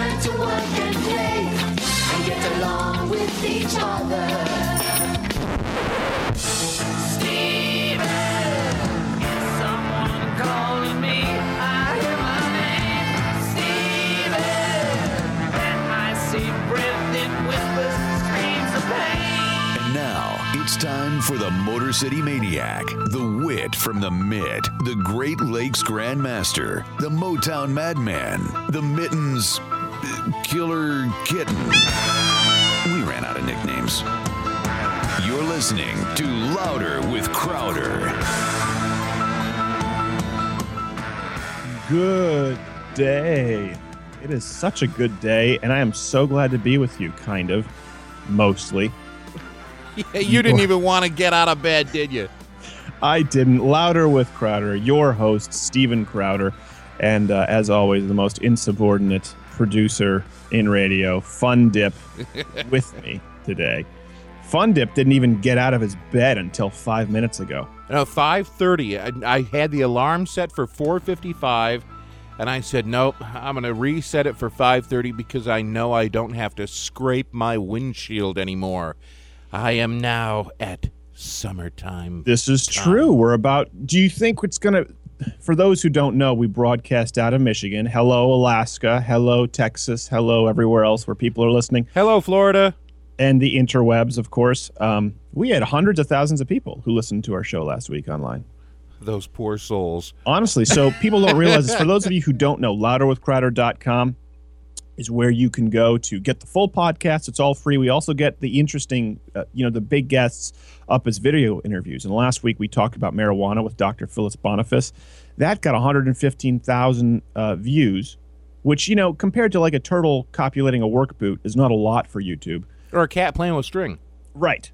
learn to work and play and get along with each other. Steven, someone calling me? I hear my name, Steven, and I see breath in whispers, screams of pain. And now it's time for the Motor City Maniac, the wit from the Mid, the Great Lakes Grandmaster, the Motown Madman, the Mittens Killer Kitten. We ran out of nicknames. You're listening to Louder with Crowder. Good day. It is such a good day, and I am so glad to be with you, kind of, mostly. Yeah, you didn't even want to get out of bed, did you? I didn't. Louder with Crowder, your host, Stephen Crowder, and uh, as always, the most insubordinate producer in radio, Fun Dip, with me today. Fun Dip didn't even get out of his bed until five minutes ago. No, five thirty. I, I had the alarm set for four fifty-five, and I said, "Nope, I'm going to reset it for five thirty because I know I don't have to scrape my windshield anymore. I am now at summertime." This is Time. true. We're about. Do you think it's going to. For those who don't know, we broadcast out of Michigan. Hello, Alaska. Hello, Texas. Hello, everywhere else where people are listening. Hello, Florida. And the interwebs, of course. Um, we had hundreds of thousands of people who listened to our show last week online. Those poor souls. Honestly, so people don't realize this. For those of you who don't know, louderwithcrowder.com is where you can go to get the full podcast. It's all free. We also get the interesting, uh, you know, the big guests up as video interviews. And last week we talked about marijuana with Dr. Phyllis Boniface. That got 115,000 uh, views, which, you know, compared to like a turtle copulating a work boot is not a lot for YouTube. Or a cat playing with string. Right.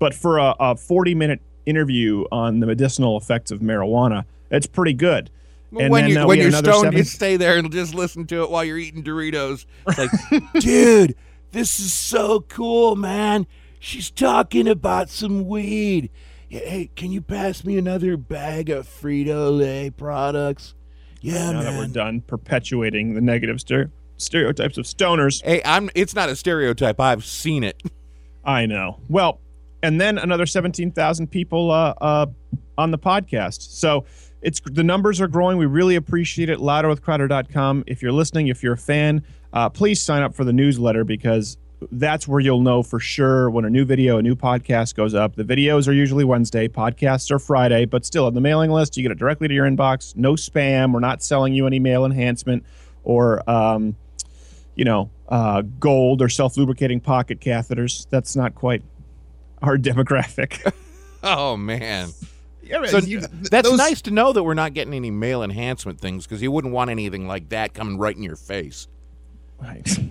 But for a, a 40 minute interview on the medicinal effects of marijuana, it's pretty good. And when then, you, uh, when you're stoned, seven- you stay there and just listen to it while you're eating Doritos. Like, dude, this is so cool, man. She's talking about some weed. Hey, can you pass me another bag of Frito Lay products? Yeah, now that we're done perpetuating the negative stere- stereotypes of stoners. Hey, I'm. It's not a stereotype. I've seen it. I know. Well, and then another 17,000 people uh, uh, on the podcast. So it's the numbers are growing. We really appreciate it. Louderwithcrowder.com. If you're listening, if you're a fan, uh, please sign up for the newsletter because that's where you'll know for sure when a new video, a new podcast goes up. The videos are usually Wednesday, podcasts are Friday, but still on the mailing list, you get it directly to your inbox. No spam. We're not selling you any mail enhancement or, um, you know, uh, gold or self lubricating pocket catheters. That's not quite our demographic. Oh man. Yeah, So you- that's those- nice to know that we're not getting any male enhancement things because you wouldn't want anything like that coming right in your face. Right.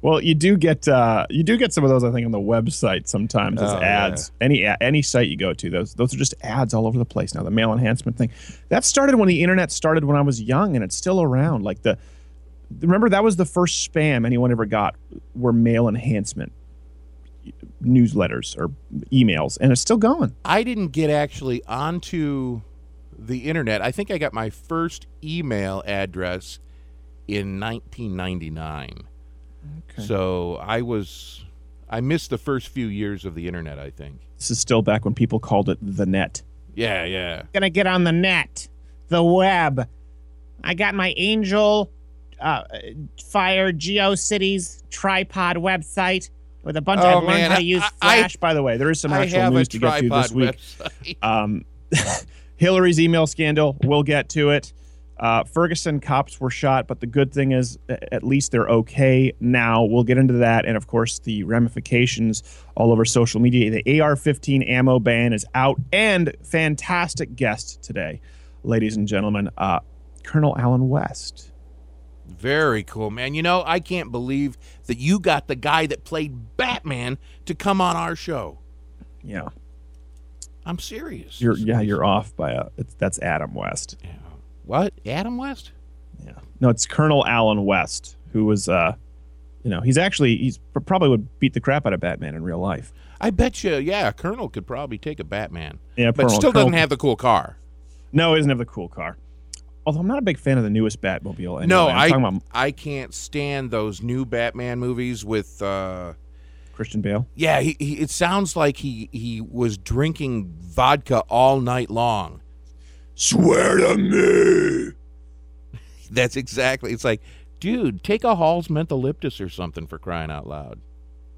Well, you do get uh, you do get some of those, I think, on the website sometimes as Oh, yeah. ads. Any any site you go to, those those are just ads all over the place now. The male enhancement thing that started when the internet started when I was young, and it's still around. Like the remember that was the first spam anyone ever got were male enhancement newsletters or emails, and it's still going. I didn't get actually onto the internet. I think I got my first email address in 1999. Okay. So I was I missed the first few years of the internet, I think. This is still back when people called it the net. Yeah, yeah. gonna get on the net, the web. I got my Angel uh, Fire GeoCities tripod website with a bunch. Oh, I've learned man, how to I- use I- Flash. By the way, there is some I actual news to get to this week. Um, Hillary's email scandal. We'll get to it. Uh, Ferguson cops were shot, but the good thing is, at least they're okay now. We'll get into that, and of course, the ramifications all over social media. The AR-15 ammo ban is out, and fantastic guest today, ladies and gentlemen, uh, Colonel Allen West. Very cool, man. You know, I can't believe that you got the guy that played Batman to come on our show. Yeah, I'm serious. you're yeah you're off by a. It's, that's Adam West. Yeah. What? Adam West? Yeah. No, it's Colonel Allen West, who was, uh, you know, he's actually he's probably would beat the crap out of Batman in real life. I bet you, yeah, Colonel could probably take a Batman. Yeah, But Colonel- still doesn't Colonel- have the cool car. No, he doesn't have the cool car. Although I'm not a big fan of the newest Batmobile. Anyway. no, I'm I about I can't stand those new Batman movies with. uh Christian Bale. Yeah, he, he it sounds like he he was drinking vodka all night long. Swear to me. That's exactly. It's like, dude, take a Hall's mentholyptus or something for crying out loud.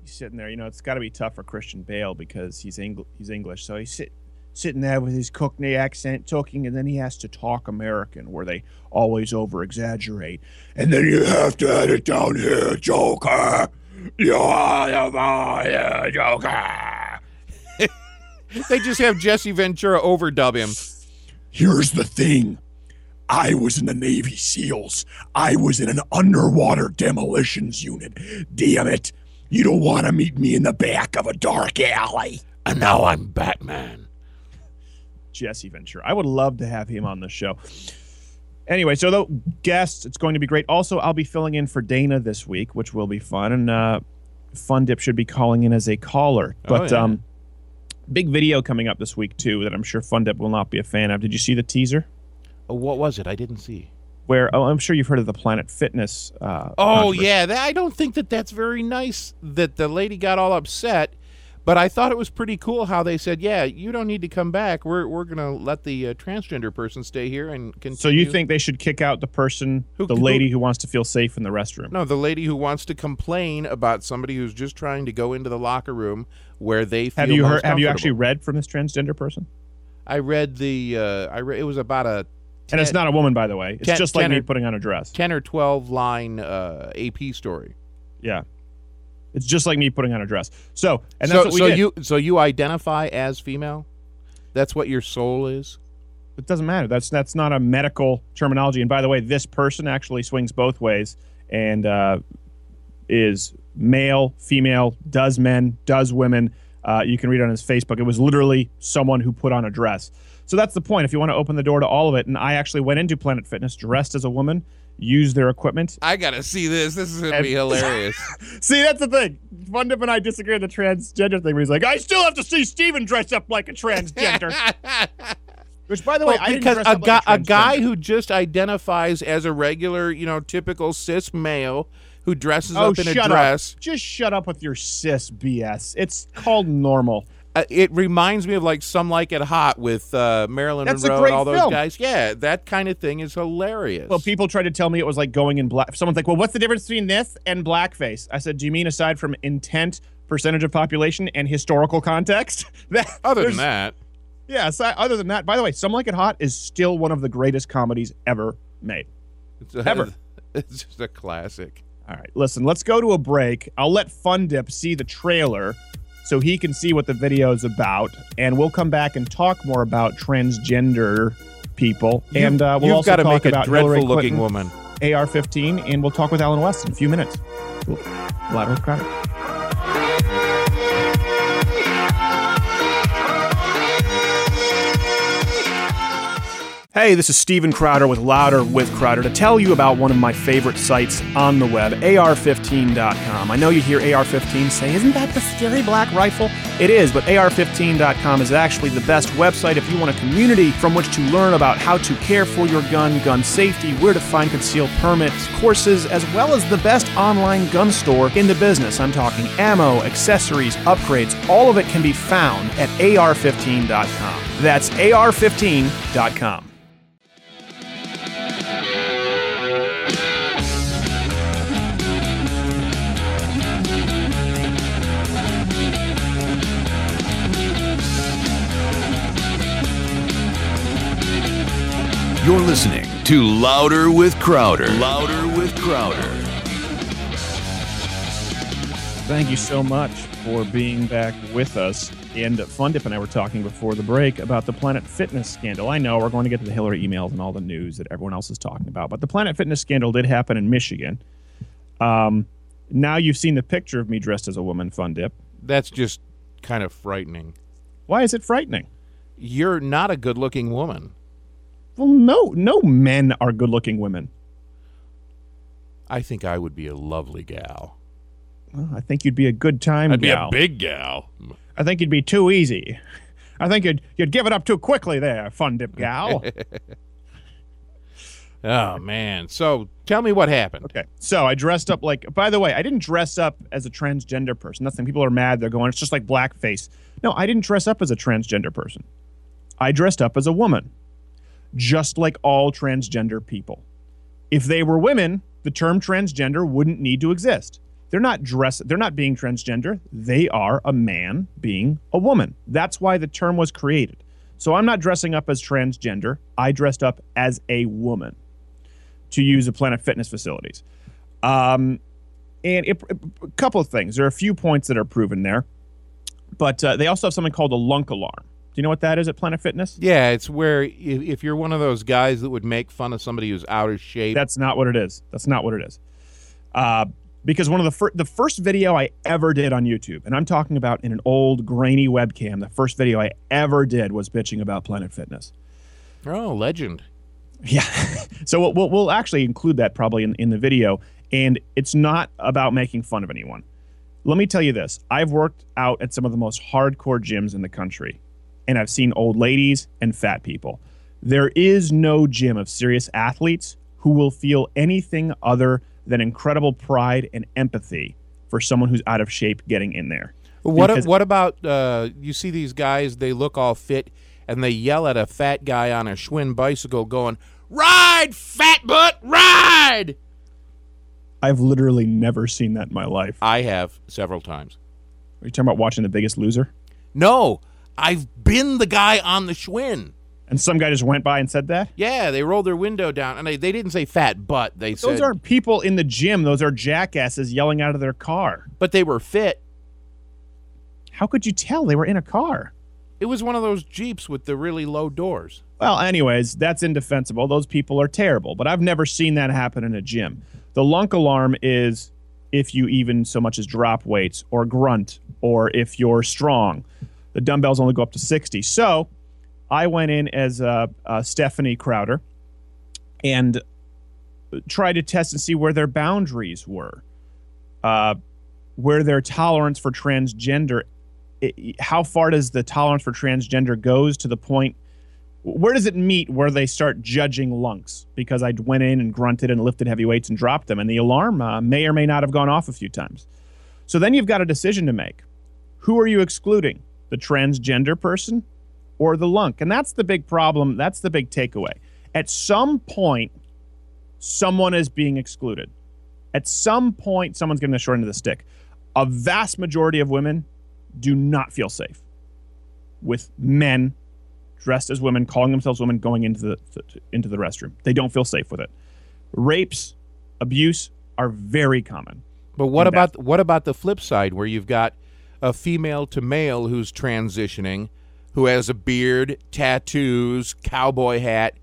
He's sitting there. You know, it's got to be tough for Christian Bale because he's Engl- he's English. So he's sit- sitting there with his Cockney accent talking, and then he has to talk American, where they always over exaggerate. And then you have to edit down here, Joker. You are the fire, Joker. They just have Jesse Ventura overdub him. Here's the thing. I was in the Navy SEALs. I was in an underwater demolitions unit. Damn it. You don't want to meet me in the back of a dark alley. And now I'm Batman. Jesse Ventura. I would love to have him on the show. Anyway, so the guests, it's going to be great. Also, I'll be filling in for Dana this week, which will be fun. And uh, Fun Dip should be calling in as a caller. Oh, But yeah. um, big video coming up this week too that I'm sure Fun Dip will not be a fan of. Did you see the teaser? Oh, what was it? I didn't see. Where oh, I'm sure you've heard of the Planet Fitness. Uh, Oh yeah, that, I don't think that that's very nice that the lady got all upset. But I thought it was pretty cool how they said, "Yeah, you don't need to come back. We're we're gonna let the uh, transgender person stay here and continue." So you think they should kick out the person, Who- the lady who wants to feel safe in the restroom? No, the lady who wants to complain about somebody who's just trying to go into the locker room where they feel Have you heard? Have you actually read from this transgender person? I read the. Uh, I read it was about a. And it's not a woman, by the way. It's Ten- just like ten me or- putting on a dress. ten or twelve line uh, AP story. Yeah. It's just like me putting on a dress. So, and that's so what we so did. you so you identify as female. That's what your soul is. it doesn't matter. That's that's not a medical terminology. And by the way, this person actually swings both ways and uh, is male, female, does men, does women. Uh, you can read on his Facebook. It was literally someone who put on a dress. So that's the point. If you want to open the door to all of it, and I actually went into Planet Fitness dressed as a woman, used their equipment. I gotta see this. This is gonna be hilarious. See, that's the thing. Fun Dip and I disagree on the transgender thing. Where he's like, I still have to see Steven dress up like a transgender. Which, by the way, Well, I didn't because dress a up guy, like a guy who just identifies as a regular, you know, typical cis male who dresses oh, up in a dress. up! Just shut up with your cis BS. It's called normal. Uh, it reminds me of like some like it hot with uh, Marilyn That's Monroe and all those film. guys. Yeah, that kind of thing is hilarious. Well, people tried to tell me it was like going in black. Someone's like, "Well, what's the difference between this and blackface?" I said, "Do you mean aside from intent, percentage of population, and historical context?" that, Other than that, yeah. aside- other than that, by the way, "Some Like It Hot" is still one of the greatest comedies ever made. it's, Ever. it's just a classic. All right, listen, let's go to a break. I'll let Fun Dip see the trailer so he can see what the video is about, and we'll come back and talk more about transgender people. and uh, we'll You've also got to talk make a about Hillary dreadful looking Clinton, woman. AR-15, and we'll talk with Allen West in a few minutes. Cool. Louder with Crowder. Hey, this is Steven Crowder with Louder with Crowder to tell you about one of my favorite sites on the web, AR15.com. I know you hear AR15 say, Isn't that the scary black rifle? It is, but AR15.com is actually the best website if you want a community from which to learn about how to care for your gun, gun safety, where to find concealed permits, courses, as well as the best online gun store in the business. I'm talking ammo, accessories, upgrades, all of it can be found at AR15.com. That's AR15.com. You're listening to Louder with Crowder. Louder with Crowder. Thank you so much for being back with us. And Fundip and I were talking before the break about the Planet Fitness scandal. I know we're going to get to the Hillary emails and all the news that everyone else is talking about, but the Planet Fitness scandal did happen in Michigan. Um, now you've seen the picture of me dressed as a woman, Fundip. That's just kind of frightening. Why is it frightening? You're not a good looking woman. Well, no, no men are good-looking women. I think I would be a lovely gal. Well, I think you'd be a good time I'd gal. be a big gal. I think you'd be too easy. I think you'd you'd give it up too quickly there, Fundip gal. Oh man. So tell me what happened. Okay. So I dressed up like, by the way, I didn't dress up as a transgender person. Nothing. People are mad. They're going, it's just like blackface. No, I didn't dress up as a transgender person. I dressed up as a woman, just like all transgender people. If they were women, the term transgender wouldn't need to exist. They're not dress they're not being transgender. They are a man being a woman. That's why the term was created. So I'm not dressing up as transgender. I dressed up as a woman to use the Planet Fitness facilities. Um, and it, a couple of things. There are a few points that are proven there, but uh, they also have something called a lunk alarm. Do you know what that is at Planet Fitness? Yeah, it's where if, if you're one of those guys that would make fun of somebody who's out of shape. That's not what it is. That's not what it is. Uh, because one of the fir- the first video I ever did on YouTube, and I'm talking about in an old grainy webcam, the first video I ever did was bitching about Planet Fitness. oh, legend. Yeah. so we'll, we'll, we'll actually include that probably in, in the video. And it's not about making fun of anyone. Let me tell you this I've worked out at some of the most hardcore gyms in the country, and I've seen old ladies and fat people. There is no gym of serious athletes who will feel anything other than incredible pride and empathy for someone who's out of shape getting in there. What Because- what about uh, you see these guys? They look all fit and they yell at a fat guy on a Schwinn bicycle, going, "Ride, fat butt, ride!" I've literally never seen that in my life. I have several times. Are you talking about watching The Biggest Loser? No, I've been the guy on the Schwinn. And some guy just went by and said that? Yeah, they rolled their window down, and they, they didn't say fat butt. They Those said, aren't people in the gym. Those are jackasses yelling out of their car. but they were fit. How could you tell they were in a car? It was one of those jeeps with the really low doors. Well, anyways, that's indefensible. Those people are terrible, but I've never seen that happen in a gym. The lunk alarm is if you even so much as drop weights or grunt or if you're strong. The dumbbells only go up to 60. So I went in as uh, uh, Stephanie Crowder and tried to test and see where their boundaries were, uh, where their tolerance for transgender, i how far does the tolerance for transgender goes to the point where does it meet where they start judging lunks? Because I went in and grunted and lifted heavy weights and dropped them, and the alarm uh, may or may not have gone off a few times. So then you've got a decision to make. Who are you excluding? The transgender person or the lunk? And that's the big problem. That's the big takeaway. At some point, someone is being excluded. At some point, someone's getting the short end of the stick. A vast majority of women do not feel safe with men dressed as women, calling themselves women, going into the into the restroom. They don't feel safe with it. Rapes, abuse are very common. But what about what about the flip side, where you've got a female to male who's transitioning, who has a beard, tattoos, cowboy hat?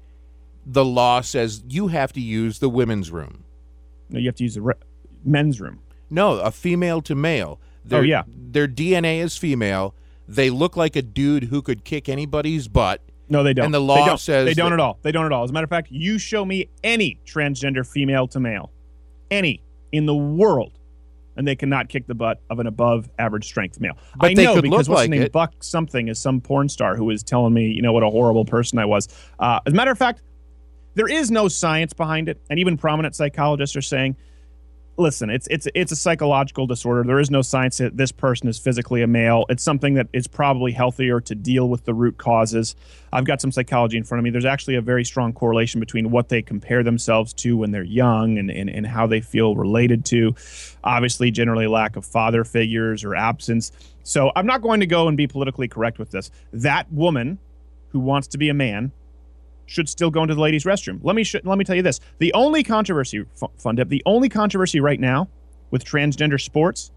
The law says you have to use the women's room. No, you have to use the re- men's room. No, a female to male. Their, Oh, yeah. their DNA is female. They look like a dude who could kick anybody's butt. No, they don't. And the They law don't. says they don't that- at all. They don't at all. As a matter of fact, you show me any transgender female to male, any in the world, and they cannot kick the butt of an above average strength male. But I know because what's like his name? Buck something is some porn star who is telling me, you know, what a horrible person I was. Uh, as a matter of fact, there is no science behind it, and even prominent psychologists are saying listen, it's it's it's a psychological disorder. There is no science that this person is physically a male. It's something that is probably healthier to deal with the root causes. I've got some psychology in front of me. There's actually a very strong correlation between what they compare themselves to when they're young and, and, and how they feel related to. Obviously, generally lack of father figures or absence. So I'm not going to go and be politically correct with this. That woman who wants to be a man should still go into the ladies' restroom. Let me sh- let me tell you this: the only controversy, Fundip, the only controversy right now with transgender sports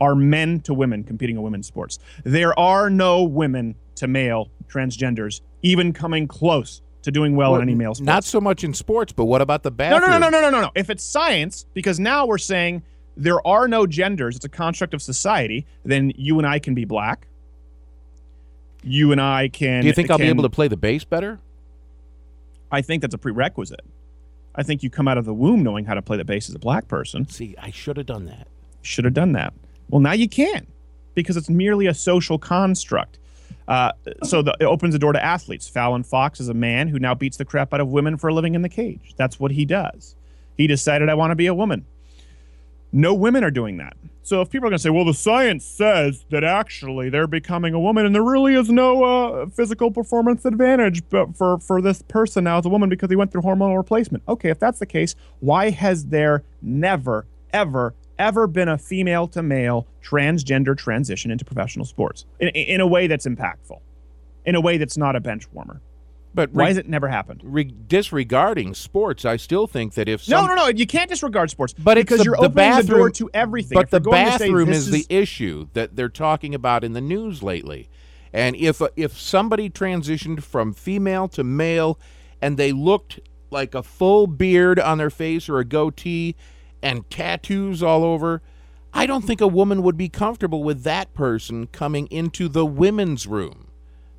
are men to women competing in women's sports. There are no women to male transgenders even coming close to doing well, in any male sport. Not so much in sports, but what about the bathroom? no, no, no, no, no, no, no. If it's science, because now we're saying there are no genders, it's a construct of society. Then you and I can be black. You and I can. Do you think I'll be able to play the bass better? I think that's a prerequisite. I think you come out of the womb knowing how to play the bass as a black person. See, I should have done that. Should have done that. Well, now you can because it's merely a social construct. Uh, so the, it opens the door to athletes. Fallon Fox is a man who now beats the crap out of women for a living in the cage. That's what he does. He decided I want to be a woman. No women are doing that. So if people are going to say, well, the science says that actually they're becoming a woman and there really is no uh, physical performance advantage but for, for this person now as a woman because he went through hormonal replacement. Okay, if that's the case, why has there never, ever, ever been a female to male transgender transition into professional sports in, in a way that's impactful, in a way that's not a bench warmer? But Why has it never happened? re- disregarding sports, I still think that if No, some, no, no. You can't disregard sports. But it's because the- you're the opening the door bathroom- to everything. But If the to say bathroom is, the issue that they're talking about in the news lately. And if uh, if somebody transitioned from female to male and they looked like a full beard on their face or a goatee and tattoos all over, I don't think a woman would be comfortable with that person coming into the women's room.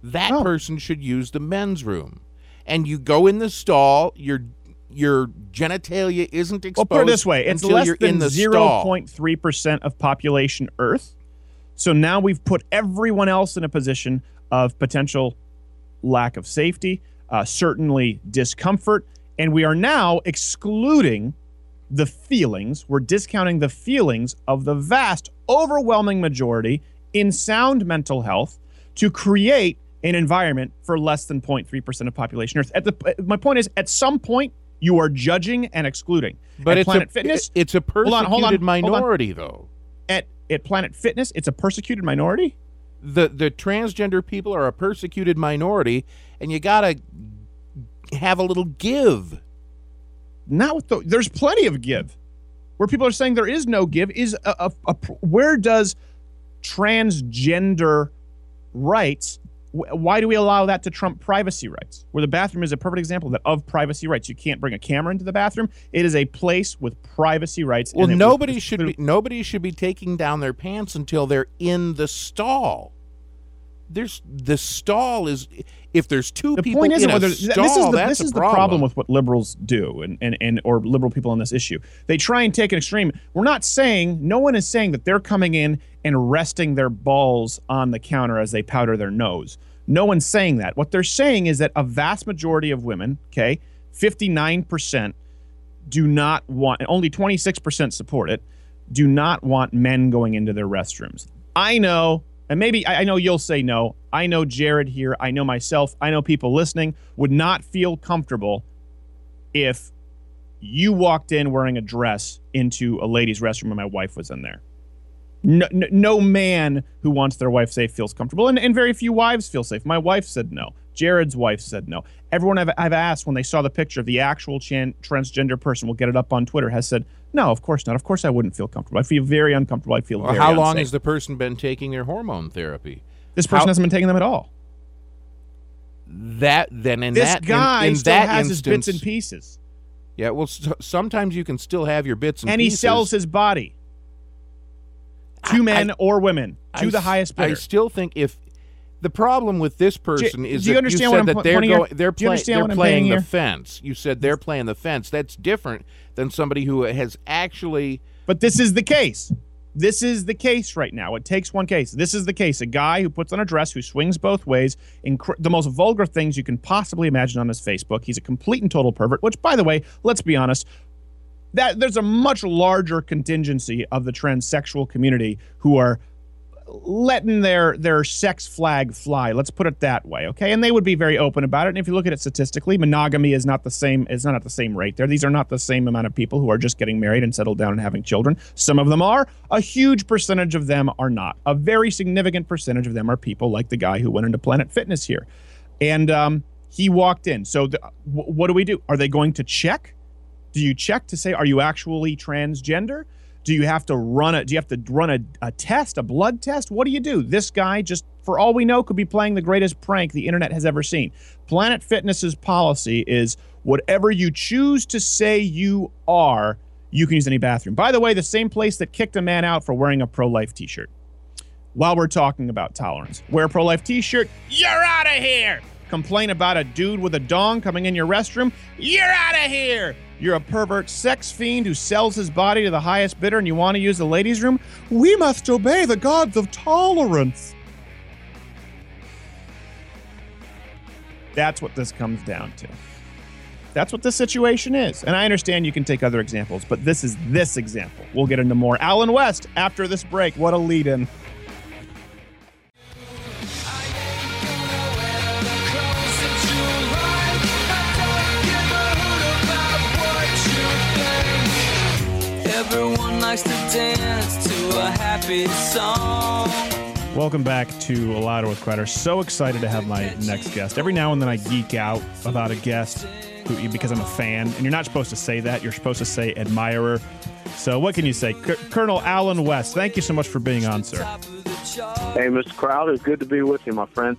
That No. person should use the men's room. And you go in the stall, your your genitalia isn't exposed Well, put it this way: it's less you're than zero point three percent of population Earth. So now we've put everyone else in a position of potential lack of safety, uh, certainly discomfort, and we are now excluding the feelings. We're discounting the feelings of the vast, overwhelming majority in sound mental health to create an environment for less than 0.3% of population Earth. At the, uh, my point is, at some point, you are judging and excluding. But At it's Planet a Fitness, it's a persecuted hold on, hold on. minority though. at at Planet Fitness, it's a persecuted minority. The the transgender people are a persecuted minority, and you gotta have a little give. Not with the, there's plenty of give. Where people are saying there is no give is a, a, a where does transgender rights why do we allow that to trump privacy rights? Where the bathroom is a perfect example of that of privacy rights. You can't bring a camera into the bathroom. It is a place with privacy rights. Well, and it was- nobody should be nobody should be taking down their pants until they're in the stall. There's the stall is if there's two the people point isn't whether stall, this is the, this is the problem. problem with what liberals do and, and and or liberal people on this issue. They try and take an extreme. We're not saying no one is saying that they're coming in and resting their balls on the counter as they powder their nose. No one's saying that. What they're saying is that a vast majority of women, okay, 59% do not want and only 26% support it, do not want men going into their restrooms. I know and maybe I know you'll say no. I know Jared here. I know myself. I know people listening would not feel comfortable if you walked in wearing a dress into a ladies' restroom and my wife was in there. No, no, man who wants their wife safe feels comfortable, and, and very few wives feel safe. My wife said no. Jared's wife said no. Everyone I've, I've asked when they saw the picture of the actual chan- transgender person, we'll get it up on Twitter, has said, no, of course not. Of course I wouldn't feel comfortable. I feel very uncomfortable. I feel Well, how long unsafe. has the person been taking their hormone therapy? This person how- hasn't been taking them at all. That then in This that in- guy in, still that has his bits and pieces, Yeah, well, s- sometimes you can still have your bits and, pieces. and he sells his body I- men I- or women to I the highest I still think if the problem with this person is do you that understand you what said I'm that they're going, they're, play, they're playing the here? fence. You said they're playing the fence. That's different than somebody who has actually. But this is the case. This is the case right now. It takes one case. This is the case. A guy who puts on a dress, who swings both ways, inc- the most vulgar things you can possibly imagine on his Facebook. He's a complete and total pervert. Which, by the way, let's be honest, that there's a much larger contingency of the transsexual community who are letting their their sex flag fly. Let's put it that way, okay? And they would be very open about it. And if you look at it statistically, monogamy is not the same is not at the same rate there. These are not the same amount of people who are just getting married and settled down and having children. Some of them are. A huge percentage of them are not. A very significant percentage of them are people like the guy who went into Planet Fitness here, and um, he walked in. So the, wh- what do we do? Are they going to check? Do you check to say are you actually transgender? Do you have to run a do you have to run a, a test, a blood test? What do you do? This guy just for all we know could be playing the greatest prank the internet has ever seen. Planet Fitness's policy is whatever you choose to say you are, you can use any bathroom. By the way, the same place that kicked a man out for wearing a pro-life t-shirt. While we're talking about tolerance, wear a pro-life t-shirt, you're out of here. Complain about a dude with a dong coming in your restroom, you're out of here. You're a pervert sex fiend who sells his body to the highest bidder and you want to use the ladies' room? We must obey the gods of tolerance. That's what this comes down to. That's what this situation is. And I understand you can take other examples, but this is this example. We'll get into more. Allen West after this break. What a lead in. Everyone likes to dance to a happy song. Welcome back to Louder with Crowder. So excited to have my next guest. Every now and then I geek out about a guest who, because I'm a fan, and you're not supposed to say that. You're supposed to say admirer. So what can you say? C- Colonel Allen West, thank you so much for being on, sir. Hey, Mr. Crowder, it's good to be with you, my friend.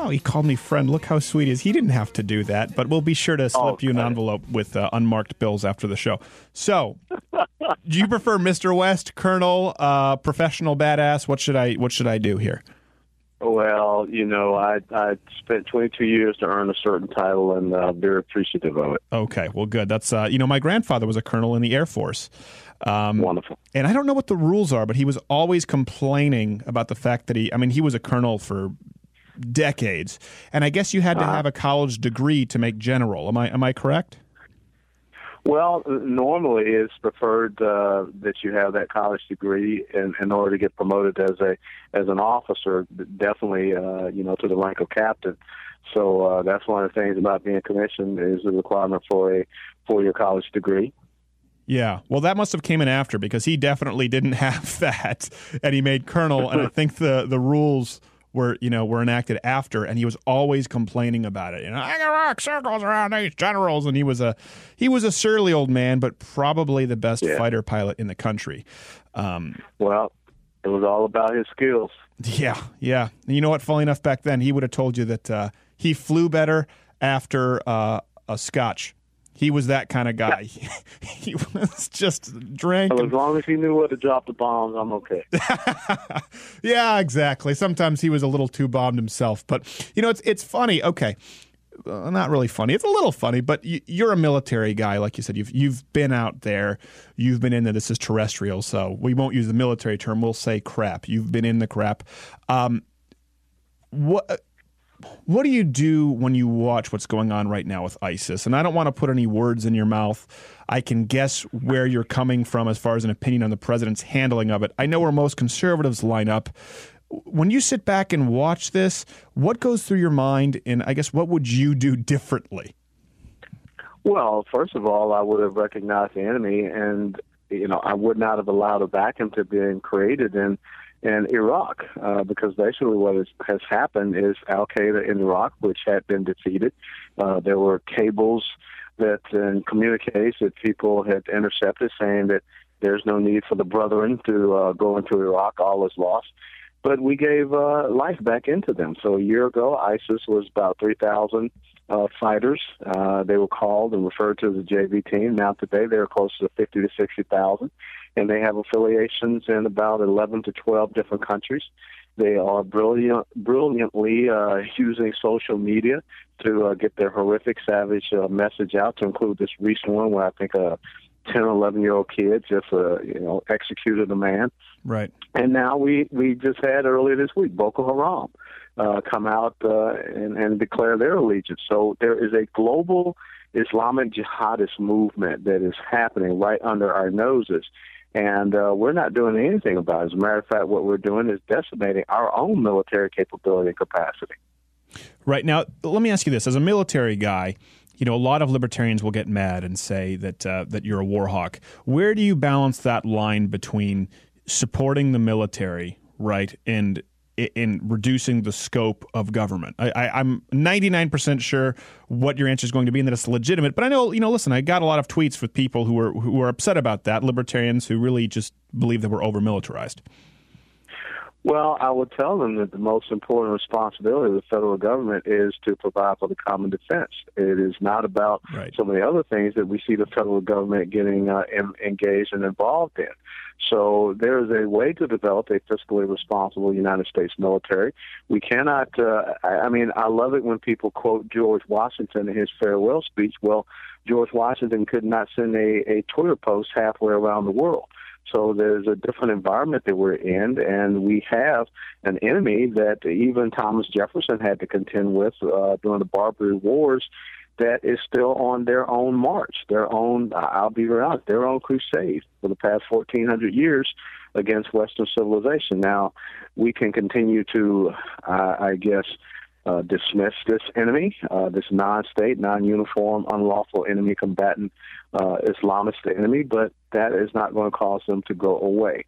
Oh, he called me friend. Look how sweet he is. He didn't have to do that, but we'll be sure to slip you an envelope with uh, unmarked bills after the show. So, do you prefer Mr. West, Colonel, uh, professional badass? What should I What should I do here? Well, you know, I I spent 22 years to earn a certain title, and uh, very appreciative of it. Okay, well, good. That's uh, you know, my grandfather was a colonel in the Air Force. Um, Wonderful. and I don't know what the rules are, but he was always complaining about the fact that he, I mean, he was a colonel for decades, and I guess you had to have a college degree to make general. Am I am I correct? Well, normally it's preferred uh, that you have that college degree in, in order to get promoted as a as an officer. Definitely, uh, you know, to the rank of captain. So uh, that's one of the things about being commissioned is the requirement for a four year college degree. Yeah. Well, that must have came in after because he definitely didn't have that, and he made colonel. and I think the the rules were you know were enacted after, and he was always complaining about it. You know, I can rock circles around these generals, and he was a he was a surly old man, but probably the best Yeah. fighter pilot in the country. Um, Well, it was all about his skills. yeah, yeah. And you know what? Funny enough, back then he would have told you that uh, he flew better after uh, a scotch. He was that kind of guy. he was just drank. And- as long as he knew where to drop the bombs, I'm okay. yeah, exactly. Sometimes he was a little too bombed himself, but you know, it's it's funny. Okay, uh, not really funny. It's a little funny, but y- you're a military guy, like you said. You've you've been out there. You've been in there. This is terrestrial, so we won't use the military term. We'll say crap. You've been in the crap. Um, what what do you do when you watch what's going on right now with ISIS? And I don't want to put any words in your mouth. I can guess where you're coming from as far as an opinion on the president's handling of it. I know where most conservatives line up. When you sit back and watch this, what goes through your mind? And I guess what would you do differently? Well, first of all, I would have recognized the enemy, and you know, I would not have allowed a vacuum to be created in in Iraq, uh, because basically what is, has happened is Al Qaeda in Iraq, which had been defeated. Uh, there were cables that and communiques that people had intercepted, saying that there's no need for the brethren to uh, go into Iraq; all is lost. But we gave uh, life back into them. So a year ago, ISIS was about 3,000 uh, fighters. Uh, they were called and referred to as a JV team. Now today they're close to 50 to 60,000, and they have affiliations in about 11 to 12 different countries. They are brilliant, brilliantly uh, using social media to uh, get their horrific, savage uh, message out. To include this recent one, where I think a 10, 11 year old kid just uh, you know executed a man. Right. And now we we just had earlier this week Boko Haram uh, come out uh, and, and declare their allegiance. So there is a global Islamic jihadist movement that is happening right under our noses. And uh, we're not doing anything about it. As a matter of fact, what we're doing is decimating our own military capability and capacity. Right now, let me ask you this: as a military guy, you know a lot of libertarians will get mad and say that uh, that you're a war hawk. Where do you balance that line between supporting the military, right, and in reducing the scope of government? I, I'm 99% sure what your answer is going to be, and that it's legitimate. But I know, you know, listen, I got a lot of tweets with people who are who are upset about that, libertarians who really just believe that we're over militarized. Well, I would tell them that the most important responsibility of the federal government is to provide for the common defense. It is not about Right. some of the other things that we see the federal government getting uh, em- engaged and involved in. So there is a way to develop a fiscally responsible United States military. We cannot. Uh, I, I mean, I love it when people quote George Washington in his farewell speech. Well, George Washington could not send a, a Twitter post halfway around the world. So there's a different environment that we're in, and we have an enemy that even Thomas Jefferson had to contend with uh, during the Barbary Wars that is still on their own march, their own, I'll be honest, their own crusade for the past 1,400 years against Western civilization. Now, we can continue to, uh, I guess, uh, dismiss this enemy, uh, this non-state, non-uniform, unlawful enemy combatant, uh, Islamist enemy, but that is not going to cause them to go away.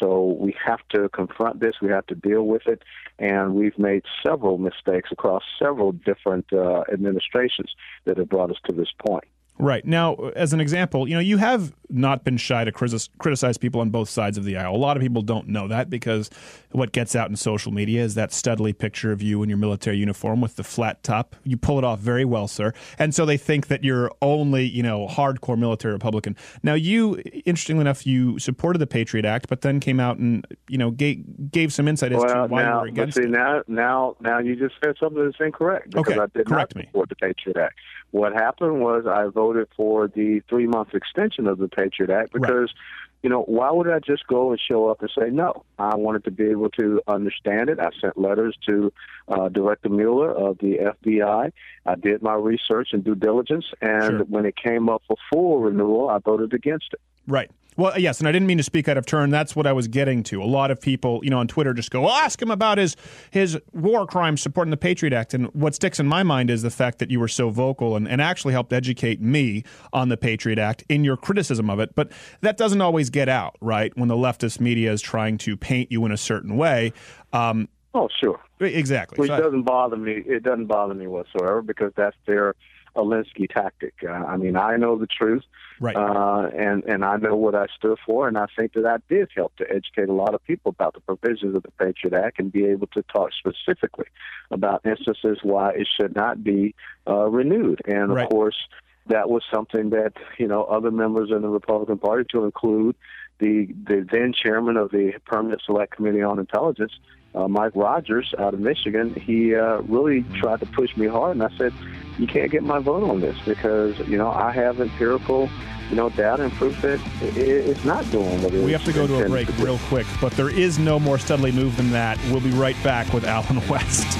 So we have to confront this. We have to deal with it, and we've made several mistakes across several different uh, administrations that have brought us to this point. Right. Now, as an example, you know, you have not been shy to criticize people on both sides of the aisle. A lot of people don't know that because what gets out in social media is that studly picture of you in your military uniform with the flat top. You pull it off very well, sir. And so they think that you're only, you know, hardcore military Republican. Now, you, interestingly enough, you supported the Patriot Act, but then came out and, you know, gave, gave some insight as well, to why now, you were against see, it. Now, now, now you just said something that's incorrect because Okay, I did correct not me. support the Patriot Act. What happened was I voted for the three month extension of the Patriot Act because, you know, why would I just go and show up and say no? I wanted to be able to understand it. I sent letters to uh, Director Mueller of the FBI. I did my research and due diligence, and Sure. when it came up for full renewal, I voted against it. Right. Well, yes, and I didn't mean to speak out of turn. That's what I was getting to. A lot of people, you know, on Twitter just go, well, ask him about his his war crimes supporting the Patriot Act. And what sticks in my mind is the fact that you were so vocal and, and actually helped educate me on the Patriot Act in your criticism of it. But that doesn't always get out, right? When the leftist media is trying to paint you in a certain way. Um, Oh, sure. exactly. It So doesn't bother me. It doesn't bother me whatsoever because that's their Alinsky tactic. Uh, I mean, I know the truth, Right. uh, and and I know what I stood for, and I think that I did help to educate a lot of people about the provisions of the Patriot Act and be able to talk specifically about instances why it should not be uh, renewed. And of course, that was something that you know other members in the Republican Party, to include the the then chairman of the Permanent Select Committee on Intelligence, uh, Mike Rogers out of Michigan, he uh, really tried to push me hard, and I said, "You can't get my vote on this because you know I have empirical, you know, data and proof that it, it's not doing what it we have to go to a break do." real quick, but there is no more studly move than that. We'll be right back with Allen West.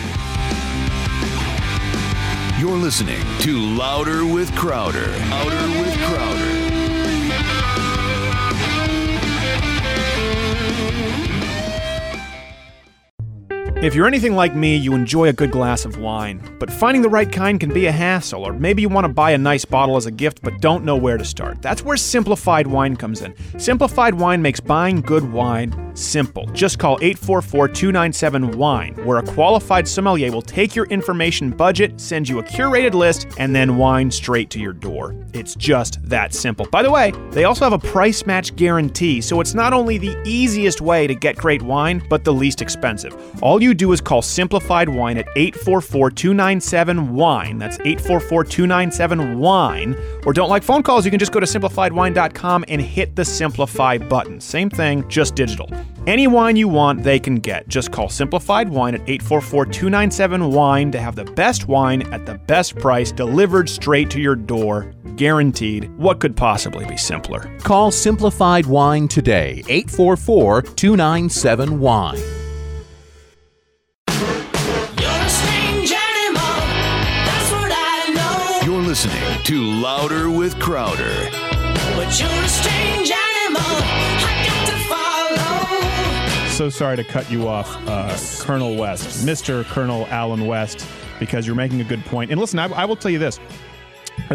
You're listening to Louder with Crowder. Louder with Crowder. If you're anything like me, you enjoy a good glass of wine, but finding the right kind can be a hassle, or maybe you want to buy a nice bottle as a gift but don't know where to start. That's where Simplified Wine comes in. Simplified Wine makes buying good wine simple. Just call 844 297 Wine, where a qualified sommelier will take your information budget, send you a curated list, and then wine straight to your door. It's just that simple. By the way, they also have a price match guarantee, so it's not only the easiest way to get great wine, but the least expensive. All you do is call Simplified Wine at 844 297 Wine. That's 844 297 Wine. Or don't like phone calls, you can just go to simplifiedwine.com and hit the Simplify button. Same thing, just digital. Any wine you want, they can get. Just call Simplified Wine at 844 297 Wine to have the best wine at the best price delivered straight to your door. Guaranteed. What could possibly be simpler? Call Simplified Wine today, 844 297 Wine. You're a strange animal. That's what I know. You're listening to Louder with Crowder. So sorry to cut you off, uh, Colonel West, Mr. Colonel Allen West, because you're making a good point. And listen, I, I will tell you this.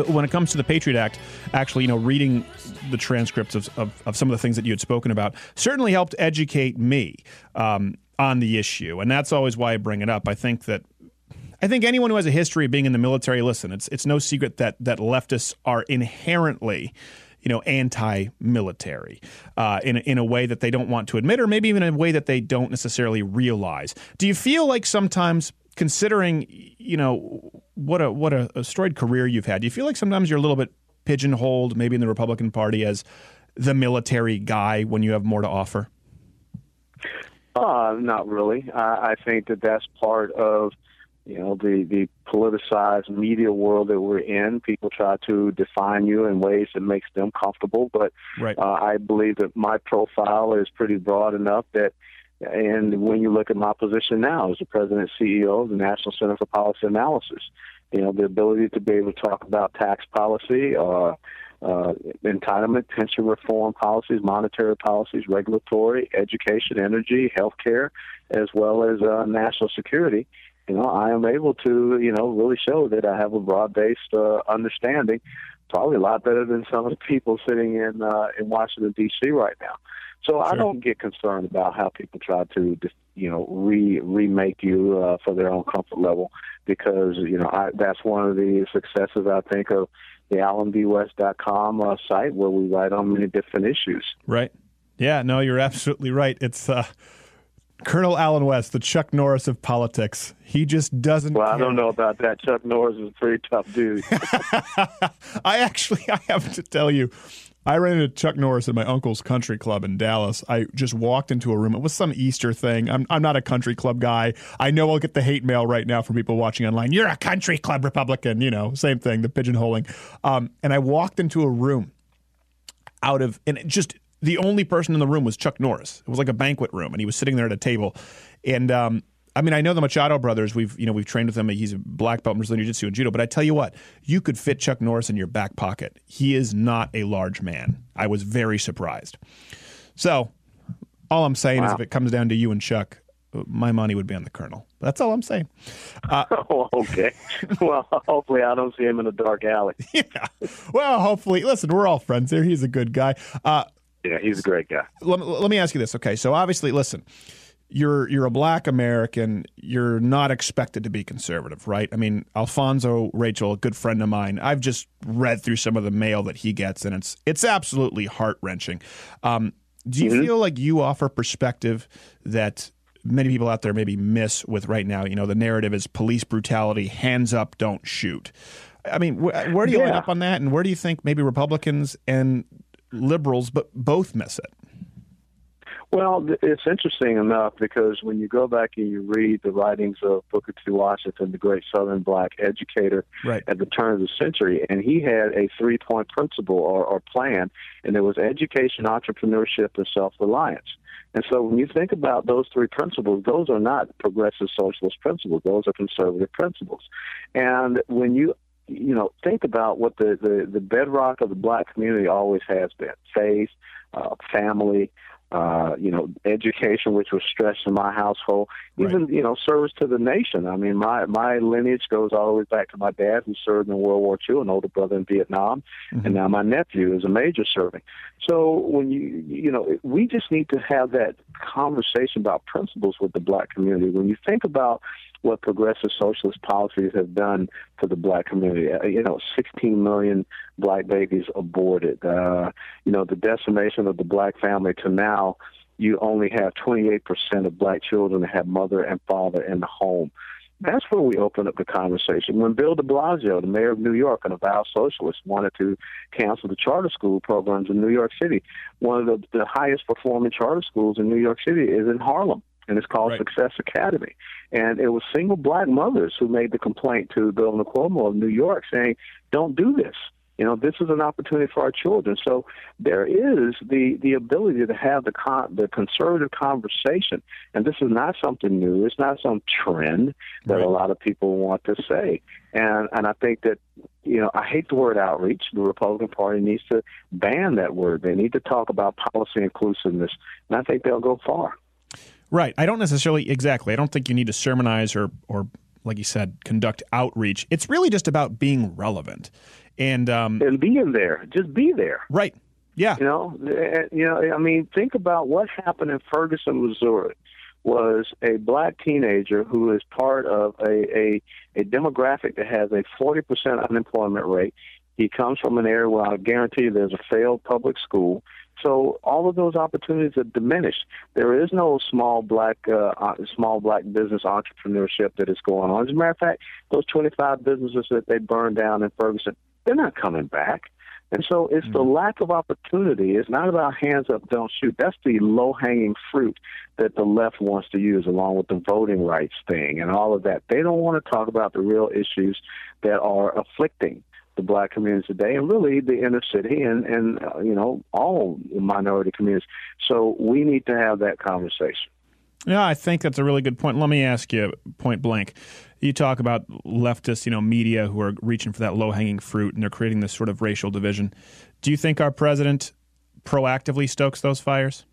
When it comes to the Patriot Act, actually, you know, reading the transcripts of, of, of some of the things that you had spoken about certainly helped educate me um, on the issue. And that's always why I bring it up. I think that I think anyone who has a history of being in the military, listen, it's it's no secret that that leftists are inherently, you know, anti-military uh, in in a way that they don't want to admit, or maybe even in a way that they don't necessarily realize. Do you feel like sometimes, considering you know what a what a, a storied career you've had, do you feel like sometimes you're a little bit pigeonholed, maybe in the Republican Party, as the military guy when you have more to offer? Uh, not really. I think that that's part of You know, the the politicized media world that we're in, people try to define you in ways that makes them comfortable. But Right. uh, I believe that my profile is pretty broad enough that, and when you look at my position now as the president and CEO of the National Center for Policy Analysis, you know, the ability to be able to talk about tax policy, uh, uh, entitlement, pension reform policies, monetary policies, regulatory, education, energy, healthcare, as well as uh, national security. You know, I am able to, you know, really show that I have a broad-based uh, understanding, probably a lot better than some of the people sitting in uh, in Washington D.C. right now. So I don't get concerned about how people try to, you know, re remake you uh, for their own comfort level, because you know I, that's one of the successes I think of the AllenBWest.com uh, site where we write on many different issues. Right. Yeah, no, you're absolutely right. It's uh, Colonel Allen West, the Chuck Norris of politics. He just doesn't. Well, I don't know about that. Chuck Norris is a pretty tough dude. I actually, I have to tell you, I ran into Chuck Norris at my uncle's country club in Dallas. I just walked into a room. It was some Easter thing. I'm, I'm not a country club guy. I know I'll get the hate mail right now from people watching online. You're a country club Republican. You know, same thing, the pigeonholing. Um, and I walked into a room out of, and it just the only person in the room was Chuck Norris. It was like a banquet room, and he was sitting there at a table. And um, I mean, I know the Machado brothers. We've you know we've trained with them. He's a black belt in Brazilian Jiu-Jitsu and judo. But I tell you what, you could fit Chuck Norris in your back pocket. He is not a large man. I was very surprised. So all I'm saying is, if it comes down to you and Chuck, uh, my money would be on the Colonel. That's all I'm saying. oh, okay. Well, hopefully I don't see him in a dark alley. yeah. Well, hopefully, listen, we're all friends here. He's a good guy. Uh, Yeah, he's a great guy. let, let me ask you this. Okay, so obviously, listen, you're you're a black American. You're not expected to be conservative, right? I mean, Alfonzo Rachel, a good friend of mine. I've just read through some of the mail that he gets, and it's it's absolutely heart wrenching. Um, do you feel like you offer perspective that many people out there maybe miss with right now? You know, the narrative is police brutality, hands up, don't shoot. I mean, wh- where do you line Yeah. up on that, and where do you think maybe Republicans and liberals, but both miss it? Well, it's interesting enough because when you go back and you read the writings of Booker T. Washington, the great Southern black educator Right. at the turn of the century, and he had a three point principle or, or plan, and there was education, entrepreneurship, and self reliance. And so when you think about those three principles, those are not progressive socialist principles, those are conservative principles. And when you you know, think about what the, the, the bedrock of the black community always has been faith, uh, family, uh, you know, education, which was stressed in my household, even, you know, service to the nation. I mean, my, my lineage goes all the way back to my dad who served in World War II, an older brother in Vietnam, and now my nephew is a major serving. So when you, you know, we just need to have that conversation about principles with the black community. When you think about what progressive socialist policies have done for the black community. Uh, you know, 16 million black babies aborted. Uh, you know, the decimation of the black family to now, you only have 28% of black children that have mother and father in the home. That's where we open up the conversation. When Bill de Blasio, the mayor of New York, an avowed socialist, wanted to cancel the charter school programs in New York City, one of the, the highest performing charter schools in New York City is in Harlem and it's called Right. Success Academy. And it was single black mothers who made the complaint to Bill Cuomo of New York saying, don't do this. You know, this is an opportunity for our children. So there is the, the ability to have the con- the conservative conversation, and this is not something new. It's not some trend that Right. a lot of people want to say. And and I think that you know I hate the word outreach. The Republican Party needs to ban that word. They need to talk about policy inclusiveness, and I think they'll go far. Right. I don't necessarily exactly. I don't think you need to sermonize or or like you said, conduct outreach. It's really just about being relevant. And um, And being there, just be there. right. Yeah. You know, Eh, you know. I mean, think about what happened in Ferguson, Missouri. Was a black teenager who is part of a a, a demographic that has a forty percent unemployment rate. He comes from an area where I guarantee you there's a failed public school. So all of those opportunities are diminished. There is no small black uh, uh, small black business entrepreneurship that is going on. As a matter of fact, those 25 businesses that they burned down in Ferguson, they're not coming back. And so it's the lack of opportunity. It's not about hands up, don't shoot. That's the low hanging fruit that the left wants to use, along with the voting rights thing and all of that. They don't want to talk about the real issues that are afflicting the black communities today, and really the inner city and and uh, you know all minority communities. So we need to have that conversation. Yeah, I think that's a really good point. Let me ask you point blank. You talk about leftist, you know, media who are reaching for that low hanging fruit and they're creating this sort of racial division. Do you think our president proactively stokes those fires?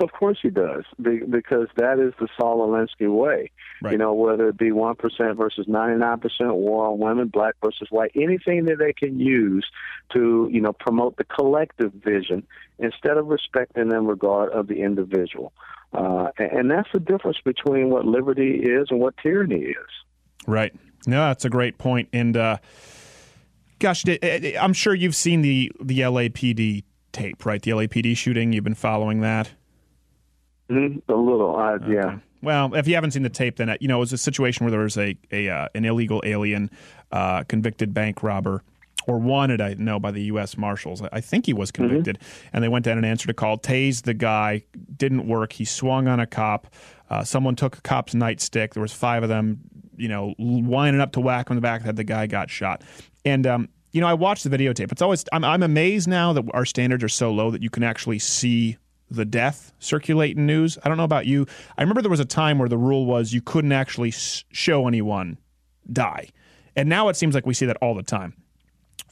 Of course he does, be- because that is the Saul Alinsky way. Right. You know, whether it be one percent versus ninety nine percent, war on women, black versus white, anything that they can use to you know promote the collective vision instead of respecting and regard of the individual. Uh, and, and that's the difference between what liberty is and what tyranny is. Right. No, that's a great point. And uh, gosh, eh, I'm sure you've seen the the LAPD tape, right? The LAPD shooting. You've been following that. Mhm, A little, uh, yeah. Well, if you haven't seen the tape, then uh, you know it was a situation where there was a, a uh, an illegal alien uh, convicted bank robber or wanted, I know, by the U.S. Marshals. I- think he was convicted, and they went down and answered a call, tased the guy. Didn't work. He swung on a cop. Uh, someone took a cop's nightstick. There was five of them, you know, lining up to whack him in the back That the. The guy got shot, and um, you know, I watched the videotape. It's always I'm, I'm amazed now that our standards are so low that you can actually see the death circulating news. I don't know about you. I remember there was a time where the rule was you couldn't actually show anyone die, and now it seems like we see that all the time,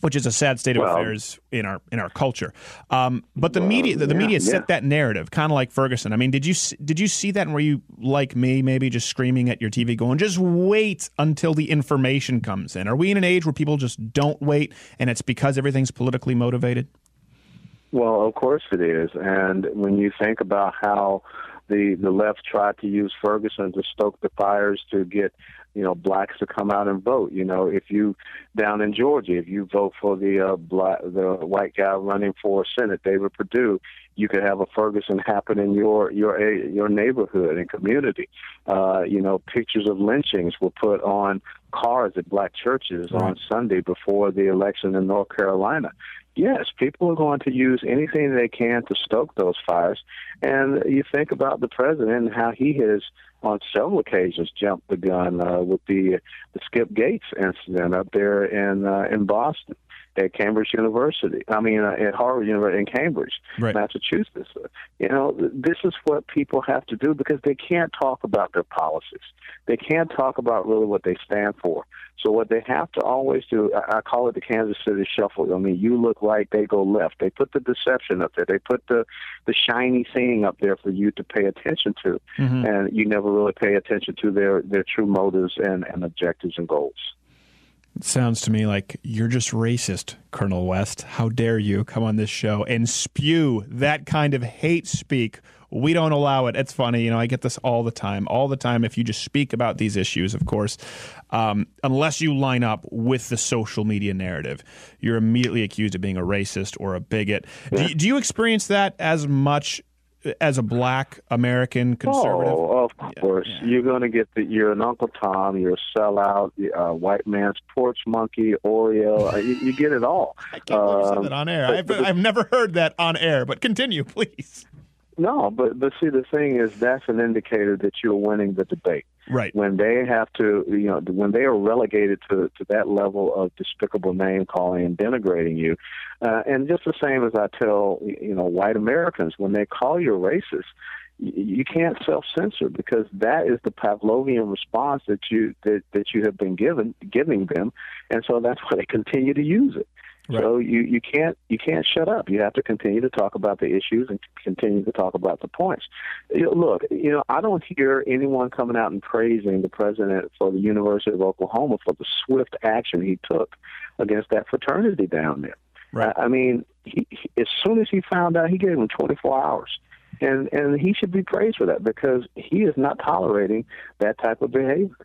which is a sad state of Well- affairs in our in our culture. Um, but the media, the, the yeah, media yeah. set that narrative, kind of like Ferguson. I mean, did you did you see that? And were you like me, maybe just screaming at your TV, going, "Just wait until the information comes in"? Are we in an age where people just don't wait, and it's because everything's politically motivated? Well, of course it is. And when you think about how the the left tried to use Ferguson to stoke the fires to get you know blacks to come out and vote. You know, if you down in Georgia, if you vote for the uh, black the white guy running for Senate, David Perdue, you could have a Ferguson happen in your your a- your neighborhood and community. Uh, you know, pictures of lynchings were put on cars at black churches on Sunday before the election in North Carolina. Yes, people are going to use anything they can to stoke those fires. And you think about the president and how he has, on several occasions, jumped the gun uh, with the the Skip Gates incident up there in uh, in Boston at Cambridge University. I mean, uh, at Harvard University in Cambridge, Right. Massachusetts. You know, this is what people have to do because they can't talk about their policies. They can't talk about really what they stand for. So what they have to always do, I I call it the Kansas City Shuffle. I mean, you look right, they go left. They put the deception up there. They put the the shiny thing up there for you to pay attention to, and you never really pay attention to their their true motives and and objectives and goals. It sounds to me like you're just racist, Colonel West. How dare you come on this show and spew that kind of hate speak? We don't allow it. It's funny, you know. I get this all the time, all the time. If you just speak about these issues, of course, um, unless you line up with the social media narrative, you're immediately accused of being a racist or a bigot. Do, do you experience that as much as a Black American conservative? Oh, of course. You're going to get the. You're an Uncle Tom. You're a sellout. Uh, white man's porch monkey. Oreo. Uh, you, you get it all. I can't believe you said Um, that on air. I've, I've never heard that on air, but continue, please. No, but but see, the thing is, that's an indicator that you're winning the debate. Right. When they have to, you know, when they are relegated to to that level of despicable name calling and denigrating you, uh, and just the same as I tell, you know, white Americans when they call you racist, you can't self censor because that is the Pavlovian response that you that, that you have been given giving them, and so that's why they continue to use it. So you, you can't you can't shut up. You have to continue to talk about the issues and continue to talk about the points. You know, look, you know, I don't hear anyone coming out and praising the president for the University of Oklahoma for the swift action he took against that fraternity down there. Right. I I mean, he, he, as soon as he found out, he gave him 24 hours. And and he should be praised for that because he is not tolerating that type of behavior.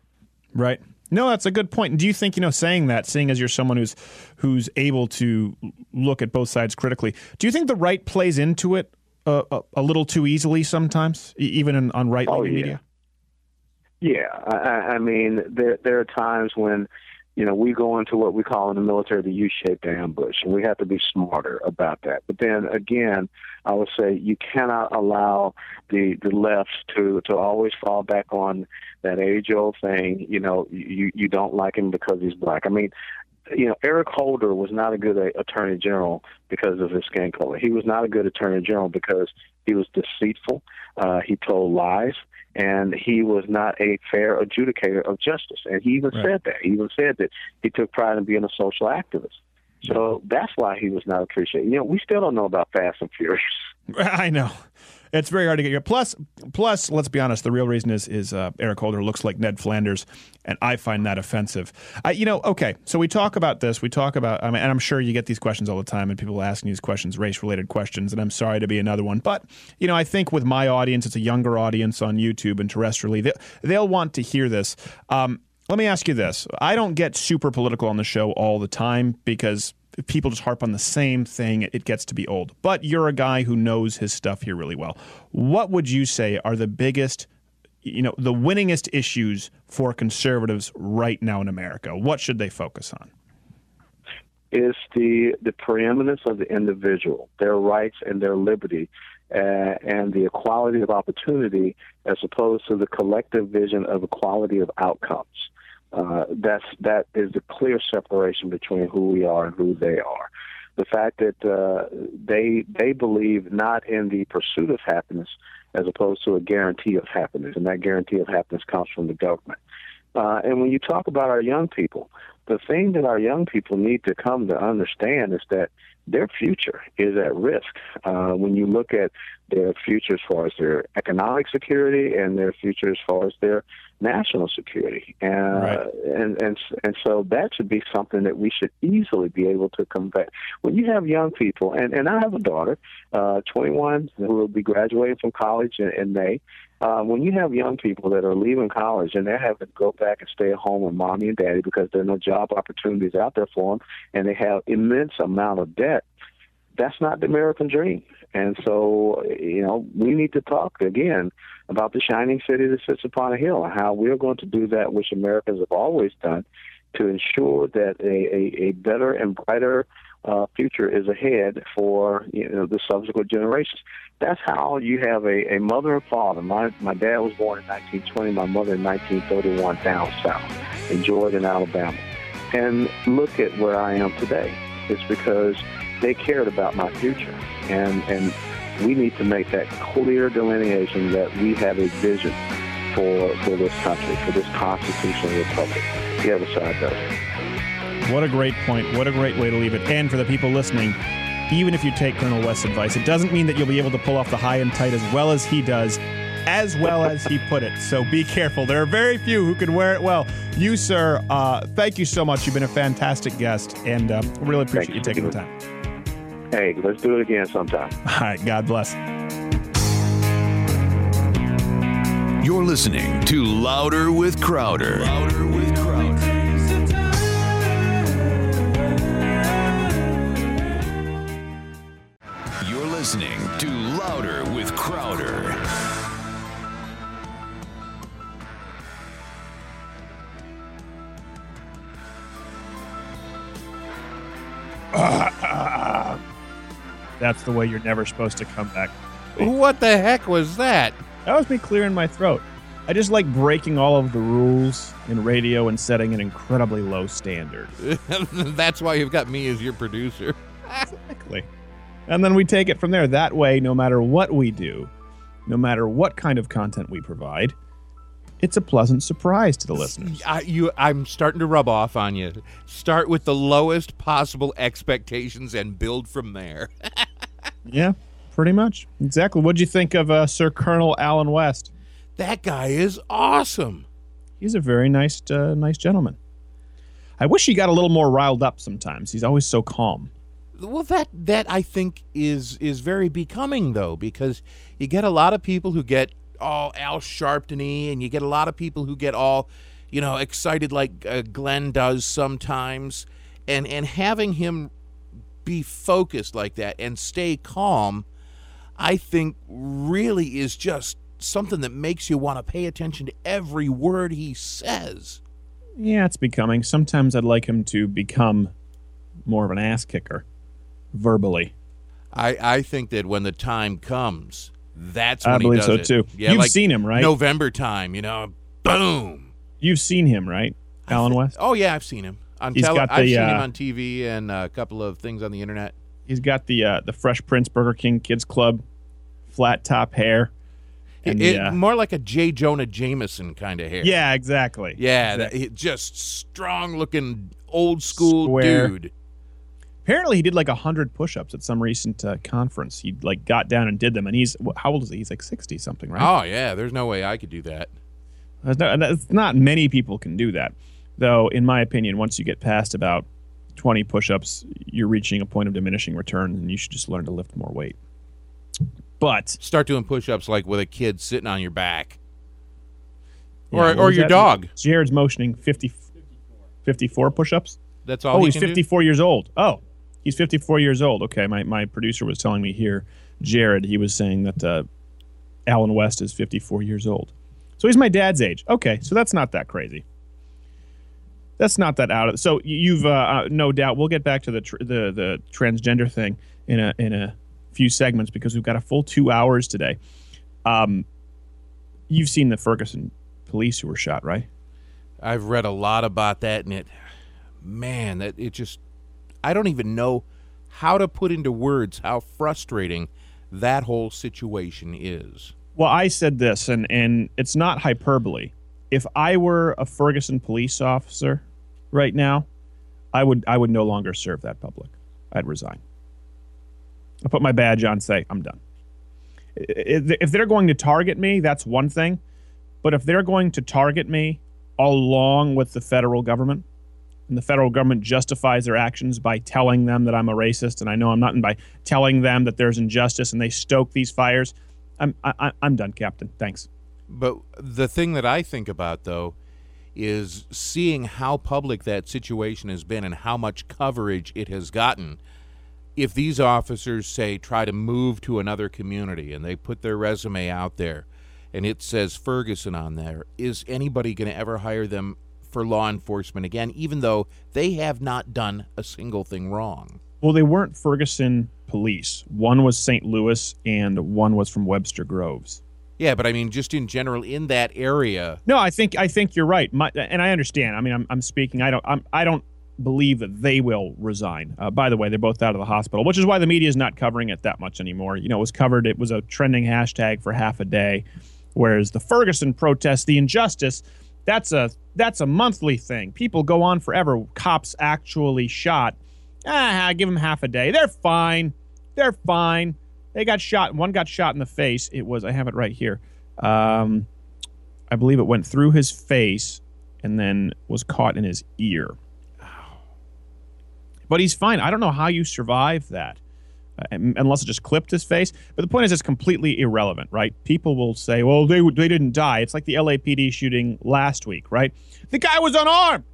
Right. No, that's a good point. And do you think, you know, saying that, seeing as you're someone who's who's able to look at both sides critically, do you think the right plays into it uh, a, a little too easily sometimes, even in, on right wing Oh, yeah. media? Yeah, I, I I mean, there there are times when you know, we go into what we call in the military the U-shaped ambush, and we have to be smarter about that. But then again, I would say you cannot allow the the left to to always fall back on that age-old thing. You know, you you don't like him because he's black. I mean, you know, Eric Holder was not a good attorney general because of his skin color. He was not a good attorney general because he was deceitful. Uh, he told lies, and he was not a fair adjudicator of justice. And he even Right. said that. He even said that he took pride in being a social activist. So that's why he was not appreciated. You know, we still don't know about Fast and Furious. I know. It's very hard to get your plus. Plus, let's be honest. The real reason is is uh, Eric Holder looks like Ned Flanders, and I find that offensive. I, you know, okay. So we talk about this. We talk about. I mean, and I'm sure you get these questions all the time, and people asking these questions, race related questions. And I'm sorry to be another one, but you know, I think with my audience, it's a younger audience on YouTube and terrestrially. They, they'll want to hear this. Um, let me ask you this. I don't get super political on the show all the time because if people just harp on the same thing, it gets to be old. But you're a guy who knows his stuff here really well. What would you say are the biggest, you know, the winningest issues for conservatives right now in America? What should they focus on? is the the preeminence of the individual, their rights and their liberty, uh, and the equality of opportunity, as opposed to the collective vision of equality of outcomes. Uh, that's that is the clear separation between who we are and who they are. The fact that uh, they they believe not in the pursuit of happiness as opposed to a guarantee of happiness, and that guarantee of happiness comes from the government. Uh, and when you talk about our young people, the thing that our young people need to come to understand is that their future is at risk. Uh, when you look at their future as far as their economic security and their future as far as their national security, uh, Right. and and and so that should be something that we should easily be able to convey. When you have young people, and and I have a daughter, uh, 21, who will be graduating from college in, in May. Uh, when you have young people that are leaving college and they're having to go back and stay at home with mommy and daddy because there are no job opportunities out there for them, and they have immense amount of debt, that's not the American dream. And so, you know, we need to talk again about the shining city that sits upon a hill and how we're going to do that which Americans have always done to ensure that a, a, a better and brighter uh, future is ahead for you know the subsequent generations. That's how you have a, a mother and father. My my dad was born in 1920. My mother in 1931 down south in Jordan, Alabama. And look at where I am today. It's because they cared about my future, and and we need to make that clear delineation that we have a vision for for this country, for this constitutional republic. The other side doesn't. What a great point. What a great way to leave it. And for the people listening, even if you take Colonel West's advice, it doesn't mean that you'll be able to pull off the high and tight as well as he does, as well as he put it. So be careful. There are very few who can wear it well. You, sir, uh, thank you so much. You've been a fantastic guest, and uh, really appreciate you taking the time. Hey, let's do it again sometime. All right. God bless. You're listening to Louder with Crowder. Louder with listening to Louder with Crowder. That's the way you're never supposed to come back. What the heck was that? That was me clearing my throat. I just like breaking all of the rules in radio and setting an incredibly low standard. That's why you've got me as your producer. Exactly. And then we take it from there. That way, no matter what we do, no matter what kind of content we provide, it's a pleasant surprise to the listeners. I, you, I'm starting to rub off on you. Start with the lowest possible expectations and build from there. Yeah, pretty much. Exactly. What'd you think of uh, Sir Colonel Allen West? that guy is awesome. He's a very nice, uh, nice gentleman. I wish he got a little more riled up sometimes. He's always so calm. Well, that that I think is is very becoming though, because you get a lot of people who get all Al Sharpton-y, and you get a lot of people who get all, you know, excited like uh, Glenn does sometimes, and and having him be focused like that and stay calm, I think really is just something that makes you want to pay attention to every word he says. Yeah, it's becoming. Sometimes I'd like him to become more of an ass kicker, verbally. I, I think that when the time comes, that's I when he believe does so it. too. Yeah, You've like seen him, right? November time, you know, boom. You've seen him, right, Allen West? Oh yeah, I've seen him on He's tele- got I've the, seen him uh, on TV and a couple of things on the internet. He's got the uh, the Fresh Prince Burger King Kids Club flat top hair. And It- the, uh, more like a J. Jonah Jameson kind of hair. yeah, exactly. yeah, that, he- just strong looking old school Square. dude. Apparently, he did like hundred push-ups at some recent uh, conference. He like got down and did them, and he's how old is he? He's like sixty something, right? Oh yeah, there's no way I could do that. There's no- and not many people can do that, though. In my opinion, once you get past about twenty push-ups, you're reaching a point of diminishing return, and you should just learn to lift more weight. But Start doing push-ups like with a kid sitting on your back, yeah, or or your that? dog. Jared's motioning 50, 54 push-ups. That's all. oh, he he's can do? 54 years old. Oh, he's 54 years old. Okay, my, my producer was telling me here, Jared, he was saying that uh, Allen West is 54 years old. So he's my dad's age. Okay, so that's not that crazy. That's not that out of. So you've uh, uh, no doubt. We'll get back to the tr- the the transgender thing in a in a few segments because we've got a full two hours today. Um, you've seen the Ferguson police who were shot, right? I've read a lot about that, and it, man, that it just, I don't even know how to put into words how frustrating that whole situation is. Well, I said this, and and it's not hyperbole. If I were a Ferguson police officer right now, I would I would no longer serve that public. I'd resign. I put my badge on, say I'm done. If they're going to target me, that's one thing, but if they're going to target me along with the federal government, and the federal government justifies their actions by telling them that I'm a racist, and I know I'm not, and by telling them that there's injustice, and they stoke these fires, I'm I, I'm done, Captain. Thanks. But the thing that I think about, though, is seeing how public that situation has been and how much coverage it has gotten. If these officers say try to move to another community and they put their resume out there and it says Ferguson on there, is anybody going to ever hire them for law enforcement again, even though they have not done a single thing wrong? Well, they weren't Ferguson police. One was St. Louis, and one was from Webster Groves. Yeah, but I mean, just in general, in that area, No, I think I think you're right, My, and I understand. I mean, I'm, I'm speaking. I don't I'm, I don't believe that they will resign. Uh, by the way, they're both out of the hospital, which is why the media is not covering it that much anymore. You know, it was covered. It was a trending hashtag for half a day, whereas the Ferguson protest, the injustice, that's a that's a monthly thing. People go on forever. Cops actually shot. Ah, give them half a day. They're fine. They're fine. They got shot. One got shot in the face. It was. I have it right here. Um, I believe it went through his face and then was caught in his ear. But he's fine. I don't know how you survive that, Uh, unless it just clipped his face. But the point is, it's completely irrelevant, right? People will say, "Well, they they didn't die." It's like the LAPD shooting last week, right? The guy was unarmed.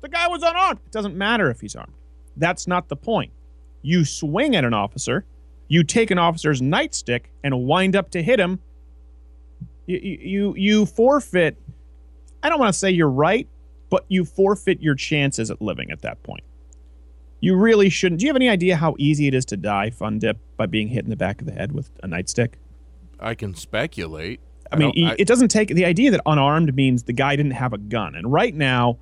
The guy was unarmed. It doesn't matter if he's armed. That's not the point. You swing at an officer, you take an officer's nightstick and wind up to hit him. You you you forfeit. I don't want to say you're right, but you forfeit your chances at living at that point. You really shouldn't. Do you have any idea how easy it is to die, Fun Dip, by being hit in the back of the head with a nightstick? I can speculate. I mean, don't- it doesn't take the idea that unarmed means the guy didn't have a gun. And right now,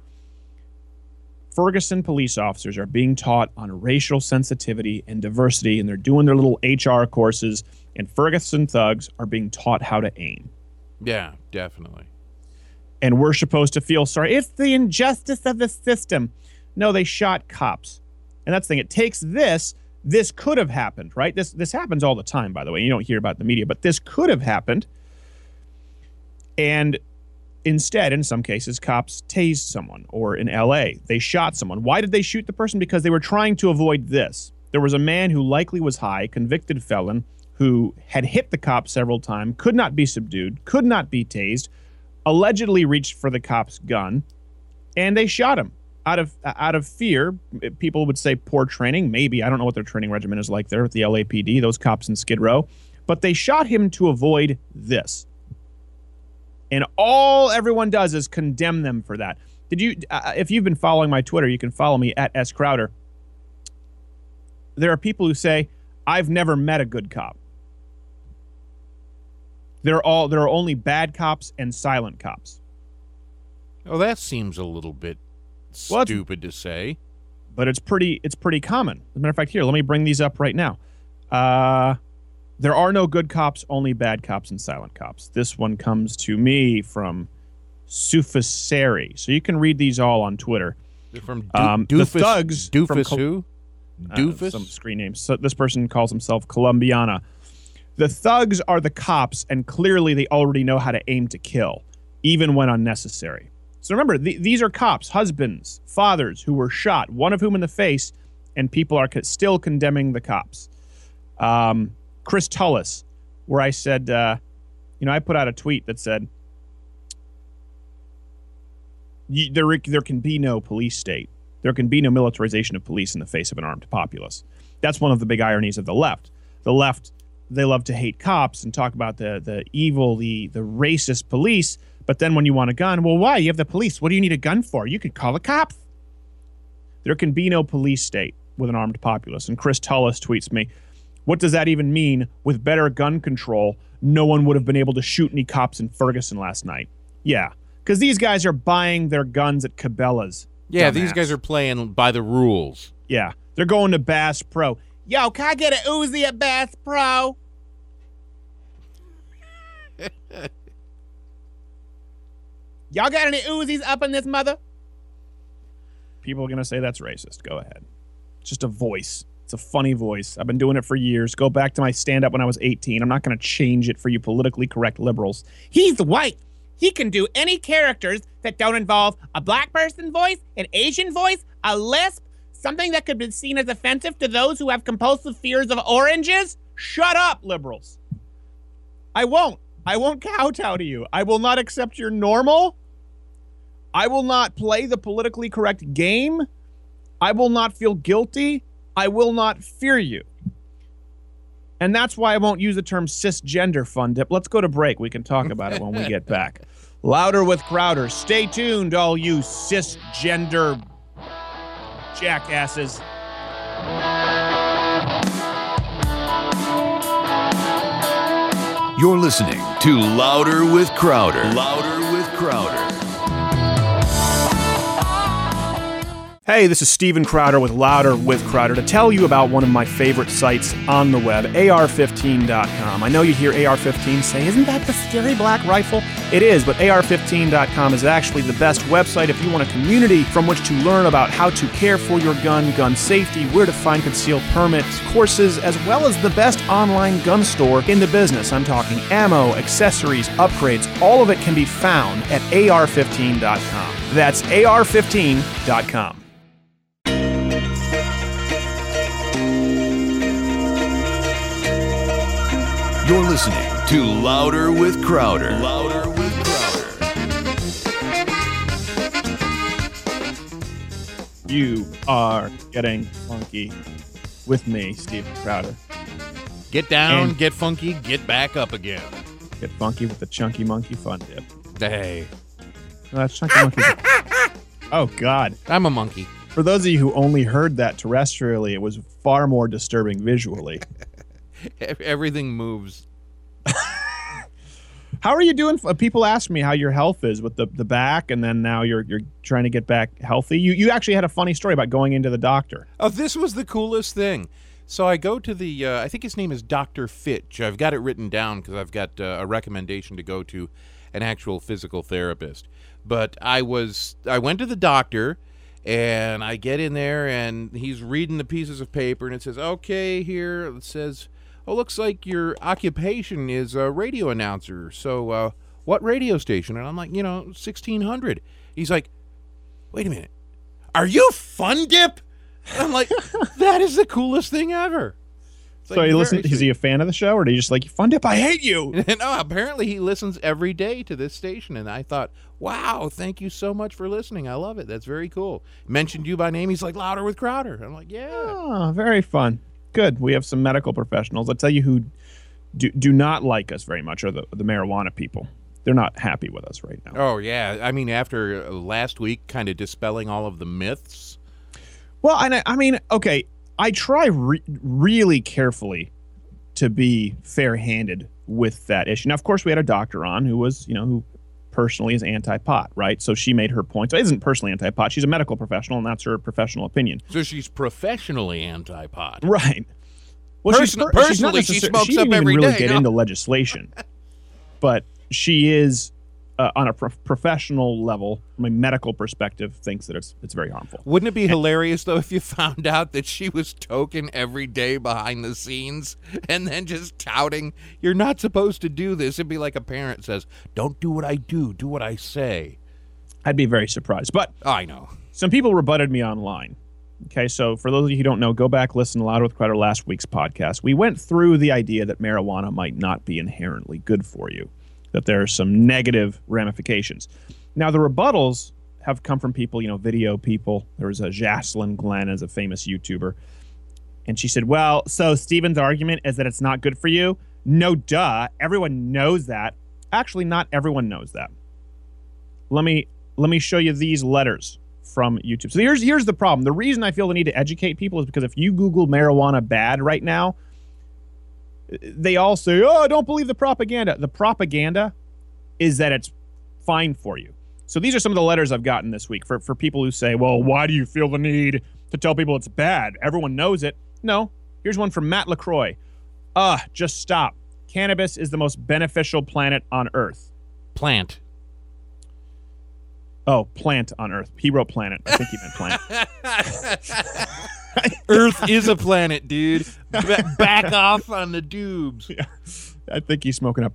Ferguson police officers are being taught on racial sensitivity and diversity, and they're doing their little HR courses. And Ferguson thugs are being taught how to aim. yeah, definitely. And we're supposed to feel sorry. It's the injustice of the system. No, they shot cops. And that's the thing. It takes this. This could have happened, right? This this happens all the time, by the way. You don't hear about the media, but this could have happened. And instead, in some cases, cops tased someone, or in LA, they shot someone. Why did they shoot the person? Because they were trying to avoid this. There was a man who likely was high, convicted felon, who had hit the cop several times, could not be subdued, could not be tased, allegedly reached for the cop's gun, and they shot him out of out of fear. People would say poor training. Maybe I don't know what their training regimen is like there at the LAPD. Those cops in Skid Row, but they shot him to avoid this. And all everyone does is condemn them for that. Did you? Uh, if you've been following my Twitter, you can follow me at s crowder. There are people who say I've never met a good cop. They're all there are only bad cops and silent cops. Oh, that seems a little bit Well, stupid to say. but it's pretty it's pretty common. As a matter of fact, here, let me bring these up right now. Uh, there are no good cops, only bad cops and silent cops. This one comes to me from Sufisari. So you can read these all on Twitter. They're From do- Um, the doofus, thugs from Doofus Col- who? Uh, Doofus. some screen names. So this person calls himself Colombiana. The thugs are the cops, and clearly they already know how to aim to kill, even when unnecessary. So remember, th- these are cops, husbands, fathers who were shot, one of whom in the face, and people are co- still condemning the cops. Um, Chris Tullis, where I said, uh, you know, I put out a tweet that said, "Y- there, there can be no police state. There can be no militarization of police in the face of an armed populace. That's one of the big ironies of the left. The left, they love to hate cops and talk about the the evil, the the racist police. But then when you want a gun, well, why? You have the police. What do you need a gun for? You could call the cops. There can be no police state with an armed populace. And Chris Tullis tweets me, what does that even mean? With better gun control, no one would have been able to shoot any cops in Ferguson last night. Yeah, because these guys are buying their guns at Cabela's. yeah, these guys are playing by the rules. Yeah, they're going to Bass Pro. Yo, can I get an Uzi at Bass Pro? Y'all got any Uzis up in this mother? People are gonna say that's racist. Go ahead. It's just a voice. It's a funny voice. I've been doing it for years. Go back to my stand up when I was 18. I'm not gonna change it for you politically correct liberals. He's white. He can do any characters that don't involve a black person voice, an Asian voice, a lisp, something that could be seen as offensive to those who have compulsive fears of oranges. Shut up, liberals. I won't. I won't kowtow to you. I will not accept your normal. I will not play the politically correct game. I will not feel guilty. I will not fear you. And that's why I won't use the term cisgender fun dip. Let's go to break. We can talk about it when we get back. Louder with Crowder. Stay tuned, all you cisgender jackasses. You're listening to Louder with Crowder. Louder with Crowder. Hey, this is Steven Crowder with Louder with Crowder to tell you about one of my favorite sites on the web, AR15.com. I know you hear AR15 say, Isn't that the scary black rifle? It is, but AR15.com is actually the best website if you want a community from which to learn about how to care for your gun, gun safety, where to find concealed permits, courses, as well as the best online gun store in the business. I'm talking ammo, accessories, upgrades. All of it can be found at AR15.com. That's AR15.com. You're listening to Louder with Crowder. Louder with Crowder. You are getting funky with me, Steven Crowder. Get down, And- get funky, get back up again. Get funky with the Chunky Monkey Fun Dip. Hey, No, that's Chunky Monkey. oh, God. I'm a monkey. For those of you who only heard that terrestrially, it was far more disturbing visually. Ev- Everything moves. How are you doing? Uh, People ask me how your health is with the, the back, and then now you're you're trying to get back healthy. You you actually had a funny story about going into the doctor. Oh, this was the coolest thing. So I go to the, uh, I think his name is Dr. Fitch. I've got it written down because I've got uh, a recommendation to go to an actual physical therapist. But I was, I went to the doctor and I get in there and he's reading the pieces of paper and it says, okay, here it says, oh, looks like your occupation is a radio announcer. So uh, what radio station? And I'm like, you know, 1600. He's like, wait a minute. Are you Fun Dip? And I'm like, that is the coolest thing ever. It's so like he very listen. Is he a fan of the show, or did he just like Fun Dip? I hate you. no, apparently he listens every day to this station, and I thought, wow, thank you so much for listening. I love it. That's very cool. Mentioned you by name. He's like louder with Crowder. I'm like, yeah. Oh, very fun. Good. We have some medical professionals. I'll tell you who do, do not like us very much are the, the marijuana people. they're not happy with us right now. Oh yeah, I mean after uh, last week, kind of dispelling all of the myths. Well, and I, I mean, okay, I try re- really carefully to be fair-handed with that issue. Now, of course, we had a doctor on who was, you know, who personally is anti-pot, right? So she made her point. So isn't personally anti-pot. She's a medical professional, and that's her professional opinion. So she's professionally anti-pot. Right. Well, Person- she's not personally, she necessar- smokes she up even every really day, get no. into legislation, but she is uh, on a prof- professional level, from a medical perspective, thinks that it's it's very harmful. Wouldn't it be hilarious though if you found out that she was token every day behind the scenes and then just touting, "You're not supposed to do this." It'd be like a parent says, "Don't do what I do, do what I say." I'd be very surprised, but I know. some people rebutted me online. Okay, so for those of you who don't know, go back listen to Loud with Crowder last week's podcast. We went through the idea that marijuana might not be inherently good for you, that there are some negative ramifications. Now, the rebuttals have come from people, you know, video people. There was a Jocelyn Glenn as a famous YouTuber, and she said, "Well, so Steven's argument is that it's not good for you." No, duh. Everyone knows that. Actually, not everyone knows that. Let me let me show you these letters from YouTube. So here's here's the problem. The reason I feel the need to educate people is because if you Google marijuana bad right now, they all say, "Oh, don't believe the propaganda." The propaganda is that it's fine for you. So these are some of the letters I've gotten this week for for people who say, "Well, why do you feel the need to tell people it's bad? Everyone knows it." No. Here's one from Matt LaCroix. Uh, just stop. Cannabis is the most beneficial planet on earth. Plant. Oh, plant on earth. He wrote planet. I think he meant plant. Earth is a planet, dude. Back off on the dubes. I think he's smoking up.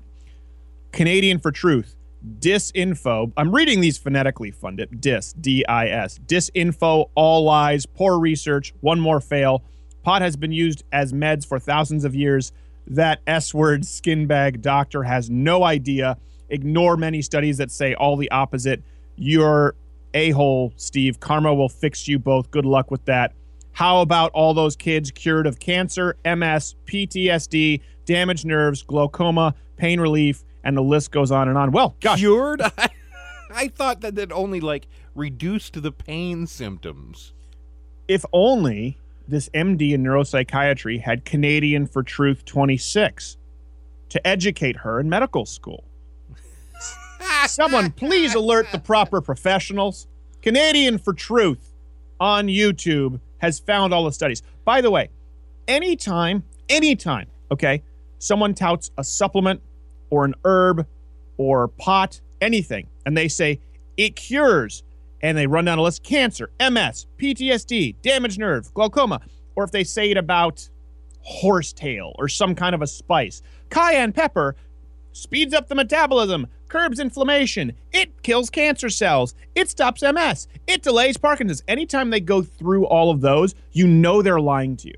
Canadian for Truth. Disinfo. I'm reading these phonetically, Fun Dip. Dis, D I S. Disinfo, all lies, poor research, one more fail. Pot has been used as meds for thousands of years. That S word skin bag doctor has no idea. Ignore many studies that say all the opposite. You're a hole, Steve. Karma will fix you both. Good luck with that. How about all those kids cured of cancer, MS, PTSD, damaged nerves, glaucoma, pain relief, and the list goes on and on? Well, gosh, Cured? I, I thought that that only like reduced the pain symptoms. if only this MD in neuropsychiatry had Canadian for Truth 26 to educate her in medical school. Someone please alert the proper professionals. Canadian for Truth on YouTube has found all the studies. By the way, anytime, anytime, okay, someone touts a supplement or an herb or pot, anything, and they say it cures, and they run down a list cancer, MS, PTSD, damaged nerve, glaucoma, or if they say it about horsetail or some kind of a spice, cayenne pepper speeds up the metabolism, curbs inflammation, it kills cancer cells, it stops MS, it delays Parkinson's. Anytime they go through all of those, you know they're lying to you.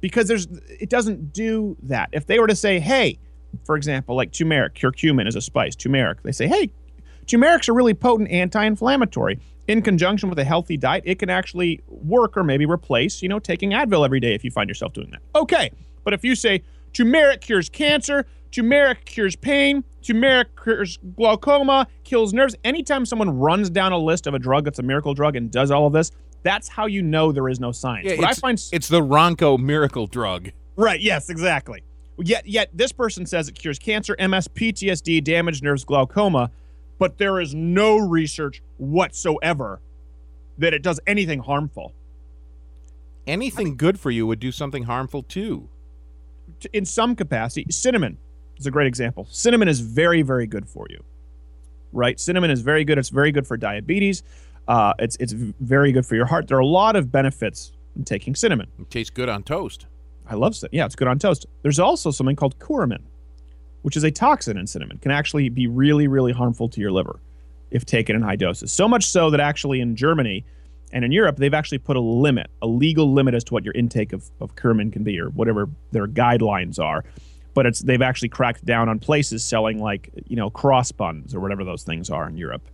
Because there's it doesn't do that. If they were to say, hey, for example, like turmeric, curcumin is a spice, turmeric, they say, hey, turmeric's a really potent anti-inflammatory. In conjunction with a healthy diet, it can actually work or maybe replace, you know, taking Advil every day if you find yourself doing that. Okay. But if you say turmeric cures cancer, turmeric cures pain, turmeric cures glaucoma, kills nerves, anytime someone runs down a list of a drug that's a miracle drug and does all of this, that's how you know there is no science. Yeah, what I it's, find it's the Ronco miracle drug. Right. Yes. Exactly. Yet, yet this person says it cures cancer, MS, PTSD, damaged nerves, glaucoma, but there is no research whatsoever that it does anything harmful. Anything good for you would do something harmful too. In some capacity, cinnamon is a great example. Cinnamon is very, very good for you. Right. Cinnamon is very good. It's very good for diabetes. Uh, it's it's very good for your heart. There are a lot of benefits in taking cinnamon. It tastes good on toast. I love cinnamon. Yeah, it's good on toast. There's also something called curcumin, which is a toxin in cinnamon. Can actually be really, really harmful to your liver if taken in high doses. So much so that actually in Germany and in Europe, they've actually put a limit, a legal limit as to what your intake of, of curcumin can be or whatever their guidelines are. But it's they've actually cracked down on places selling like, you know, cross buns or whatever those things are in Europe.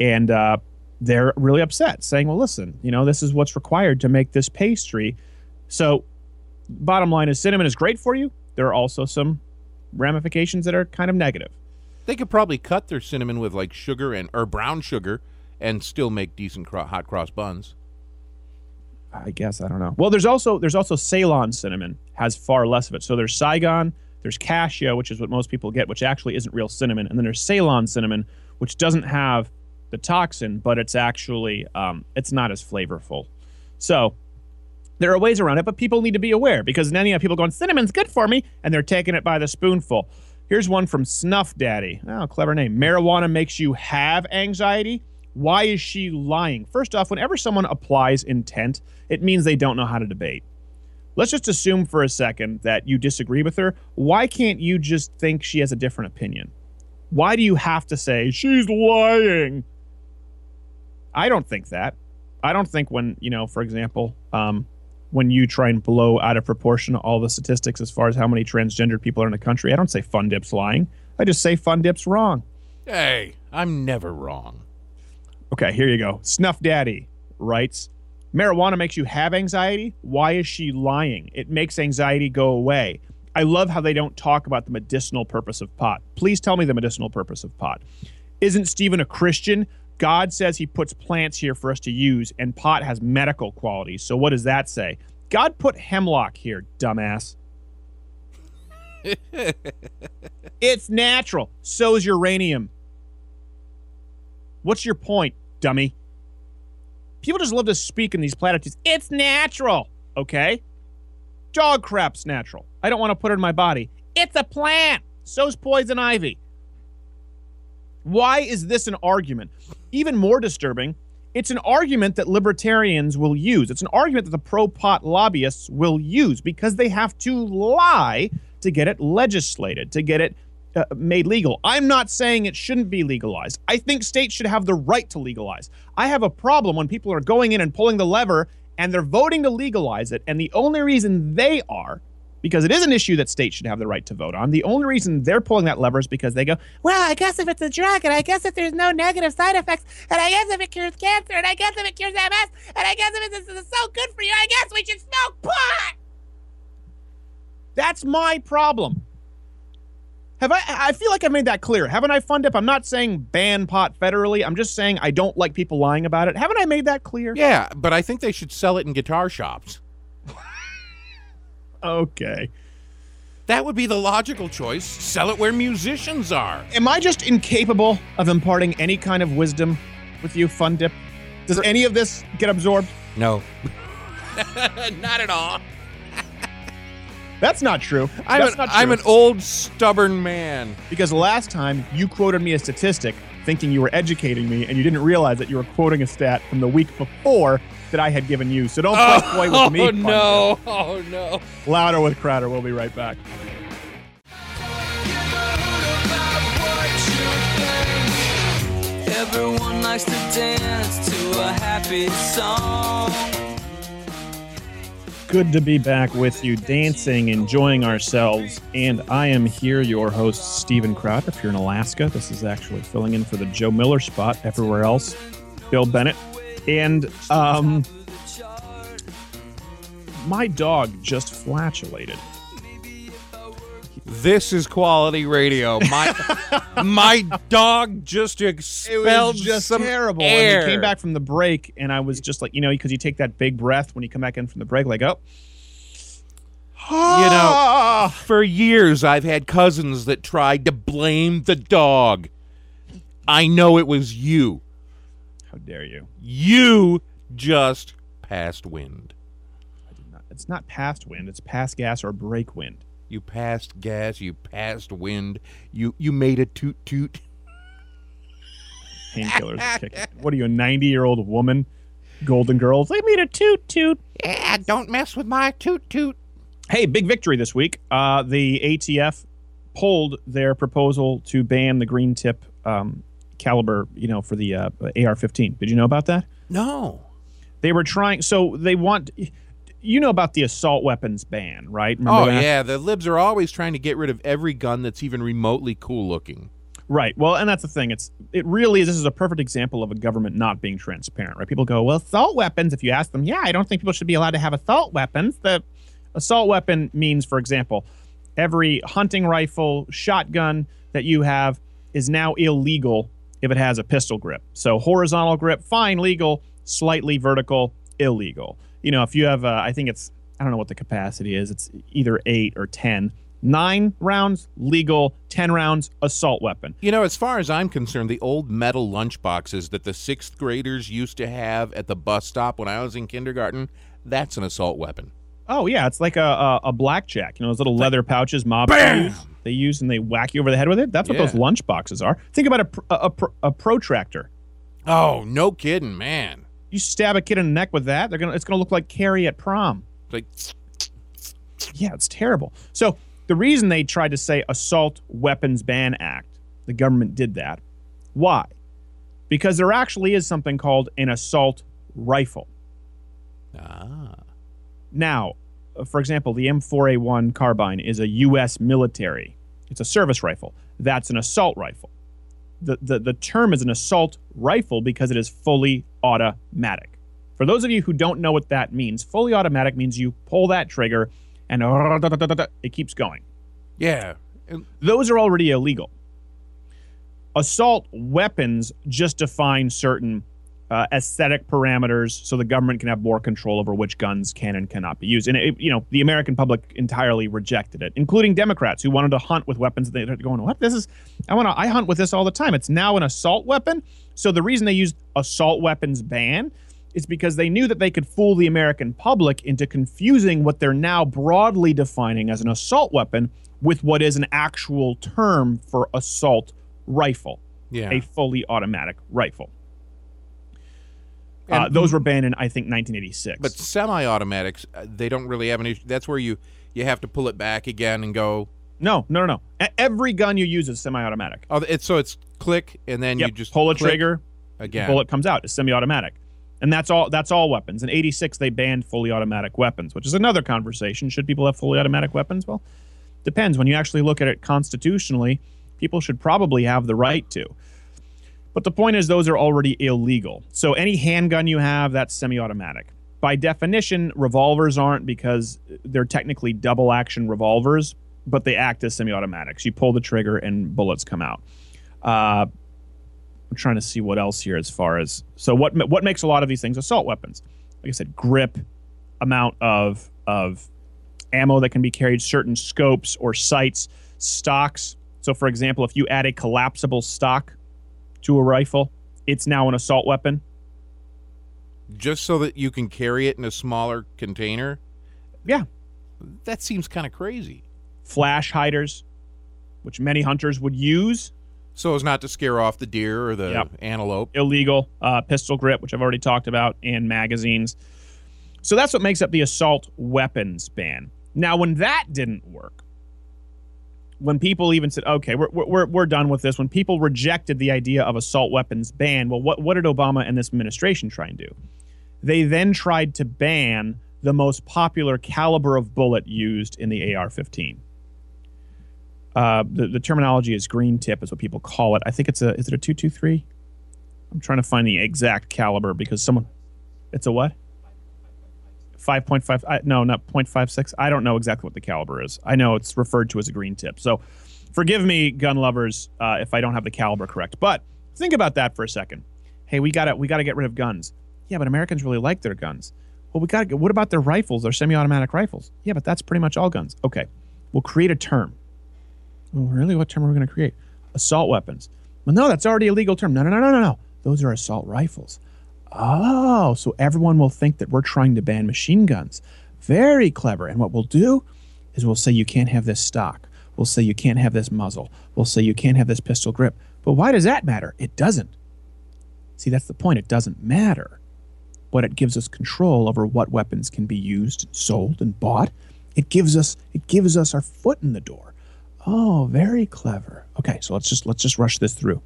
And uh, they're really upset, saying, well, listen, you know, this is what's required to make this pastry. So bottom line is cinnamon is great for you. There are also some ramifications that are kind of negative. They could probably cut their cinnamon with like sugar and or brown sugar and still make decent cro- hot cross buns. I guess I don't know. Well, there's also there's also Ceylon cinnamon has far less of it. So there's Saigon, there's cassia, which is what most people get, which actually isn't real cinnamon, and then there's Ceylon cinnamon, which doesn't have the toxin, but it's actually um, it's not as flavorful. So there are ways around it, but people need to be aware because then you have people going cinnamon's good for me, and they're taking it by the spoonful. Here's one from Snuff Daddy. Oh, clever name. Marijuana makes you have anxiety. Why is she lying? First off, whenever someone applies intent, it means they don't know how to debate. Let's just assume for a second that you disagree with her. Why can't you just think she has a different opinion? Why do you have to say she's lying? I don't think that. I don't think when, you know, for example, um, when you try and blow out of proportion all the statistics as far as how many transgendered people are in the country, I don't say Fun Dip's lying. I just say Fun Dip's wrong. Hey, I'm never wrong. Okay, here you go. Snuff Daddy writes Marijuana makes you have anxiety. Why is she lying? It makes anxiety go away. I love how they don't talk about the medicinal purpose of pot. Please tell me the medicinal purpose of pot. Isn't Steven a Christian? God says he puts plants here for us to use, and pot has medical qualities. So what does that say? God put hemlock here, dumbass. it's natural. So is uranium. What's your point, dummy? People just love to speak in these platitudes. It's natural. Okay. Dog crap's natural. I don't want to put it in my body. It's a plant. So's poison ivy. Why is this an argument? Even more disturbing, it's an argument that libertarians will use. It's an argument that the pro pot lobbyists will use because they have to lie to get it legislated, to get it uh, made legal. I'm not saying it shouldn't be legalized. I think states should have the right to legalize. I have a problem when people are going in and pulling the lever and they're voting to legalize it. And the only reason they are, because it is an issue that states should have the right to vote on, the only reason they're pulling that lever is because they go, Well, I guess if it's a drug, and I guess if there's no negative side effects, and I guess if it cures cancer, and I guess if it cures MS, and I guess if it's, it's so good for you, I guess we should smoke pot. That's my problem. Have I? I feel like I made that clear. Haven't I, Fun Dip? I'm not saying ban pot federally. I'm just saying I don't like people lying about it. Haven't I made that clear? Yeah, but I think they should sell it in guitar shops. Okay. That would be the logical choice. Sell it where musicians are. Am I just incapable of imparting any kind of wisdom with you, Fun Dip? Does any of this get absorbed? No. not at all. That's not true. I'm, That's an, not true. I'm an old, stubborn man. because last time you quoted me a statistic thinking you were educating me and you didn't realize that you were quoting a stat from the week before that I had given you. So don't play coy with oh, me. oh, Fun no. Oh, no. Louder with Crowder. We'll be right back. Everyone likes to dance to a happy song. Good to be back with you, dancing, enjoying ourselves. And I am here, your host, Steven Crowder. If you're in Alaska, this is actually filling in for the Joe Miller spot. Everywhere else, Bill Bennett. And um, my dog just flatulated. This is quality radio. My my dog just expelled just some terrible. air. And we came back from the break, and I was just like, you know, because you take that big breath when you come back in from the break, like, oh. You know, ah. for years I've had cousins that tried to blame the dog. I know it was you. How dare you? You just passed wind. Not. It's not past wind, it's past gas or break wind. You passed gas, you passed wind, you you made a toot toot. Painkillers are kicking. What are you, a 90 year old woman? Golden Girls. They made a toot toot. Yeah, don't mess with my toot toot. Hey, big victory this week. Uh, the ATF pulled their proposal to ban the green tip um, caliber, you know, for the uh, AR-15. Did you know about that? No. They were trying. So they want. You know about the assault weapons ban, right? Remember Oh that? yeah, the libs are always trying to get rid of every gun that's even remotely cool looking. Right. Well, and that's the thing. It's it really is. This is a perfect example of a government not being transparent. Right. People go, well, assault weapons. If you ask them, yeah, I don't think people should be allowed to have assault weapons. The assault weapon means, for example, every hunting rifle, shotgun that you have is now illegal if it has a pistol grip. So horizontal grip, fine, legal. Slightly vertical, illegal. You know, if you have, uh, I think it's, I don't know what the capacity is. It's either eight or ten. Nine rounds, legal. Ten rounds, assault weapon. You know, as far as I'm concerned, the old metal lunch boxes that the sixth graders used to have at the bus stop when I was in kindergarten, that's an assault weapon. Oh yeah, it's like a a, a blackjack. You know those little leather pouches mob use, they use and they whack you over the head with it. That's what Yeah. those lunch boxes are. Think about a a, a, a protractor. Oh, no kidding, man. You stab a kid in the neck with that, they're gonna it's gonna look like Carrie at prom. Like, Yeah, it's terrible. So the reason they tried to say Assault Weapons Ban Act, the government did that. Why? Because there actually is something called an assault rifle. ah. Now, for example, the M4A1 carbine is a U.S. military. It's a service rifle. That's an assault rifle. The, the, the term is an assault rifle because it is fully automatic. For those of you who don't know what that means, fully automatic means you pull that trigger and it keeps going. Yeah. Those are already illegal. Assault weapons just define certain uh, aesthetic parameters so the government can have more control over which guns can and cannot be used. And, it, you know, the American public entirely rejected it, including Democrats who wanted to hunt with weapons. They're going, what? This is, I want to, I hunt with this all the time. It's now an assault weapon. So the reason they used assault weapons ban is because they knew that they could fool the American public into confusing what they're now broadly defining as an assault weapon with what is an actual term for assault rifle, Yeah. a fully automatic rifle. Uh, those were banned in, I think, 1986. But semi-automatics, uh, they don't really have an issue. That's where you you have to pull it back again and go. no, no, no, no. Every gun you use is semi-automatic. Oh, it's so it's click and then Yep. you just pull a trigger, again. bullet comes out. It's semi-automatic, and that's all. That's all weapons. In '86, they banned fully automatic weapons, which is another conversation. Should people have fully automatic weapons? Well, depends. When you actually look at it constitutionally, people should probably have the right to. But the point is, those are already illegal. So any handgun you have, that's semi-automatic. By definition, revolvers aren't because they're technically double-action revolvers, but they act as semi-automatics. You pull the trigger and bullets come out. Uh, I'm trying to see what else here as far as so what what makes a lot of these things assault weapons. Like I said, grip, amount of of ammo that can be carried, certain scopes or sights, stocks. So, for example, if you add a collapsible stock to a rifle, it's now an assault weapon. just so that you can carry it in a smaller container. Yeah. That seems kind of crazy. Flash hiders, which many hunters would use, So as not to scare off the deer or the Yep. antelope. illegal. Uh, pistol grip, which I've already talked about, and magazines. So that's what makes up the assault weapons ban. Now, when that didn't work, when people even said, okay, we're, we're, we're done with this, when people rejected the idea of assault weapons ban, well, what, what did Obama and this administration try and do? They then tried to ban the most popular caliber of bullet used in the AR 15. Uh, the, the terminology is green tip, is what people call it. I think it's a, is it a 223? I'm trying to find the exact caliber because someone, it's a what? 5.5 I, no not 0.56 i don't know exactly what the caliber is. I know it's referred to as a green tip. So forgive me gun lovers uh, if i don't have the caliber correct. But think about that for a second. Hey we gotta we gotta get rid of guns. Yeah but americans really like their guns. Well we gotta what about their rifles their semi-automatic rifles? Yeah but that's pretty much all guns. Okay we'll create a term. Oh really? What term are we to create? Assault weapons. Well no that's already a legal term. No no no no no no. Those are assault rifles Oh, so everyone will think that we're trying to ban machine guns. Very clever. And what we'll do is we'll say you can't have this stock. We'll say you can't have this muzzle. We'll say you can't have this pistol grip. But why does that matter? It doesn't. See, that's the point. It doesn't matter. But it gives us control over what weapons can be used, sold, and bought. It gives us it gives us our foot in the door. Oh, very clever. Okay, so let's just let's just rush this through.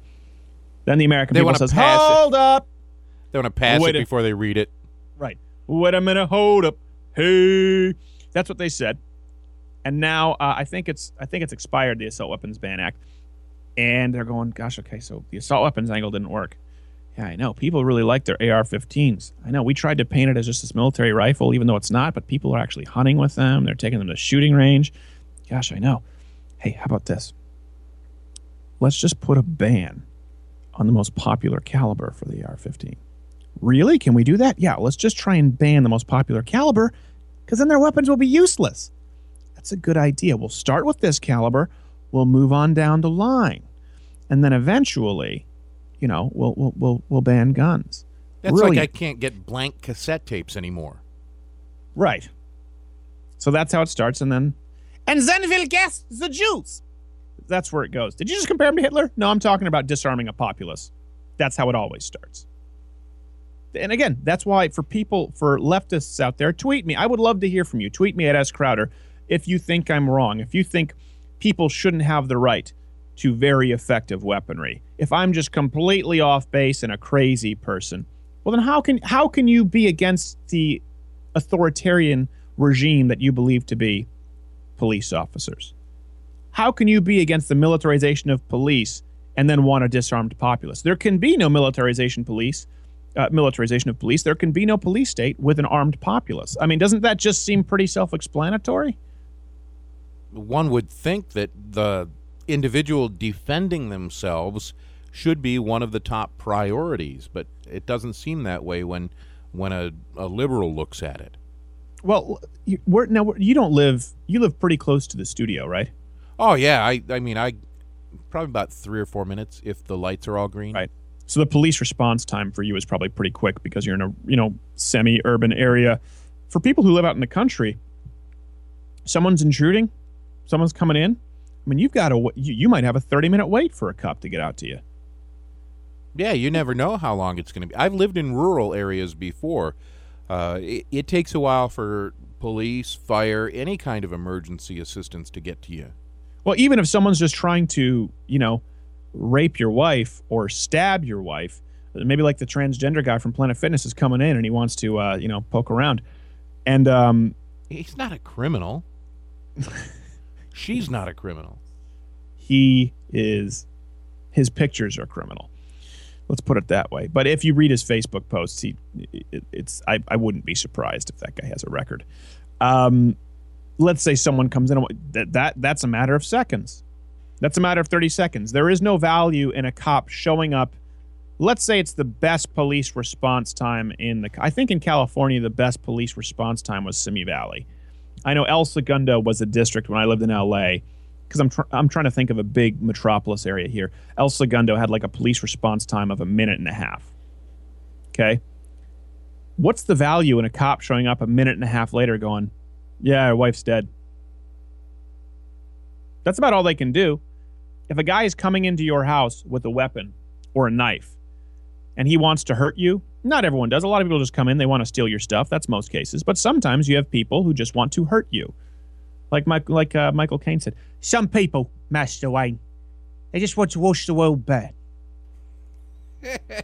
Then the American They people says, pass it. "Hold up." They want to pass Wait it a- before they read it. Right. Wait a minute. Hold up. Hey, that's what they said. And now uh, I think it's I think it's expired the Assault Weapons Ban Act, and they're going, gosh, okay, so the assault weapons angle didn't work. Yeah, I know. People really like their AR-15s. I know. We tried to paint it as just this military rifle, even though it's not. But people are actually hunting with them. They're taking them to shooting range. Gosh, I know. Hey, how about this? let's just put a ban on the most popular caliber for the AR-15. Really? Can we do that? Yeah, let's just try and ban the most popular caliber because then their weapons will be useless. That's a good idea. We'll start with this caliber, we'll move on down the line, and then eventually, you know, we'll we'll we'll, we'll ban guns. That's like I can't get blank cassette tapes anymore. Right. So that's how it starts, and then And then we'll guess the Jews. that's where it goes. Did you just compare him to Hitler? No, I'm talking about disarming a populace. That's how it always starts. And again, that's why for people, for leftists out there, tweet me. I would love to hear from you. Tweet me at S. Crowder if you think I'm wrong. If you think people shouldn't have the right to very effective weaponry. If I'm just completely off base and a crazy person, well then how can how can you be against the authoritarian regime that you believe to be police officers? how can you be against the militarization of police and then want a disarmed populace? There can be no militarization police, uh, militarization of police. There can be no police state with an armed populace. I mean, doesn't that just seem pretty self-explanatory? One would think that the individual defending themselves should be one of the top priorities, but it doesn't seem that way when when a, a liberal looks at it. Well, you, we're, now we're, you don't live. You live pretty close to the studio, right? Oh yeah, I I mean I probably about three or four minutes if the lights are all green. Right. So the police response time for you is probably pretty quick because you're in a you know semi-urban area. For people who live out in the country, someone's intruding, someone's coming in. I mean, you've got to you, you might have a 30 minute wait for a cop to get out to you. Yeah, you never know how long it's going to be. I've lived in rural areas before. Uh, it, it takes a while for police, fire, any kind of emergency assistance to get to you. Well, even if someone's just trying to, you know, rape your wife or stab your wife, maybe like the transgender guy from Planet Fitness is coming in and he wants to, uh, you know, poke around, and um, He's not a criminal. She's not a criminal. he is, his pictures are criminal. Let's put it that way. But if you read his Facebook posts, he, it, it's I, I wouldn't be surprised if that guy has a record. Um, let's say someone comes in, and that that that's a matter of seconds. That's a matter of 30 seconds. There is no value in a cop showing up. Let's say it's the best police response time in the. I think in California, the best police response time was Simi Valley. I know El Segundo was a district when I lived in LA because I'm, tr- I'm trying to think of a big metropolis area here. El Segundo had like a police response time of a minute and a half. Okay. What's the value in a cop showing up a minute and a half later going, yeah, our wife's dead? That's about all they can do. If a guy is coming into your house with a weapon or a knife and he wants to hurt you, not everyone does. A lot of people just come in, they want to steal your stuff. That's most cases. But sometimes you have people who just want to hurt you. Like Mike, like uh, Michael Caine said, some people, Master Wayne, they just want to wash the world bad.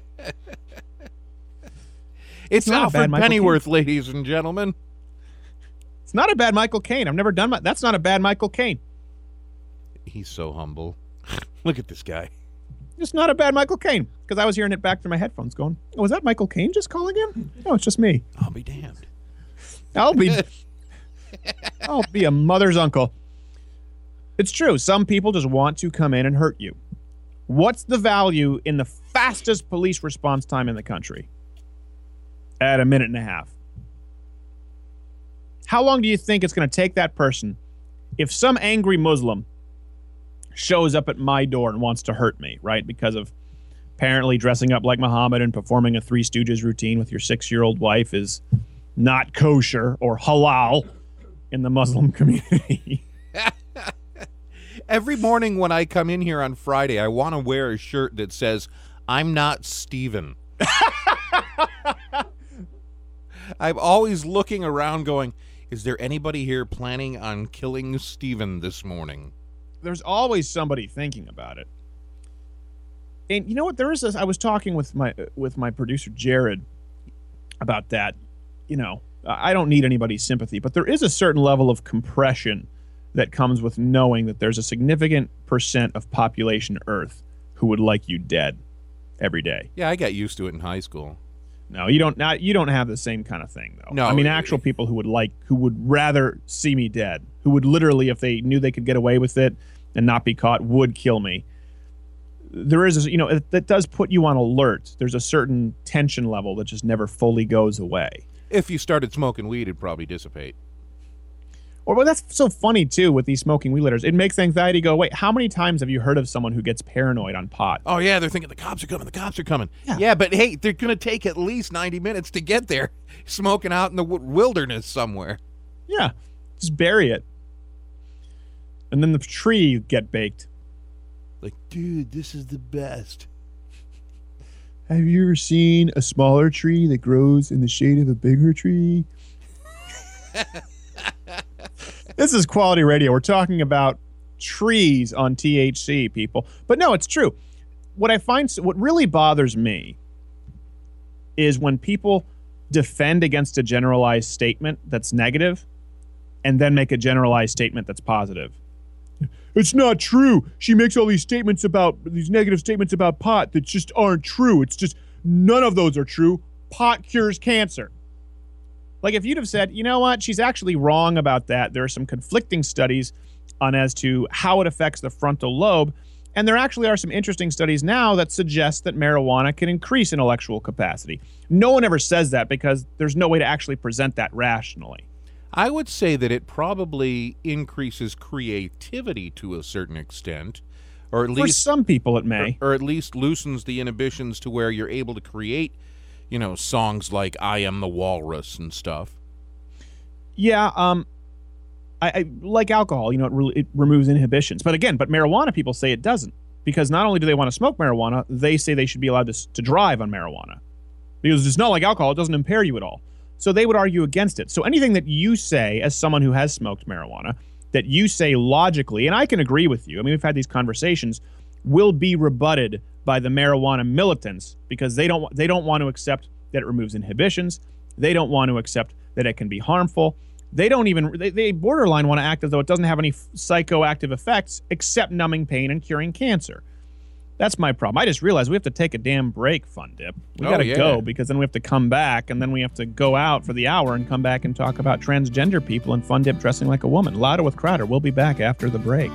It's not a bad Alfred Pennyworth, ladies and gentlemen. It's not a bad Michael Caine. I've never done my. That's not a bad Michael Caine. He's so humble. Look at this guy. It's not a bad Michael Caine because I was hearing it back through my headphones, going, "Oh, was that Michael Caine just calling in? No, it's just me. I'll be damned. I'll be, I'll be a mother's uncle." It's true. Some people just want to come in and hurt you. What's the value in the fastest police response time in the country? At a minute and a half. How long do you think it's going to take that person if some angry Muslim shows up at my door and wants to hurt me, right? Because of apparently dressing up like Muhammad and performing a Three Stooges routine with your six year old wife is not kosher or halal in the Muslim community. Every morning when I come in here on Friday, I want to wear a shirt that says, I'm not Steven. I'm always looking around going, is there anybody here planning on killing Steven this morning? There's always somebody thinking about it. And you know what? There is this. I was talking with my with my producer Jared about that. You know, I don't need anybody's sympathy, but there is a certain level of compression that comes with knowing that there's a significant percent of population Earth who would like you dead every day. Yeah, I got used to it in high school. No, you don't. Not you don't have the same kind of thing though. No, I mean actual people who would like, who would rather see me dead, who would literally, if they knew they could get away with it and not be caught, would kill me. there is, a- you know, it, that does put you on alert. There's a certain tension level that just never fully goes away. If you started smoking weed, it'd probably dissipate. Or well, that's so funny too with these smoking weed litters. It makes anxiety go away. How many times have you heard of someone who gets paranoid on pot? Oh yeah, they're thinking the cops are coming. The cops are coming. Yeah. yeah but hey, they're gonna take at least ninety minutes to get there, smoking out in the w- wilderness somewhere. Yeah, just bury it, and then the tree get baked. Like, dude, this is the best. Have you ever seen a smaller tree that grows in the shade of a bigger tree? this is quality radio. We're talking about trees on THC, people. But no, it's true. What I find, what really bothers me is when people defend against a generalized statement that's negative and then make a generalized statement that's positive. It's not true. She makes all these statements about these negative statements about pot that just aren't true. It's just none of those are true. Pot cures cancer. Like if you'd have said, you know what, she's actually wrong about that. There are some conflicting studies on as to how it affects the frontal lobe. And there actually are some interesting studies now that suggest that marijuana can increase intellectual capacity. No one ever says that because there's no way to actually present that rationally. I would say that it probably increases creativity to a certain extent, or at For least some people, it may. or, or at least loosens the inhibitions to where you're able to create, you know, songs like "I Am the Walrus" and stuff. Yeah, um, I, I like alcohol. You know, it, re- it removes inhibitions. But again, but marijuana people say it doesn't because not only do they want to smoke marijuana, they say they should be allowed to, to drive on marijuana because it's not like alcohol; it doesn't impair you at all. So they would argue against it. So anything that you say as someone who has smoked marijuana, that you say logically, and I can agree with you. I mean, we've had these conversations, will be rebutted by the marijuana militants because they don't they don't want to accept that it removes inhibitions. They don't want to accept that it can be harmful. They don't even they, they borderline want to act as though it doesn't have any psychoactive effects except numbing pain and curing cancer. That's my problem. I just realized we have to take a damn break, Fun Dip. We Oh, got to yeah. go because then we have to come back and then we have to go out for the hour and come back and talk about transgender people and Fun Dip dressing like a woman. Louder with Crowder. We'll be back after the break.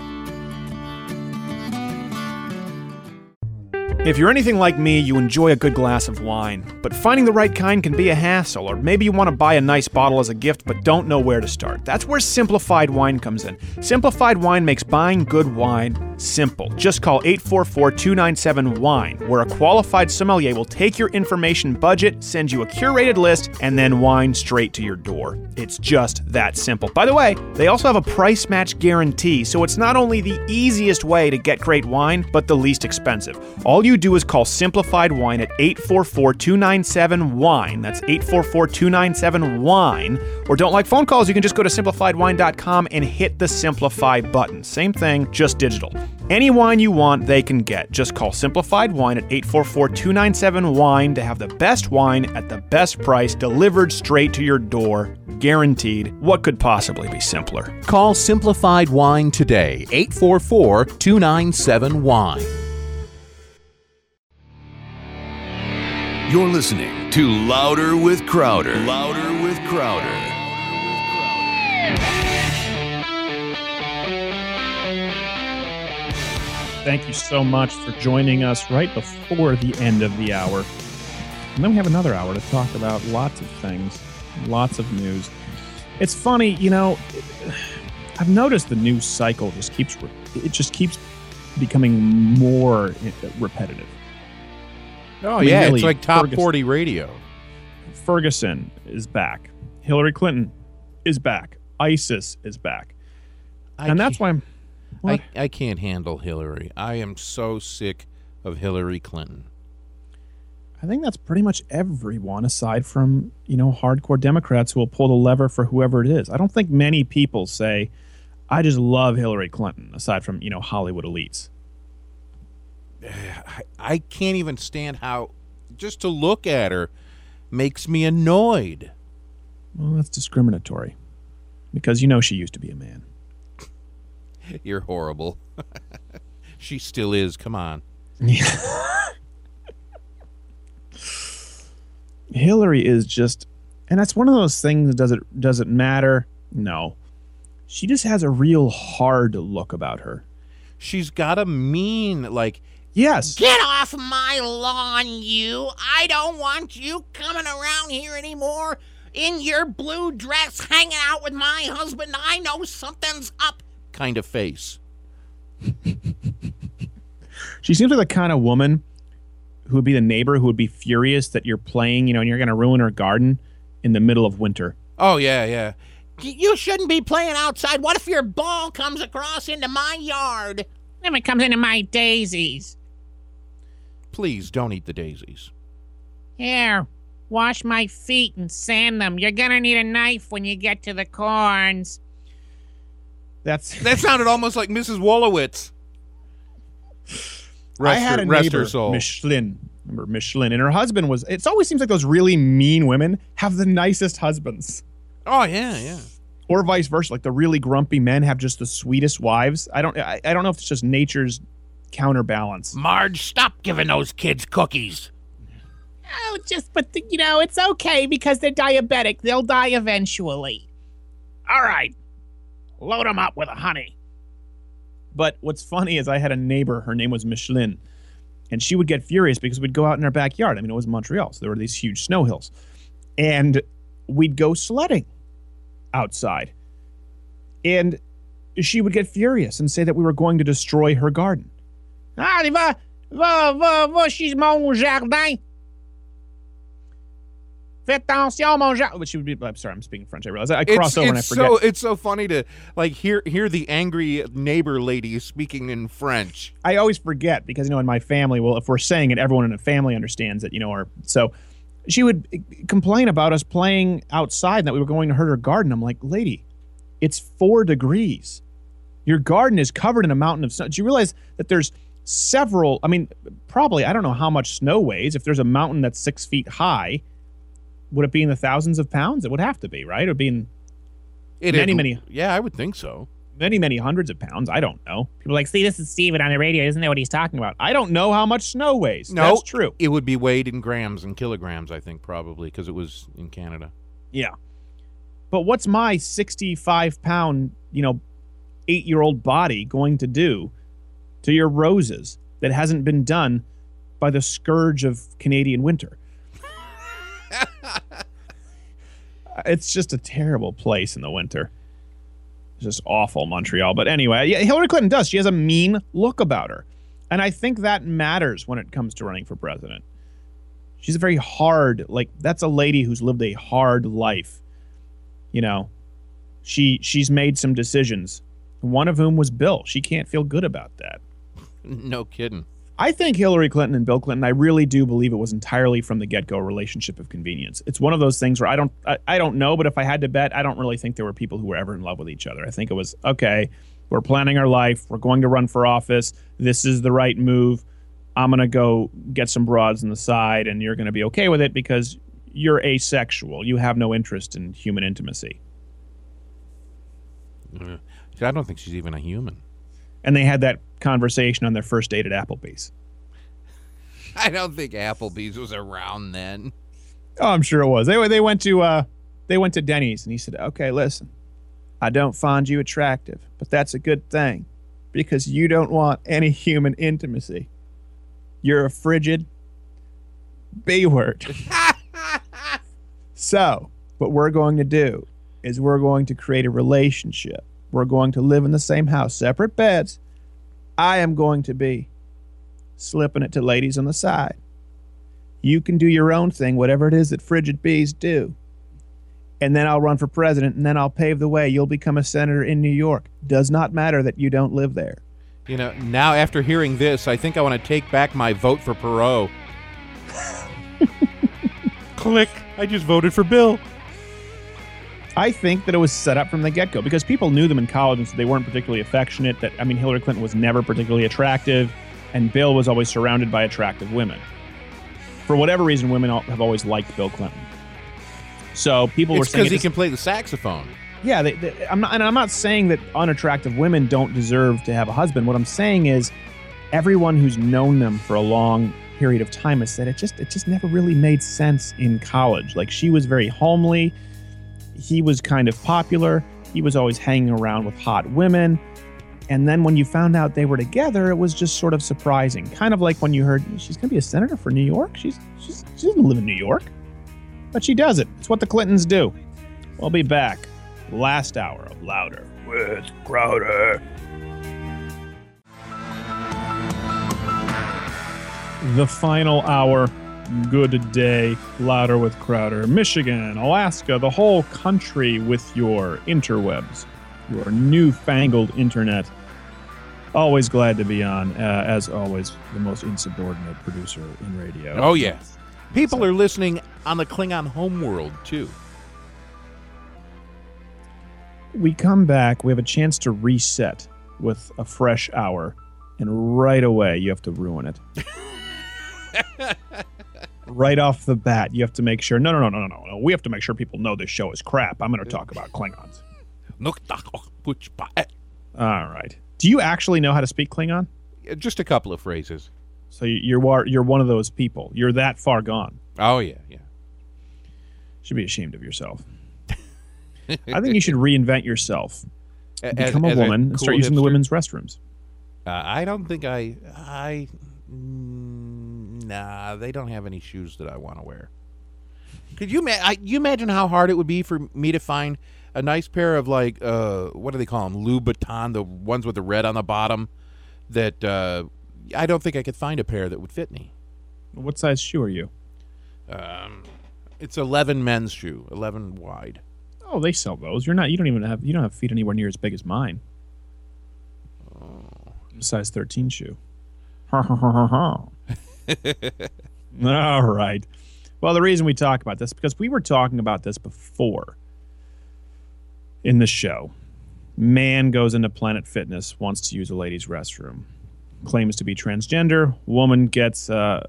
If you're anything like me, you enjoy a good glass of wine, but finding the right kind can be a hassle, or maybe you want to buy a nice bottle as a gift but don't know where to start. That's where Simplified Wine comes in. Simplified Wine makes buying good wine simple. Just call 844 297 Wine, where a qualified sommelier will take your information budget, send you a curated list, and then wine straight to your door. It's just that simple. By the way, they also have a price match guarantee, so it's not only the easiest way to get great wine, but the least expensive. All you do is call Simplified Wine at 844 297 Wine. That's 844 297 Wine. Or don't like phone calls, you can just go to simplifiedwine.com and hit the Simplify button. Same thing, just digital. Any wine you want, they can get. Just call Simplified Wine at 844 297 Wine to have the best wine at the best price delivered straight to your door. Guaranteed. What could possibly be simpler? Call Simplified Wine today, 844 297 Wine. You're listening to Louder with Crowder. Louder with Crowder. Thank you so much for joining us right before the end of the hour. And then we have another hour to talk about lots of things, lots of news. It's funny, you know, I've noticed the news cycle just keeps it just keeps becoming more repetitive. Oh yeah, it's like top Ferguson- forty radio. Ferguson is back. Hillary Clinton is back. ISIS is back. I and that's why I'm what? I, I can't handle Hillary. I am so sick of Hillary Clinton. I think that's pretty much everyone aside from, you know, hardcore Democrats who will pull the lever for whoever it is. I don't think many people say, I just love Hillary Clinton, aside from, you know, Hollywood elites. I, I can't even stand how just to look at her makes me annoyed. Well, that's discriminatory. Because you know she used to be a man. You're horrible. she still is. Come on. Hillary is just and that's one of those things does it does it matter? No. She just has a real hard look about her. She's got a mean, like Yes. Get off my lawn, you. I don't want you coming around here anymore in your blue dress hanging out with my husband. I know something's up. Kind of face. She seems like the kind of woman who would be the neighbor who would be furious that you're playing, you know, and you're going to ruin her garden in the middle of winter. Oh yeah, yeah. You shouldn't be playing outside. What if your ball comes across into my yard? If it comes into my daisies. Please don't eat the daisies. Here, wash my feet and sand them. You're gonna need a knife when you get to the corns. That's That sounded almost like Mrs. Wolowitz. Rest I had her, a rest neighbor, her soul. Michelin. Remember Michelin, and her husband was. It always seems like those really mean women have the nicest husbands, oh yeah, yeah. or vice versa. Like the really grumpy men have just the sweetest wives. I don't. I, I don't know if it's just nature's counterbalance. Marge, stop giving those kids cookies. Oh, just, but, you know, it's okay because they're diabetic. They'll die eventually. All right. Load them up with honey. But what's funny is I had a neighbor. Her name was Michelin, and she would get furious because we'd go out in our backyard. I mean, it was Montreal, so there were these huge snow hills, and we'd go sledding outside, and she would get furious and say that we were going to destroy her garden. Ah, va, va, va, va chez mon jardin. Fais attention, mon oh, she would be. I'm sorry, I'm speaking French. I realize I It's, cross over and I forget. so it's so funny to like hear hear the angry neighbor lady speaking in French. I always forget because you know in my family, well, if we're saying it, everyone in the family understands it, you know. Or so she would complain about us playing outside and that we were going to hurt her garden. I'm like, lady, it's four degrees. Your garden is covered in a mountain of snow. Do you realize that there's several? I mean, probably I don't know how much snow weighs. If there's a mountain that's six feet high, would it be in the thousands of pounds? It would have to be, right? It would be in It Many, is- many- Yeah, I would think so. many, many hundreds of pounds. I don't know. People are like, see, this is Steven on the radio. Isn't that what he's talking about? I don't know how much snow weighs. No, That's true. It would be weighed in grams and kilograms, I think, probably, because it was in Canada. Yeah. But what's my 65 pound, you know, eight year old body going to do to your roses that hasn't been done by the scourge of Canadian winter? it's just a terrible place in the winter. It's just awful, Montreal. But anyway, yeah, Hillary Clinton does. She has a mean look about her. And I think that matters when it comes to running for president. She's a very hard, like, that's a lady who's lived a hard life you know she she's made some decisions one of whom was bill she can't feel good about that No kidding. I think hillary clinton and bill clinton i really do believe it was entirely from the get-go a relationship of convenience. It's one of those things where i don't I, I don't know but if i had to bet i don't really think there were people who were ever in love with each other. I think it was okay we're planning our life we're going to run for office this is the right move i'm going to go get some broads on the side and you're going to be okay with it because you're asexual. You have no interest in human intimacy. I don't think she's even a human. and they had that conversation on their first date at Applebee's. I don't think Applebee's was around then. Oh, I'm sure it was. They they went to uh they went to Denny's and he said, "Okay, listen. I don't find you attractive, but that's a good thing because you don't want any human intimacy. You're a frigid B word." so, what we're going to do is we're going to create a relationship. We're going to live in the same house, separate beds. I am going to be slipping it to ladies on the side. You can do your own thing, whatever it is that frigid bees do. And then I'll run for president, and then I'll pave the way. You'll become a senator in New York. Does not matter that you don't live there. You know, now after hearing this, I think I want to take back my vote for Perot. Click. I just voted for Bill. I think that it was set up from the get go because people knew them in college and so they weren't particularly affectionate. That I mean, Hillary Clinton was never particularly attractive, and Bill was always surrounded by attractive women. For whatever reason, women have always liked Bill Clinton. So people were It's saying, because he can play the saxophone. yeah, they, they, I'm not, and I'm not saying that unattractive women don't deserve to have a husband. What I'm saying is, everyone who's known them for a long period of time has said it just it just never really made sense in college. Like she was very homely, he was kind of popular, he was always hanging around with hot women, And then when you found out they were together, it was just sort of surprising. Kind of like when you heard she's going to be a senator for New York. She's, she's she doesn't live in New York, but she does it. It's what the Clintons do. We'll be back. Last hour of Louder with Crowder. The final hour. Good day. Louder with Crowder. Michigan, Alaska, the whole country with your interwebs, your newfangled internet. Always glad to be on. Uh, as always, the most insubordinate producer in radio. Oh, yeah. People are listening on the Klingon homeworld, too. we come back, we have a chance to reset with a fresh hour, and right away you have to ruin it. right off the bat, you have to make sure. No, no, no, no, no, no. We have to make sure people know this show is crap. I'm going to talk about Klingons. All right. Do you actually know how to speak Klingon? Just a couple of phrases. So you- you're you're one of those people. You're that far gone. Oh, yeah, yeah. Should be ashamed of yourself. I think you should reinvent yourself. A- Become as- a as woman and cool start using the women's restrooms. Uh, I don't think I. I. mm, Nah, they don't have any shoes that I want to wear. Could you ma- I, you imagine how hard it would be for me to find a nice pair of like uh what do they call them Louboutin the ones with the red on the bottom that uh I don't think I could find a pair that would fit me. What size shoe are you? Um, it's eleven men's shoe, eleven wide. Oh, they sell those. You're not. You don't even have. You don't have feet anywhere near as big as mine. Size 13 shoe. All right. Well, the reason we talk about this because we were talking about this before in the show. Man goes into Planet Fitness, wants to use a ladies' restroom, claims to be transgender. Woman gets uh,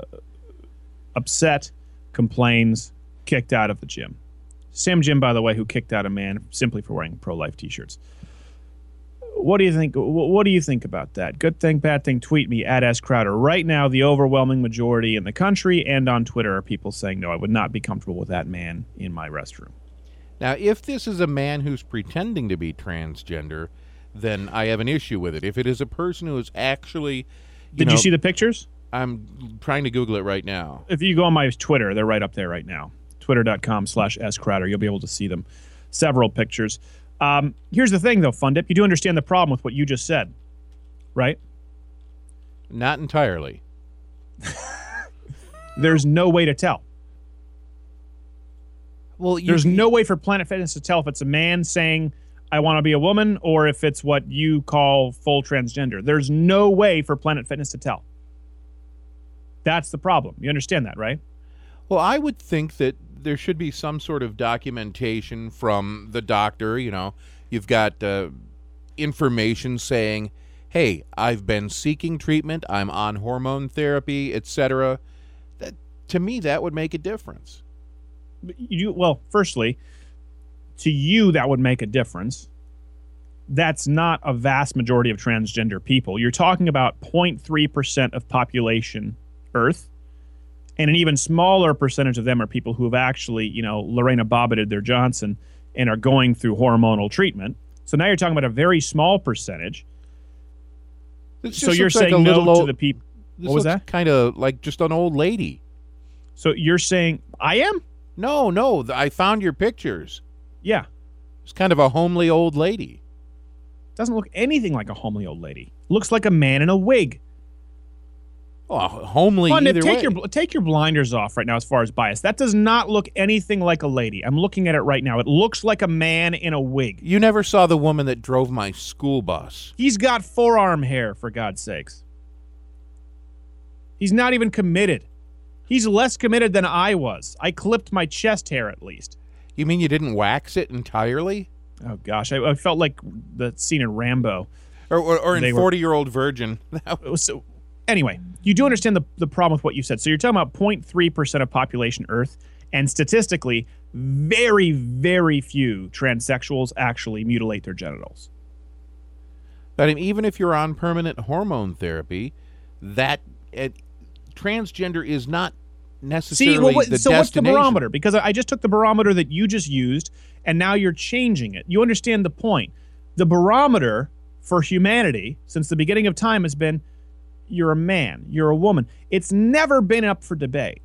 upset, complains, kicked out of the gym. Same gym, by the way, who kicked out a man simply for wearing pro-life T-shirts. What do you think? What do you think about that? Good thing, bad thing? Tweet me at S Crowder. Right now, the overwhelming majority in the country and on Twitter are people saying, "No, I would not be comfortable with that man in my restroom." Now, if this is a man who's pretending to be transgender, then I have an issue with it. If it is a person who is actually, you Did know, you see the pictures? I'm trying to Google it right now. If you go on my Twitter, they're right up there right now. Twitter.com slash S Crowder. You'll be able to see them. Several pictures. Um, here's the thing, though, Fun Dip. You do understand the problem with what you just said, right? Not entirely. There's no way to tell. Well, you, There's no way for Planet Fitness to tell if it's a man saying, I want to be a woman, or if it's what you call full transgender. There's no way for Planet Fitness to tell. That's the problem. You understand that, right? Well, I would think that there should be some sort of documentation from the doctor. You know, you've got uh, information saying, "Hey, I've been seeking treatment. I'm on hormone therapy, etc." That to me, that would make a difference. you well firstly to you that would make a difference that's not a vast majority of transgender people you're talking about 0.3% of population earth and an even smaller percentage of them are people who have actually you know lorena bobbited their johnson and are going through hormonal treatment. So now you're talking about a very small percentage. So you're like saying a no little to the people what was that? Kind of like just an old lady. so you're saying i am? No, no, I found your pictures. yeah. It's kind of a homely old lady. doesn't look anything like a homely old lady. Looks like a man in a wig Oh, homely Fun, either take way. your take your blinders off right now as far as bias. That does not look anything like a lady. I'm looking at it right now. It looks like a man in a wig. you never saw the woman that drove my school bus. He's got forearm hair for God's sakes. He's not even committed. He's less committed than I was. I clipped my chest hair at least. You mean you didn't wax it entirely? Oh gosh, I, I felt like the scene in Rambo. Or, or, or in 40 year old virgin? It was so anyway, you do understand the, the problem with what you said. So you're talking about 0.3% of population Earth, and statistically, very, very few transsexuals actually mutilate their genitals. But I mean, even if you're on permanent hormone therapy, that uh, transgender is not necessarily See, well, what, the so what's the barometer? Because I just took the barometer that you just used, and now you're changing it. You understand the point. The barometer for humanity since the beginning of time has been you're a man, you're a woman. It's never been up for debate.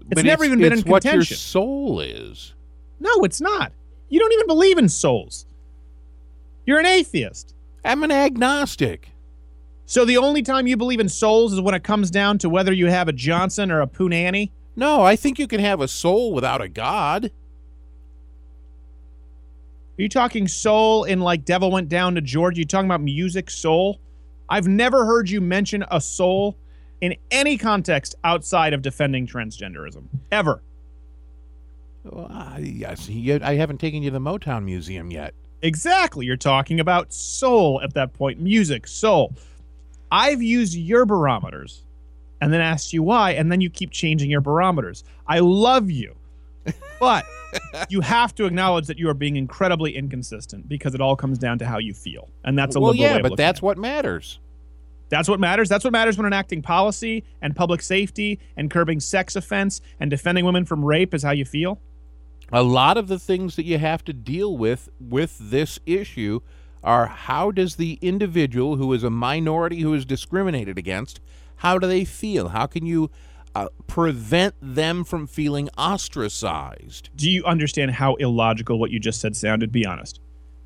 It's But never even been it's in what your contention. soul is. No, it's not. You don't even believe in souls. You're an atheist. I'm an agnostic. So the only time you believe in souls is when it comes down to whether you have a Johnson or a Punani. No, I think you can have a soul without a god. Are you talking soul in like Devil Went Down to Georgia? You talking about music soul? I've never heard you mention a soul in any context outside of defending transgenderism. Ever. Well, I, yes, I haven't taken you to the Motown Museum yet. Exactly. You're talking about soul at that point. Music, soul. I've used your barometers and then asked you why, and then you keep changing your barometers. I love you. But you have to acknowledge that you are being incredibly inconsistent because it all comes down to how you feel. And that's a well, liberal way yeah, of but that's at what matters. That's what matters. That's what matters when enacting policy and public safety and curbing sex offense and defending women from rape is how you feel. A lot of the things that you have to deal with with this issue are how does the individual who is a minority who is discriminated against, how do they feel? How can you uh, prevent them from feeling ostracized? Do you understand how illogical what you just said sounded? Be honest.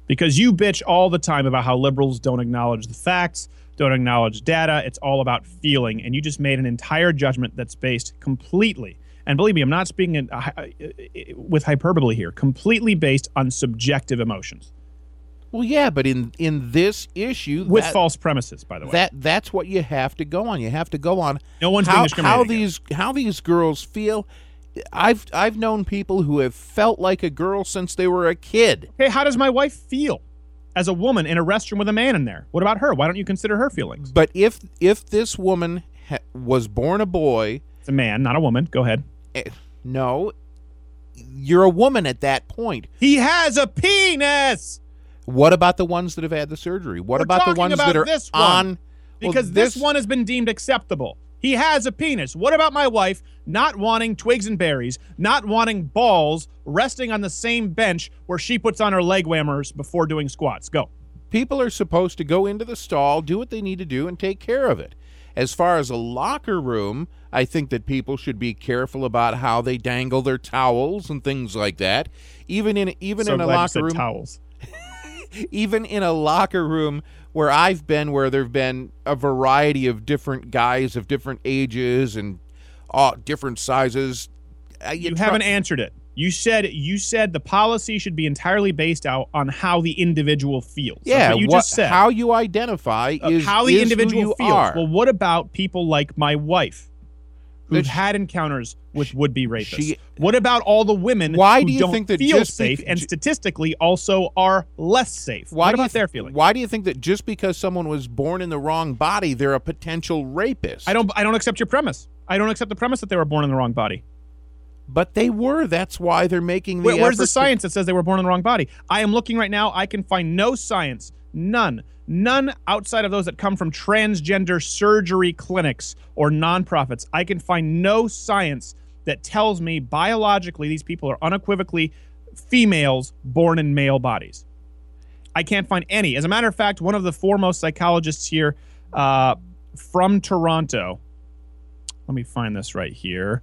Because you bitch all the time about how liberals don't acknowledge the facts, don't acknowledge data. It's all about feeling. And you just made an entire judgment that's based completely, and believe me, I'm not speaking in, uh, uh, with hyperbole here, completely based on subjective emotions Well, yeah, but in in this issue, with that, false premises, by the way. that that's what you have to go on. You have to go on no one's how, how these how these girls feel. I've I've known people who have felt like a girl since they were a kid. Hey, how does my wife feel as a woman in a restroom with a man in there? What about her? Why don't you consider her feelings? But if if this woman ha- was born a boy, It's a man, not a woman. Go ahead. eh, no, you're a woman at that point. He has a penis What about the ones that have had the surgery? What We're about the ones about that are this on? well, because this, one has been deemed acceptable. He has a penis. What about my wife not wanting twigs and berries, not wanting balls resting on the same bench where she puts on her leg whammers before doing squats? Go. people are supposed to go into the stall, do what they need to do, and take care of it. As far as a locker room, I think that people should be careful about how they dangle their towels and things like that. Even in even so in a locker room, towels. even in a locker room where I've been, where there've been a variety of different guys of different ages and uh, different sizes. uh, You try- haven't answered it. You said you said the policy should be entirely based out on how the individual feels. Yeah, you what- just said. how you identify Uh, is how the is individual you feels. are. Well, what about people like my wife, who've had encounters with would-be rapists? she- what about all the women Why who do you don't think that feel safe bec- and statistically also are less safe? Why what about th- their feelings? Why do you think that just because someone was born in the wrong body, they're a potential rapist? I don't. I don't accept your premise. I don't accept the premise that they were born in the wrong body. But they were. That's why they're making the. Where, where's the effort to- science that says they were born in the wrong body? I am looking right now. I can find no science, none, none outside of those that come from transgender surgery clinics or nonprofits. I can find no science that tells me biologically these people are unequivocally females born in male bodies. I can't find any. As a matter of fact, one of the foremost psychologists here uh, from Toronto. Let me find this right here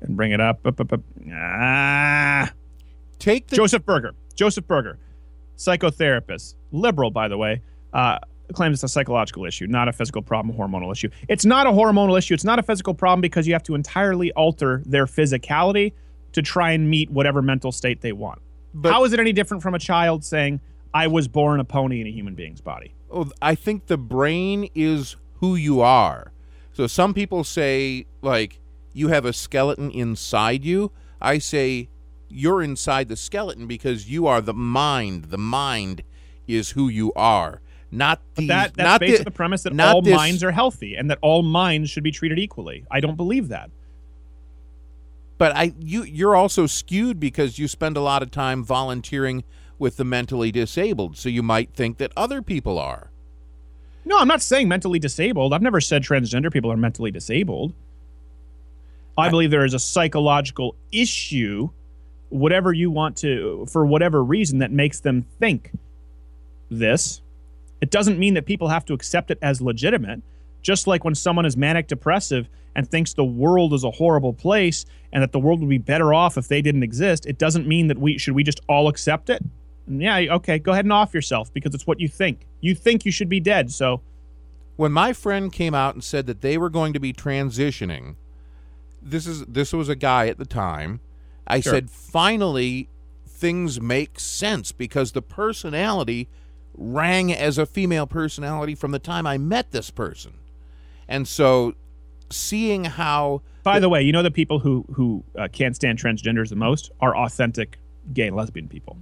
and bring it up. up, up, up. Ah. Take the. Joseph Berger. Joseph Berger, psychotherapist, liberal, by the way, uh, claims it's a psychological issue, not a physical problem, hormonal issue. It's not a hormonal issue. It's not a physical problem because you have to entirely alter their physicality to try and meet whatever mental state they want. But- How is it any different from a child saying, I was born a pony in a human being's body? Oh, I think the brain is who you are. So some people say like you have a skeleton inside you. I say you're inside the skeleton because you are the mind. The mind is who you are. Not the That, that's not based the, on the premise that all this- minds are healthy and that all minds should be treated equally. I don't believe that. But I you you're also skewed because you spend a lot of time volunteering with the mentally disabled. So you might think that other people are. No, I'm not saying mentally disabled. I've never said transgender people are mentally disabled. I, I- believe there is a psychological issue, whatever you want to, for whatever reason, that makes them think this. It doesn't mean that people have to accept it as legitimate. Just like when someone is manic depressive and thinks the world is a horrible place and that the world would be better off if they didn't exist, it doesn't mean that we should we just all accept it. And yeah, okay, go ahead and off yourself because it's what you think. You think you should be dead, so when my friend came out and said that they were going to be transitioning, this is this was a guy at the time. I Sure. said, finally, things make sense because the personality rang as a female personality from the time I met this person, and so seeing how By the way, you know the people who who uh, can't stand transgenders the most are authentic gay and lesbian people.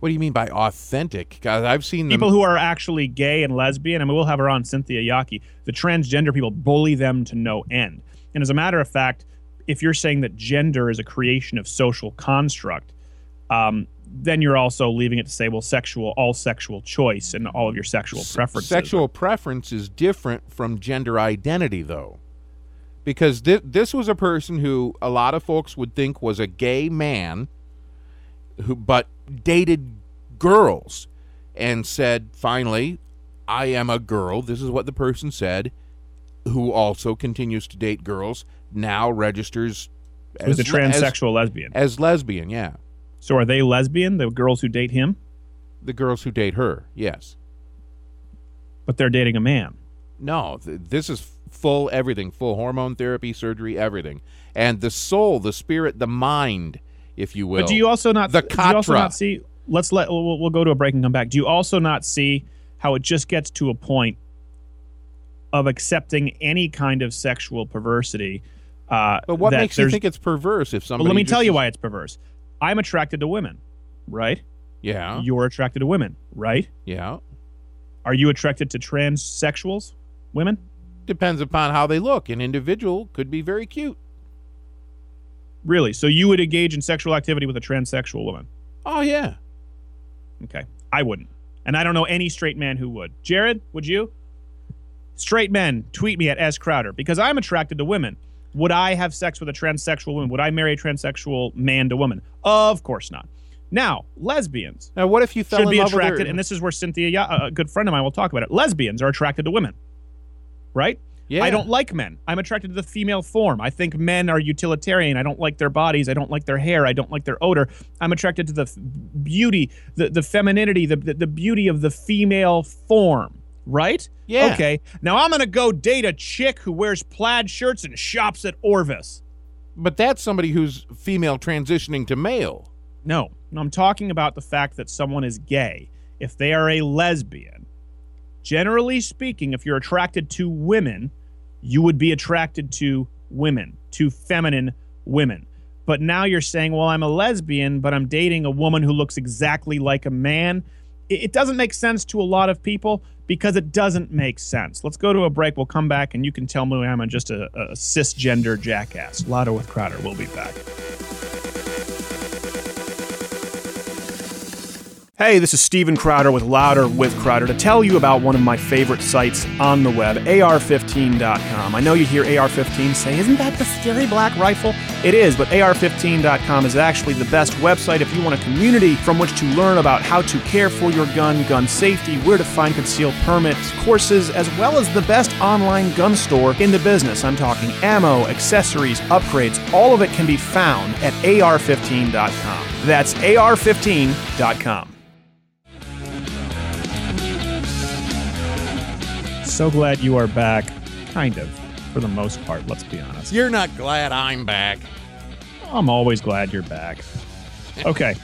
what do you mean by authentic? Guys, I've seen them. People who are actually gay and lesbian. I mean, we'll have her on Cynthia Yockey. The transgender people bully them to no end. And as a matter of fact, if you're saying that gender is a creation of social construct, um, then you're also leaving it to say, well, sexual, all sexual choice and all of your sexual preferences. Sexual preference is different from gender identity, though. Because thi- this was a person who a lot of folks would think was a gay man, who but dated girls and said, finally, I am a girl. This is what the person said, who also continues to date girls, now registers as a as le- as- transsexual lesbian. As lesbian, yeah. So are they lesbian, the girls who date him? The girls who date her, yes. But they're dating a man. No, th- this is full everything, full hormone therapy, surgery, everything, and the soul, the spirit, the mind, if you will. But do you also not? the do you also not see? Let's let we'll, we'll go to a break and come back. Do you also not see how it just gets to a point of accepting any kind of sexual perversity? Uh, But what makes you think it's perverse if Well, let me tell you why it's perverse. I'm attracted to women, right? Yeah, You're attracted to women, right? yeah. Are you attracted to transsexuals, women? Depends upon how they look. An individual could be very cute. Really? So you would engage in sexual activity with a transsexual woman? Oh yeah. Okay. I wouldn't. And I don't know any straight man who would. Jared, would you? Straight men, tweet me at S Crowder because I'm attracted to women. Would I have sex with a transsexual woman? Would I marry a transsexual man to woman? Of course not. Now, lesbians Now, what if you fell should in be love with attracted, and this is where Cynthia, Ya- uh, a good friend of mine, will talk about it. Lesbians are attracted to women, right? yeah. I don't like men. I'm attracted to the female form. I think men are utilitarian. I don't like their bodies. I don't like their hair. I don't like their odor. I'm attracted to the f- beauty, the, the femininity, the, the, the beauty of the female form, right? Yeah. Okay. Now I'm going to go date a chick who wears plaid shirts and shops at Orvis. But that's somebody who's female transitioning to male. No, no, I'm talking about the fact that someone is gay. If they are a lesbian, generally speaking, if you're attracted to women, you would be attracted to women, to feminine women. But now you're saying, well, I'm a lesbian, but I'm dating a woman who looks exactly like a man. It doesn't make sense to a lot of people because it doesn't make sense. Let's go to a break. We'll come back and you can tell me I'm just a, a cisgender jackass. Louder with Crowder. We'll be back. Hey, this is Steven Crowder with Louder with Crowder to tell you about one of my favorite sites on the web, AR15.com. I know you hear AR15 say, Isn't that the scary black rifle? It is, but AR15.com is actually the best website if you want a community from which to learn about how to care for your gun, gun safety, where to find concealed permits, courses, as well as the best online gun store in the business. I'm talking ammo, accessories, upgrades. All of it can be found at AR15.com. That's AR15.com. So glad you are back. Kind of, for the most part, let's be honest. You're not glad I'm back. I'm always glad you're back. Okay.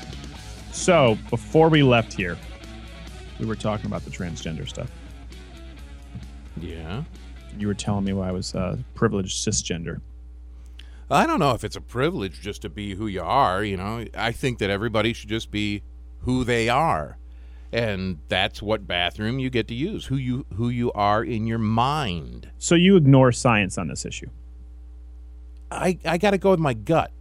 So, before we left here, we were talking about the transgender stuff. Yeah. You were telling me why I was uh, privileged cisgender. I don't know if it's a privilege just to be who you are. You know, I think that everybody should just be who they are, and that's what bathroom you get to use. Who you who you are in your mind. So, you ignore science on this issue. I I got to go with my gut.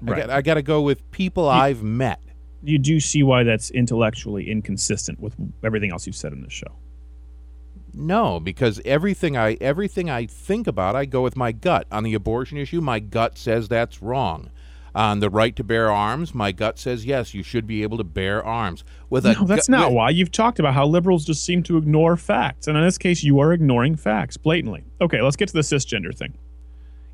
Right. I got I got to go with people I've met. You do see why that's intellectually inconsistent with everything else you've said in this show. No, because everything I everything I think about, I go with my gut. On the abortion issue, my gut says that's wrong. On the right to bear arms, my gut says yes, you should be able to bear arms. With a No, that's gu- not with- why. You've talked about how liberals just seem to ignore facts. And in this case, you are ignoring facts blatantly. Okay, let's get to the cisgender thing.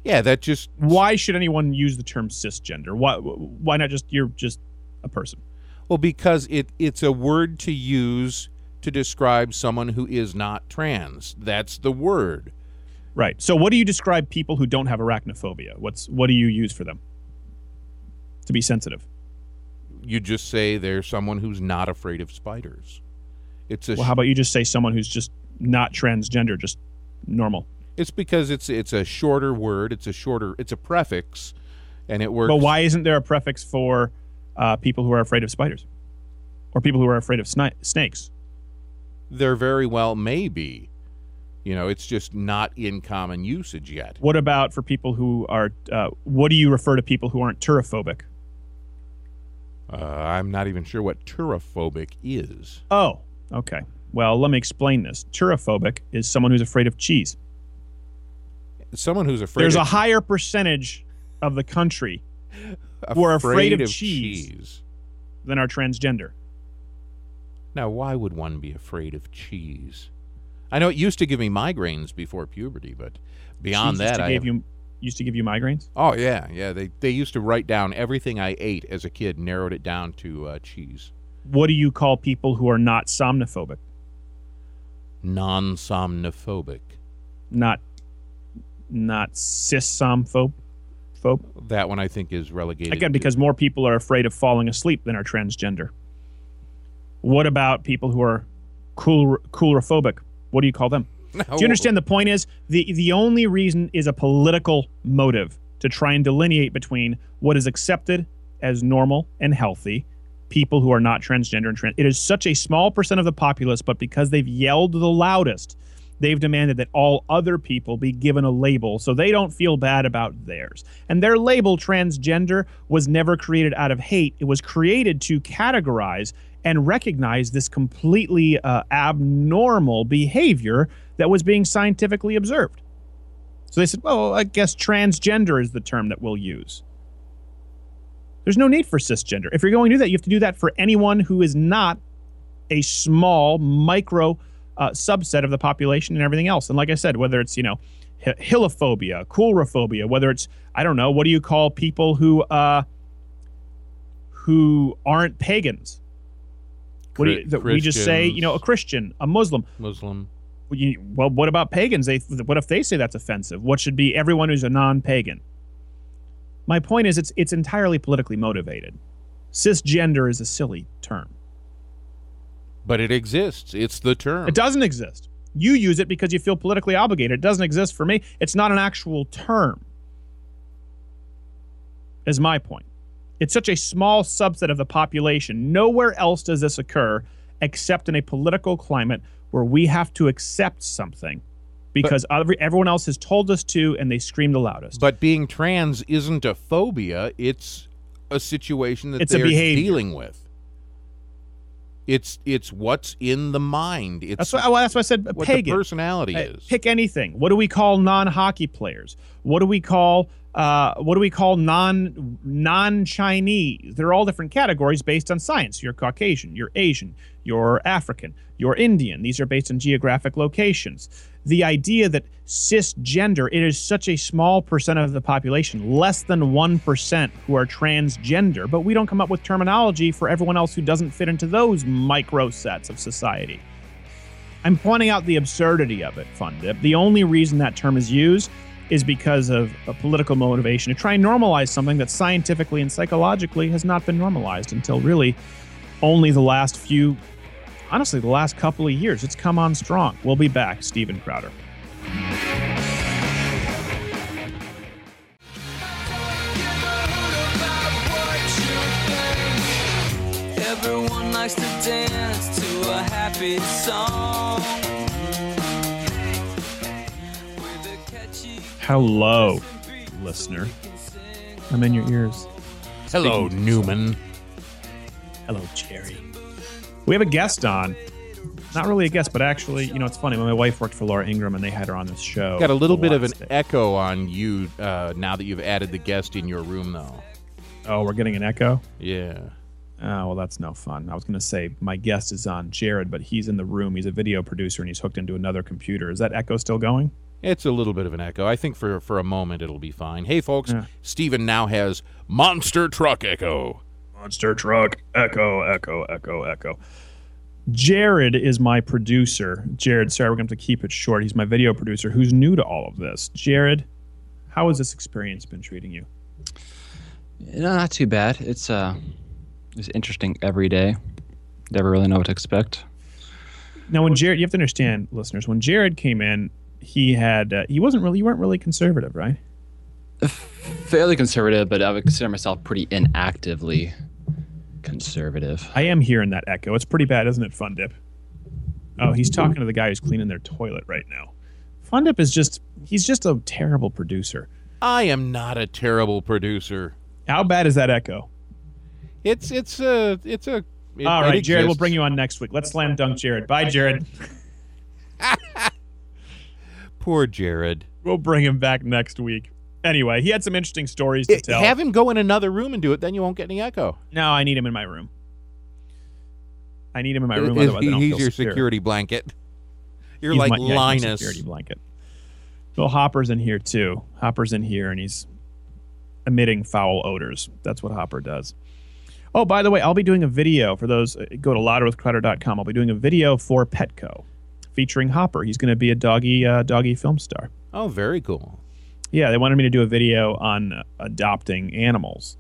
Yeah, that just Why should anyone use the term cisgender? Why, why not just, you're just a person? well because it it's a word to use to describe someone who is not trans. That's the word. Right. So, what do you describe people who don't have arachnophobia? What's what do you use for them to be sensitive? You just say they're someone who's not afraid of spiders. It's a Well, how about you just say someone who's just not transgender, just normal? It's because it's it's a shorter word. It's a shorter. It's a prefix, and it works. But why isn't there a prefix for uh, people who are afraid of spiders or people who are afraid of sni- snakes? There very well may be. You know, it's just not in common usage yet. What about for people who are? Uh, what do you refer to people who aren't turophobic? Uh, I'm not even sure what turophobic is. Oh, okay. Well, let me explain this. Turophobic is someone who's afraid of cheese. Someone who's afraid. There's of, a higher percentage of the country who are afraid of cheese. cheese. than are transgender. Now, why would one be afraid of cheese? I know it used to give me migraines before puberty, but beyond Cheese used that, to I give have- you used to give you migraines. oh yeah, yeah. They they used to write down everything I ate as a kid, narrowed it down to uh, cheese. What do you call people who are not somnophobic? Non-somnophobic. Not not cis-somphobe? Phobe? That one I think is relegated. Again, to- because more people are afraid of falling asleep than are transgender. What about people who are cool coulrophobic? What do you call them? Do you understand the point is? The the only reason is a political motive to try and delineate between what is accepted as normal and healthy people who are not transgender and trans it is such a small percent of the populace but because they've yelled the loudest they've demanded that all other people be given a label so they don't feel bad about theirs. And their label transgender was never created out of hate. It was created to categorize and recognize this completely uh, abnormal behavior that was being scientifically observed. So they said, well, I guess transgender is the term that we'll use. There's no need for cisgender. If you're going to do that, you have to do that for anyone who is not a small micro uh, subset of the population and everything else. And like I said, whether it's, you know, hi- hilophobia, coulrophobia, whether it's, I don't know, what do you call people who, uh, who aren't pagans? What do you, that we just say, you know, a Christian, a Muslim. Muslim. Well, what about pagans? They, what if they say that's offensive? What should be everyone who's a non-pagan? My point is, it's it's entirely politically motivated. Cisgender is a silly term. But it exists. It's the term. It doesn't exist. You use it because you feel politically obligated. It doesn't exist for me. It's not an actual term. Is my point. It's such a small subset of the population. Nowhere else does this occur except in a political climate where we have to accept something because every, everyone else has told us to and they scream the loudest. But being trans isn't a phobia. It's a situation that It's they're dealing with. It's it's what's in the mind. It's that's why, well, that's why I said what pagan. the personality Uh, is. Pick anything. What do we call non-hockey players? What do we call uh, what do we call non non-Chinese? They're all different categories based on science. You're Caucasian, you're Asian, you're African, you're Indian. These are based on geographic locations. The idea that cisgender, it is such a small percent of the population, less than 1% who are transgender, but we don't come up with terminology for everyone else who doesn't fit into those micro sets of society. I'm pointing out the absurdity of it, Fun Dip. The only reason that term is used is because of a political motivation to try and normalize something that scientifically and psychologically has not been normalized until really only the last few, honestly, the last couple of years. It's come on strong. We'll be back, Steven Crowder. Everyone likes to dance to a happy song. Hello, listener. I'm in your ears. Hello, Newman. Hello, Jerry. We have a guest on. Not really a guest, but actually, you know, it's funny. My wife worked for Laura Ingraham, and they had her on this show. Got a little bit of an Wednesday. echo on you uh, now that you've added the guest in your room, though. Oh, we're getting an echo. Yeah. Oh, well, that's no fun. I was going to say my guest is on Jared, but he's in the room. He's a video producer and he's hooked into another computer. Is that echo still going? It's a little bit of an echo. I think for for a moment it'll be fine. Hey, folks, Yeah. Steven now has monster truck echo. Monster truck, echo, echo, echo, echo. Jared is my producer. Jared, sorry, we're going to have to keep it short. He's my video producer who's new to all of this. Jared, how has this experience been treating you? No, not too bad. It's uh, it's interesting every day. Never really know what to expect. Now, when Jared, you have to understand, listeners, when Jared came in, he had, uh, he wasn't really, you weren't really conservative, right? Fairly conservative, but I would consider myself pretty inactively conservative. I am hearing that echo. It's pretty bad, isn't it, Fun Dip? Oh, he's talking to the guy who's cleaning their toilet right now. Fun Dip is just, he's just a terrible producer. I am not a terrible producer. How bad is that echo? It's it's a it's a. it- All it right, Jared, we'll bring you on next week. Let's slam dunk Jared. Bye, Jared. Poor Jared. We'll bring him back next week. Anyway, he had some interesting stories to It- tell. have him go in another room and do it. Then you won't get any echo. no, I need him in my room. I need him in my room. Is- otherwise I don't he's feel your secure. security blanket. You're He's like my- yeah, Linus. security blanket. Bill Hopper's in here too. Hopper's in here and he's emitting foul odors. That's what Hopper does. Oh, by the way, I'll be doing a video for those. uh, Go to louderwithcrowder.com. I'll be doing a video for Petco featuring Hopper. He's going to be a doggy uh, doggy film star. Oh, very cool. Yeah, they wanted me to do a video on uh, adopting animals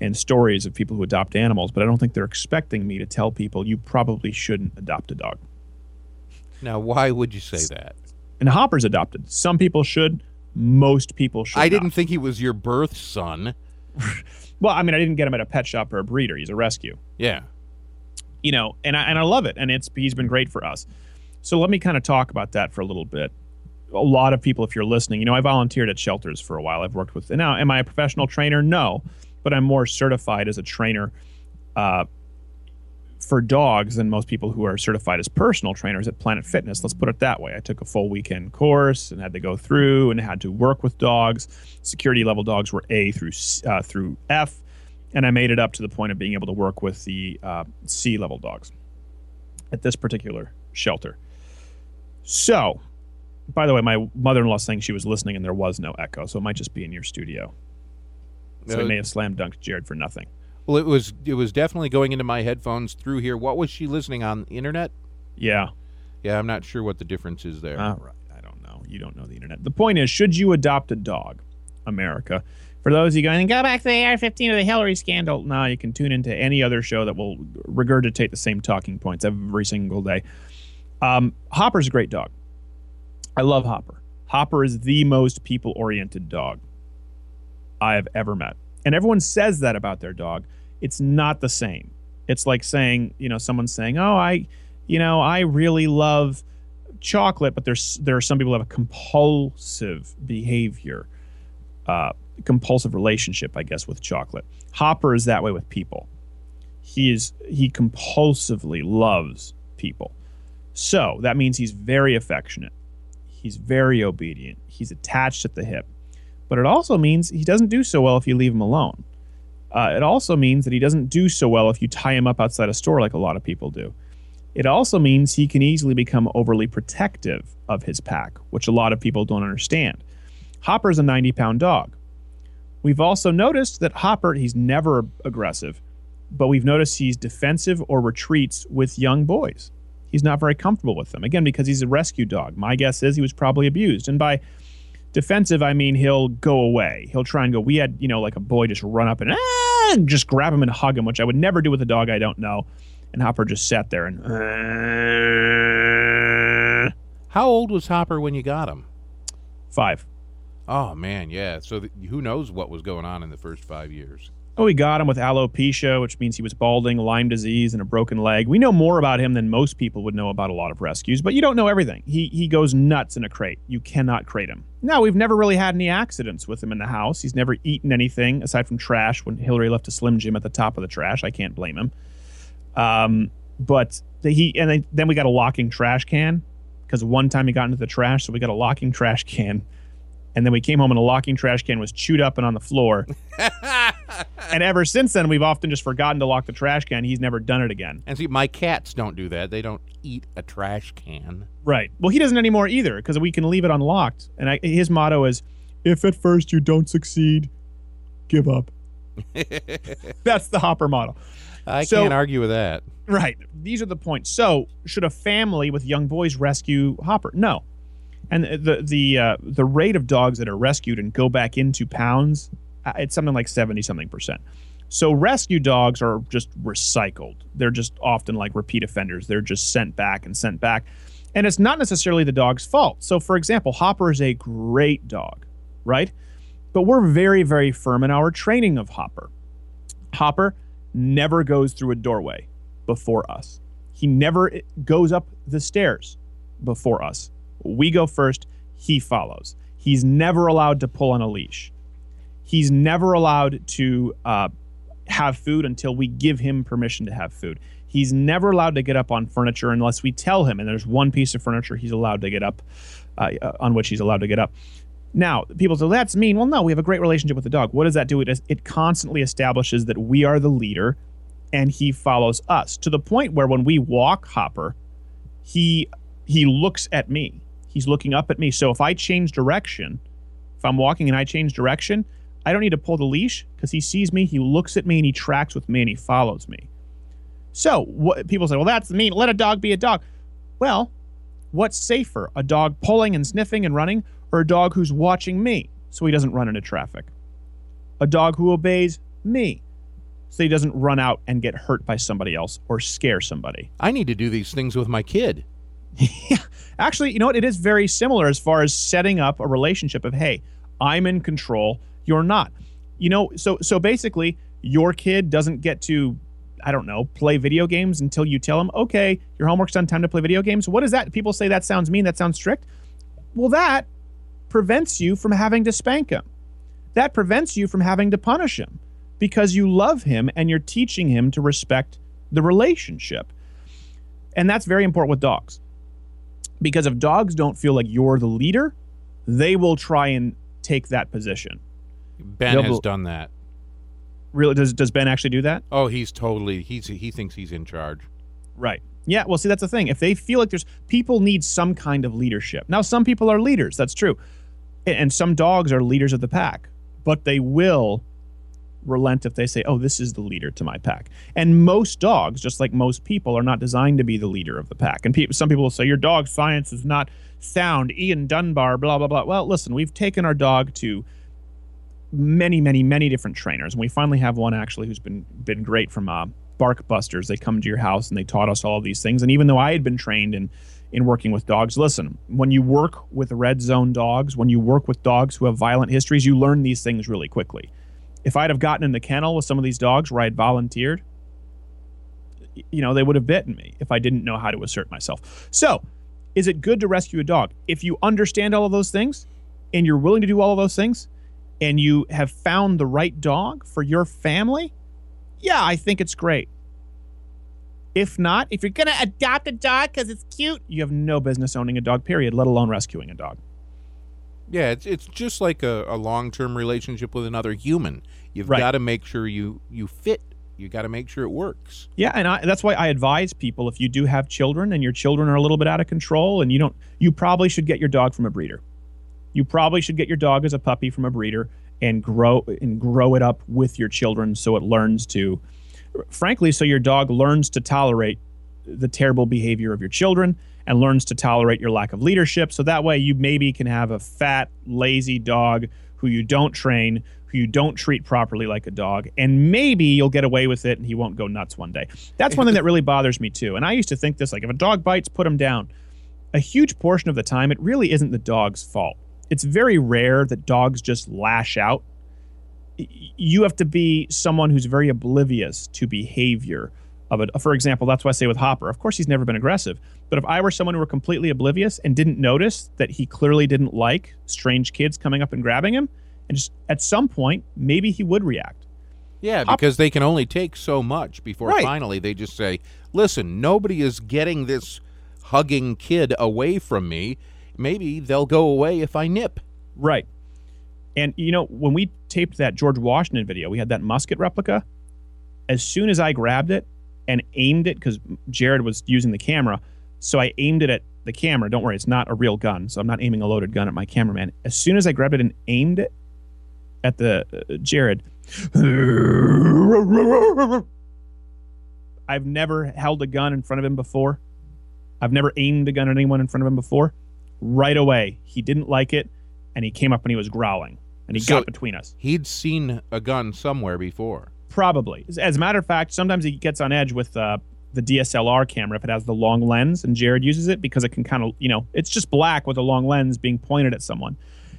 and stories of people who adopt animals, but I don't think they're expecting me to tell people you probably shouldn't adopt a dog. Now, why would you say that? And Hopper's adopted. Some people should. Most people should. I not. didn't think he was your birth son. Well, I mean, I didn't get him at a pet shop or a breeder. He's a rescue. Yeah. You know, and I and I love it, and it's he's been great for us. So let me kind of talk about that for a little bit. A lot of people, if you're listening, you know, I volunteered at shelters for a while. I've worked with. Now, am I a professional trainer? No, but I'm more certified as a trainer uh, for dogs than most people who are certified as personal trainers at Planet Fitness. Let's put it that way. I took a full weekend course and had to go through and had to work with dogs. Security level dogs were A through uh, through F, and I made it up to the point of being able to work with the uh, C level dogs at this particular shelter. So, by the way, my mother-in-law saying she was listening and there was no echo, so it might just be in your studio. So Uh, may have slam dunked Jared for nothing. Well, it was it was definitely going into my headphones through here. What was she listening on the internet? Yeah. Yeah, I'm not sure what the difference is there. All right. I don't know. You don't know the internet. The point is, should you adopt a dog, America? For those of you going, go back to the AR-15 or the Hillary scandal. No, you can tune into any other show that will regurgitate the same talking points every single day. Um, Hopper's a great dog. I love Hopper. Hopper is the most people-oriented dog I have ever met. And everyone says that about their dog. It's not the same. It's like saying, you know, someone's saying, "Oh, I, you know, I really love chocolate," but there's there are some people who have a compulsive behavior, uh, compulsive relationship, I guess, with chocolate. Hopper is that way with people. He is he compulsively loves people. So that means he's very affectionate. He's very obedient. He's attached at the hip. But it also means he doesn't do so well if you leave him alone. Uh, it also means that he doesn't do so well if you tie him up outside a store like a lot of people do. It also means he can easily become overly protective of his pack, which a lot of people don't understand. Hopper's a 90 pound dog. We've also noticed that Hopper, he's never aggressive, but we've noticed he's defensive or retreats with young boys. He's not very comfortable with them. Again, because he's a rescue dog. My guess is he was probably abused. And by defensive, I mean he'll go away. He'll try and go. We had, you know, like a boy just run up and, ah, and just grab him and hug him, which I would never do with a dog I don't know. And Hopper just sat there and. How old was Hopper when you got him? Five. Oh man, yeah. So th- who knows what was going on in the first five years? Oh, we got him with alopecia, which means he was balding, Lyme disease, and a broken leg. We know more about him than most people would know about a lot of rescues, but you don't know everything. He he goes nuts in a crate. You cannot crate him. No, we've never really had any accidents with him in the house. He's never eaten anything aside from trash. When Hillary left a Slim Jim at the top of the trash, I can't blame him. Um, but the, he and then we got a locking trash can because one time he got into the trash, so we got a locking trash can. And then we came home and a locking trash can was chewed up and on the floor. and ever since then, we've often just forgotten to lock the trash can. He's never done it again. And see, my cats don't do that. They don't eat a trash can. Right. Well, he doesn't anymore either because we can leave it unlocked. And I, his motto is, "If at first you don't succeed, give up." That's the Hopper model. I So- can't argue with that. Right. These are the points. So, should a family with young boys rescue Hopper? No. And the the uh, the rate of dogs that are rescued and go back into pounds, uh, it's something like seventy something percent. So rescue dogs are just recycled. They're just often like repeat offenders. They're just sent back and sent back, and it's not necessarily the dog's fault. So, for example, Hopper is a great dog, right? But we're very very firm in our training of Hopper. Hopper never goes through a doorway before us. He never goes up the stairs before us. We go first, he follows. He's never allowed to pull on a leash. He's never allowed to uh, have food until we give him permission to have food. He's never allowed to get up on furniture unless we tell him, and there's one piece of furniture he's allowed to get up, uh, uh, on which he's allowed to get up. Now, people say, that's mean. Well, no, we have a great relationship with the dog. What does that do? It, it constantly establishes that we are the leader and he follows us to the point where when we walk Hopper, he he looks at me. He's looking up at me. So if I change direction, if I'm walking and I change direction, I don't need to pull the leash because he sees me, he looks at me, and he tracks with me and he follows me. So what people say, well, that's mean. Let a dog be a dog. Well, what's safer, a dog pulling and sniffing and running, or a dog who's watching me so he doesn't run into traffic? A dog who obeys me so he doesn't run out and get hurt by somebody else or scare somebody. I need to do these things with my kid. Actually, you know what? It is very similar as far as setting up a relationship of, hey, I'm in control, you're not. You know, so so basically, your kid doesn't get to, I don't know, play video games until you tell him, okay, your homework's done, time to play video games. What is that? People say that sounds mean, that sounds strict. Well, that prevents you from having to spank him. That prevents you from having to punish him because you love him and you're teaching him to respect the relationship. And that's very important with dogs. Because if dogs don't feel like you're the leader, they will try and take that position. Ben They'll has done that. Really does does Ben actually do that? Oh, he's totally he's he thinks he's in charge. Right. Yeah, well see that's the thing. If they feel like there's people need some kind of leadership. Now some people are leaders, that's true. And some dogs are leaders of the pack, but they will relent if they say, "Oh, this is the leader to my pack." And most dogs, just like most people, are not designed to be the leader of the pack. And pe- some people will say your dog science is not sound. Ian Dunbar, blah blah blah. Well, listen, we've taken our dog to many, many, many different trainers, and we finally have one actually who's been been great from uh, Bark Busters. They come to your house and they taught us all these things. And even though I had been trained in in working with dogs, listen, when you work with red zone dogs, when you work with dogs who have violent histories, you learn these things really quickly. If I'd have gotten in the kennel with some of these dogs where I'd volunteered, you know, they would have bitten me if I didn't know how to assert myself. So, is it good to rescue a dog? If you understand all of those things and you're willing to do all of those things and you have found the right dog for your family, yeah, I think it's great. If not, if you're Gonna adopt a dog because it's cute. you have no business owning a dog, period, let alone rescuing a dog. Yeah, it's it's just like a, a long term relationship with another human. You've Right. got to make sure you you fit. You got to make sure it works. Yeah, and I, that's why I advise people if you do have children and your children are a little bit out of control and you don't, you probably should get your dog from a breeder. You probably should get your dog as a puppy from a breeder and grow and grow it up with your children so it learns to, frankly, so your dog learns to tolerate the terrible behavior of your children and learns to tolerate your lack of leadership. So that way you maybe can have a fat, lazy dog who you don't train, who you don't treat properly like a dog, and maybe you'll get away with it and he won't go nuts one day. That's one thing that really bothers me too. And I used to think this like if a dog bites, put him down. A huge portion of the time, it really isn't the dog's fault. It's very rare that dogs just lash out. You have to be someone who's very oblivious to behavior of it. For example, that's why I say with Hopper, of course, he's never been aggressive. But if I were someone who were completely oblivious and didn't notice that he clearly didn't like strange kids coming up and grabbing him, and just at some point, maybe he would react. Yeah, because they can only take so much before Right. finally they just say, "Listen, nobody is getting this hugging kid away from me. Maybe they'll go away if I nip." Right. And you know, when we taped that George Washington video. We had that musket replica. As soon as I grabbed it and aimed it, because Jared was using the camera, so I aimed it at the camera. Don't worry, it's not a real gun, so I'm not aiming a loaded gun at my cameraman. As soon as I grabbed it and aimed it at the uh, Jared, I've never held a gun in front of him before. I've never aimed a gun at anyone in front of him before. Right away, he didn't like it, and he came up and he was growling, and he So- got between us. He'd seen a gun somewhere before. Probably. As- a matter of fact, sometimes he gets on edge with uh, the DSLR camera if it has the long lens, and Jared uses it because it can kind of, you know, it's just black with a long lens being pointed at someone,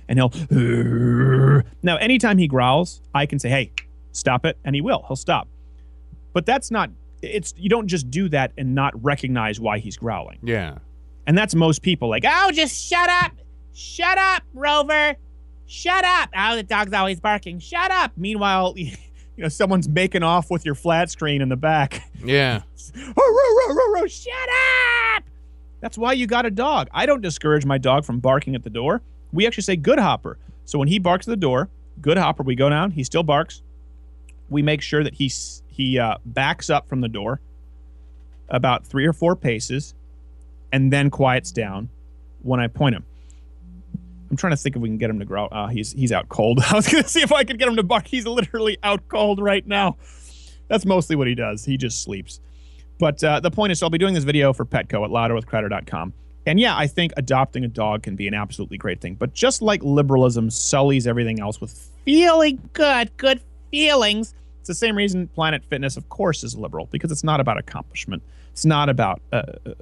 and he'll. Now, anytime he growls, I can say, "Hey, stop it," and he will. He'll stop. But that's not. It's you don't just do that and not recognize why he's growling, Yeah. and that's most people. Like, Oh, just shut up. Shut up, Rover. Shut up. Oh, the dog's always barking. Shut up. meanwhile, you know, someone's making off with your flat screen in the back. Yeah. Shut up! That's why you got a dog. I don't discourage my dog from barking at the door. We actually say good hopper. So when he barks at the door, good hopper, we go down, he still barks. We make sure that he he uh, backs up from the door about three or four paces and then quiets down when I point him. I'm trying to think if we can get him to growl. Uh, he's he's out cold. I was gonna see if I could get him to bark. He's literally out cold right now. That's mostly what he does. He just sleeps. But uh, the point is, so I'll be doing this video for Petco at louderwithcrowder.com. And yeah, I think adopting a dog can be an absolutely great thing. But just like liberalism sullies everything else with Feeling good. Good feelings. it's the same reason Planet Fitness, of course, is liberal because it's not about accomplishment. It's not about uh, uh,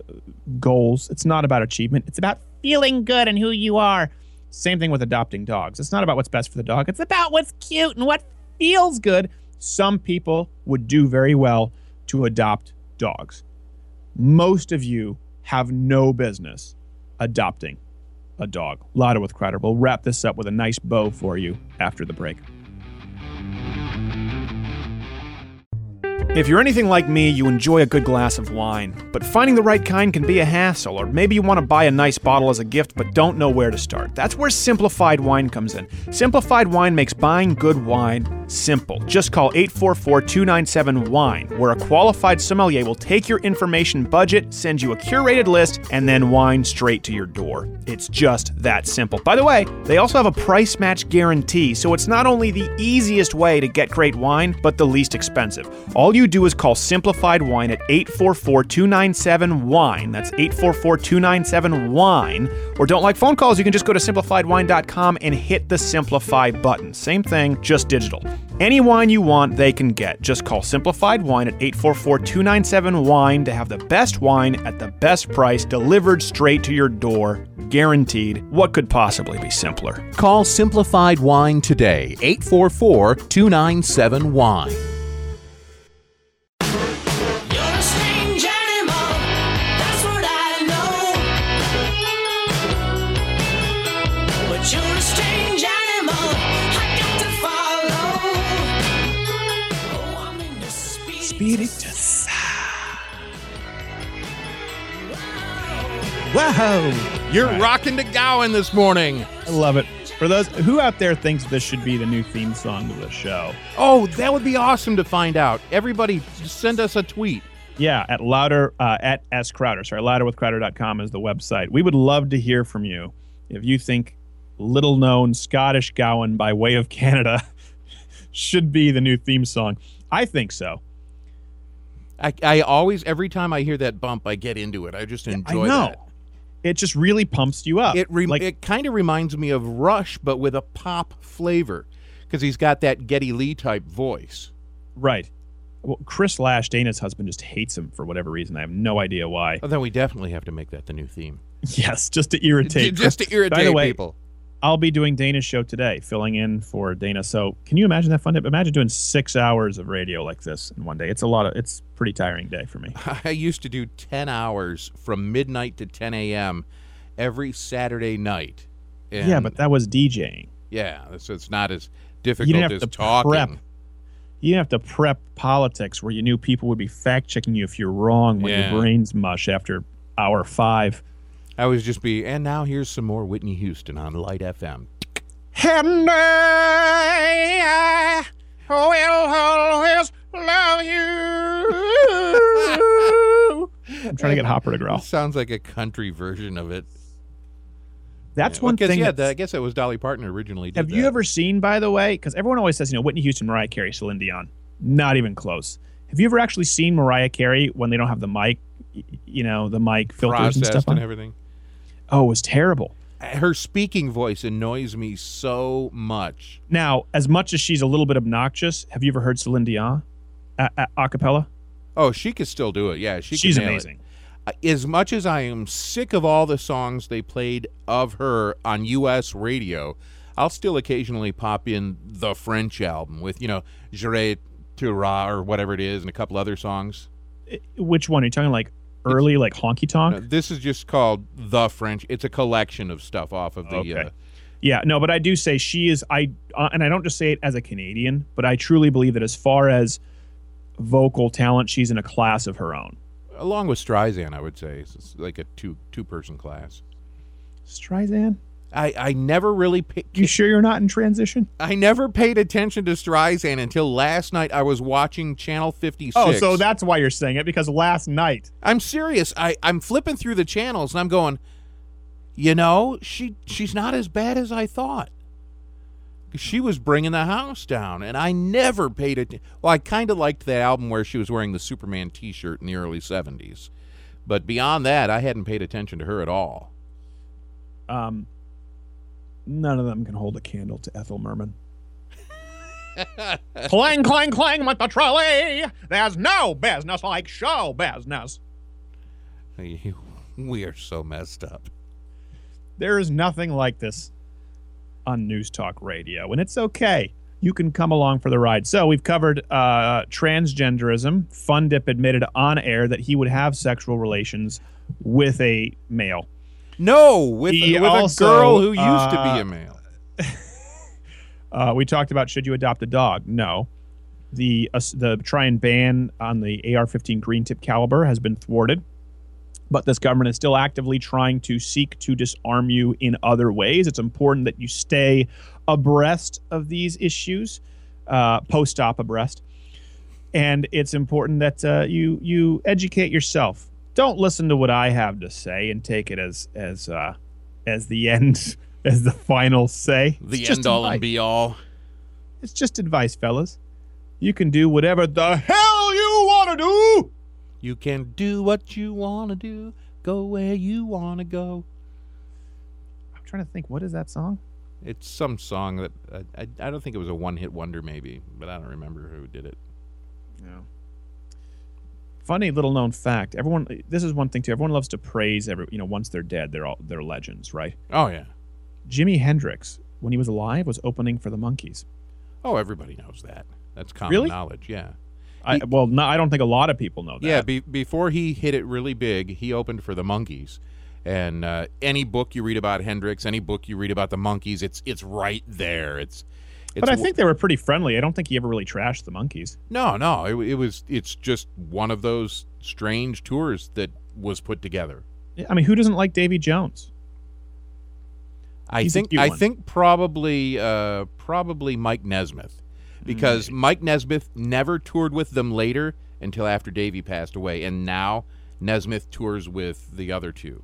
goals. It's not about achievement. It's about Feeling good and who you are. Same thing with adopting dogs. It's not about what's best for the dog. It's about what's cute and what feels good. Some people would do very well to adopt dogs. Most of you have no business adopting a dog. Louder with Crowder. We'll wrap this up with a nice bow for you after the break. If you're anything like me, you enjoy a good glass of wine, but finding the right kind can be a hassle, or maybe you want to buy a nice bottle as a gift but don't know where to start. That's where Simplified Wine comes in. Simplified Wine makes buying good wine simple. Just call 844 297 WINE, where a qualified sommelier will take your information budget, send you a curated list, and then wine straight to your door. It's just that simple. By the way, they also have a price match guarantee, so it's not only the easiest way to get great wine, but the least expensive. All you do is call Simplified Wine at 844 297 WINE. That's 844 297 WINE. Or don't like phone calls, you can just go to simplifiedwine.com and hit the Simplify button. Same thing, just digital. Any wine you want, they can get. Just call Simplified Wine at 844 297 WINE to have the best wine at the best price delivered straight to your door. Guaranteed. What could possibly be simpler? Call Simplified Wine today, 844 297 Wine. Spirit. Whoa! You're rocking to Gowan this morning. I love it. For those who out there thinks this should be the new theme song of the show, Oh, that would be awesome to find out. Everybody, send us a tweet. yeah, at louder uh, at s crowder. Sorry, louderwithcrowder.com is the website. We would love to hear from you if you think little known Scottish Gowan by way of Canada should be the new theme song. I think so. I, I always, every time I hear that bump, I get into it. I just enjoy I know. that. It just really pumps you up. It re- like it kind of reminds me of Rush, but with a pop flavor, because he's got that Geddy Lee type voice. right. Well, Chris Loesch, Dana's husband, just hates him for whatever reason. I have no idea why. Oh, then we definitely have to make that the new theme, Yes, just to irritate. just to irritate By the way, people. I'll be doing Dana's show today, filling in for Dana. So, can you imagine that fun? Imagine doing six hours of radio like this in one day. It's a lot of. It's pretty tiring day for me. I used to do ten hours from midnight to ten a.m. every Saturday night. And yeah, but that was DJing. yeah, so it's not as difficult You didn't have as to talking. prep. You didn't have to prep politics where you knew people would be fact checking you if you're wrong when Yeah. your brain's mush after hour five. I was just be, and now here's some more Whitney Houston on Light FM. And I will always love you. I'm trying to get Hopper to growl. Sounds like a country version of it. That's Yeah, one well, thing. Yeah, I guess it was Dolly Parton originally. Did have you ever seen, by the way, because everyone always says, you know, Whitney Houston, Mariah Carey, Celine Dion. Not even close. Have you ever actually seen Mariah Carey when they don't have the mic, you know, the mic filters and processed stuff and on? everything? Oh, it was terrible. Her speaking voice annoys me so much. Now, as much as she's a little bit obnoxious, have you ever heard Celine Dion a, a, a cappella? Oh, she could still do it. Yeah, she. She's can nail it. amazing. Uh, As much as I am sick of all the songs they played of her on U.S. radio, I'll still occasionally pop in the French album with you know "J'irai tu Ra" or whatever it is, and a couple other songs. Which one are you talking? Like early, like honky tonk? No, this is just called the French. It's a collection of stuff off of the. Okay. Uh, Yeah, no, but I do say she is. I uh, and I don't just say it as a Canadian, but I truly believe that as far as vocal talent, she's in a class of her own. along with Streisand, I would say it's like a two two person class. Streisand, I I never really pa- you sure you're not in transition? I never paid attention to Streisand until last night. I was watching Channel 56. Oh, so that's why you're saying it because last night. I'm serious. I I'm flipping through the channels and I'm going, you know, she she's not as bad as I thought. She was bringing the house down, and I never paid it. Well, I kind of liked that album where she was wearing the Superman T-shirt in the early '70s, but beyond that, I hadn't paid attention to her at all. Um, none of them can hold a candle to Ethel Merman. clang, clang, clang with the trolley. There's no business like show business. We are so messed up. There is nothing like this on News Talk Radio, and it's okay. You can come along for the ride. So we've covered uh, transgenderism. Fun Dip admitted on air that he would have sexual relations with a male. No, with, He with also, a girl who used to uh, be a male. Uh, we talked about should you adopt a dog? No. The uh, the try and ban on the AR-15 green tip caliber has been thwarted, but this government is still actively trying to seek to disarm you in other ways. It's important that you stay abreast of these issues, uh, post-op abreast, and it's important that uh, you you educate yourself. Don't listen to what I have to say and take it as as uh, as the end as the final say. The It's just end all advice. and be all. It's just advice, fellas. You can do whatever the hell you want to do. You can do what you want to do, go where you want to go. I'm trying to think. What is that song? It's some song that I, I, I don't think it was a one hit wonder, maybe, but I don't remember who did it. No. Funny little known fact. Everyone. This is one thing too. Everyone loves to praise every. You know, once they're dead, they're all they're legends, right? Oh, yeah. Jimi Hendrix, when he was alive, was opening for the Monkees. Oh, everybody knows that. That's common Really? knowledge, yeah. I, well, no, I don't think a lot of people know that. Yeah, be, before he hit it really big, he opened for the Monkees. And uh, any book you read about Hendrix, any book you read about the Monkees, it's it's right there. It's but I think they were pretty friendly. I don't think he ever really trashed the Monkees. no, no, it, it was it's just one of those strange tours that was put together. I mean, who doesn't like Davy Jones? I He's think I one. think probably uh, probably Mike Nesmith because Hmm. Mike Nesmith never toured with them later until after Davy passed away, and now Nesmith tours with the other two.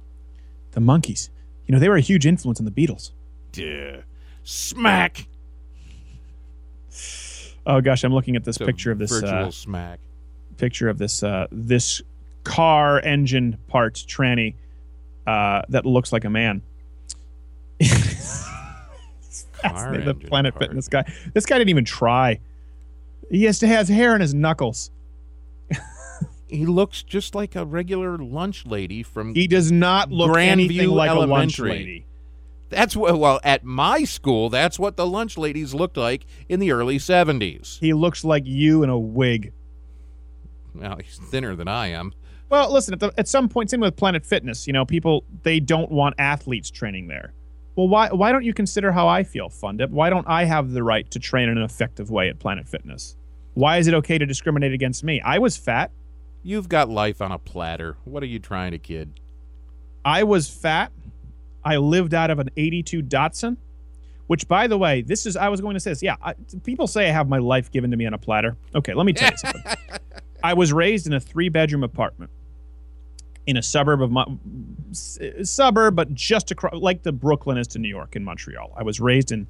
The Monkees. You know, they were a huge influence on the Beatles. Duh. Smack. Oh gosh, I'm looking at this picture of this virtual uh, smack. picture of this uh, this car engine part tranny uh, that looks like a man. The Planet part. Fitness guy. This guy didn't even try. He has to has hair in his knuckles. He looks just like a regular lunch lady from. He does not look Grandview anything like a lunch lady. That's what. Well, at my school, that's what the lunch ladies looked like in the early '70s. He looks like you in a wig. Well, he's thinner than I am. Well, listen, at, the, at some point, same with Planet Fitness, you know, people they don't want athletes training there. Well, why why don't you consider how I feel, Fun Dip? Why don't I have the right to train in an effective way at Planet Fitness? Why is it okay to discriminate against me? I was fat. You've got life on a platter. What are you trying to kid? I was fat. I lived out of an 82 Datsun Which, by the way, this is, I was going to say this. Yeah, I, people say I have my life given to me on a platter. Okay, let me tell you something. I was raised in a three bedroom apartment in a suburb of my s- suburb, but just across, like the Brooklyn is to New York in Montreal. I was raised in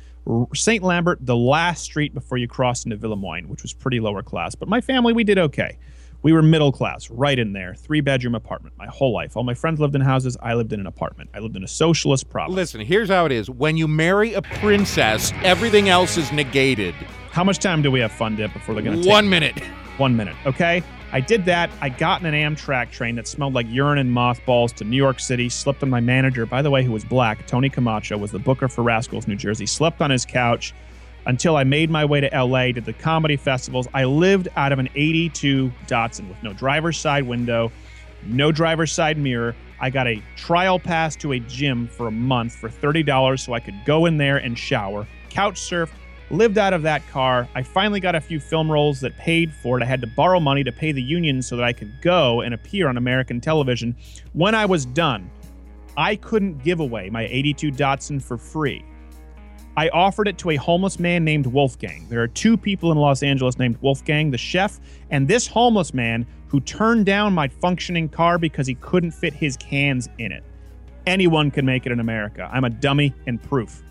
St. Lambert, the last street before you cross into Ville LeMoyne, which was pretty lower class. But my family, we did okay. We were middle class, right in there. Three bedroom apartment my whole life. All my friends lived in houses. I lived in an apartment. I lived in a socialist province. Listen, here's how it is. When you marry a princess, everything else is negated. How much time do we have, Fun Dip, before they're going to take One minute. One minute, okay? I did that. I got in an Amtrak train that smelled like urine and mothballs to New York City. Slept on my manager, by the way, who was black. Tony Camacho was the booker for Rascals, New Jersey. Slept on his couch until I made my way to LA, did the comedy festivals. I lived out of an 82 Datsun with no driver's side window, no driver's side mirror. I got a trial pass to a gym for a month for $30 so I could go in there and shower. Couch surfed, lived out of that car. I finally got a few film roles that paid for it. I had to borrow money to pay the union so that I could go and appear on American television. When I was done, I couldn't give away my 82 Datsun for free. I offered it to a homeless man named Wolfgang. There are two people in Los Angeles named Wolfgang, the chef, and this homeless man who turned down my functioning car because he couldn't fit his cans in it. Anyone can make it in America. I'm a dummy and proof.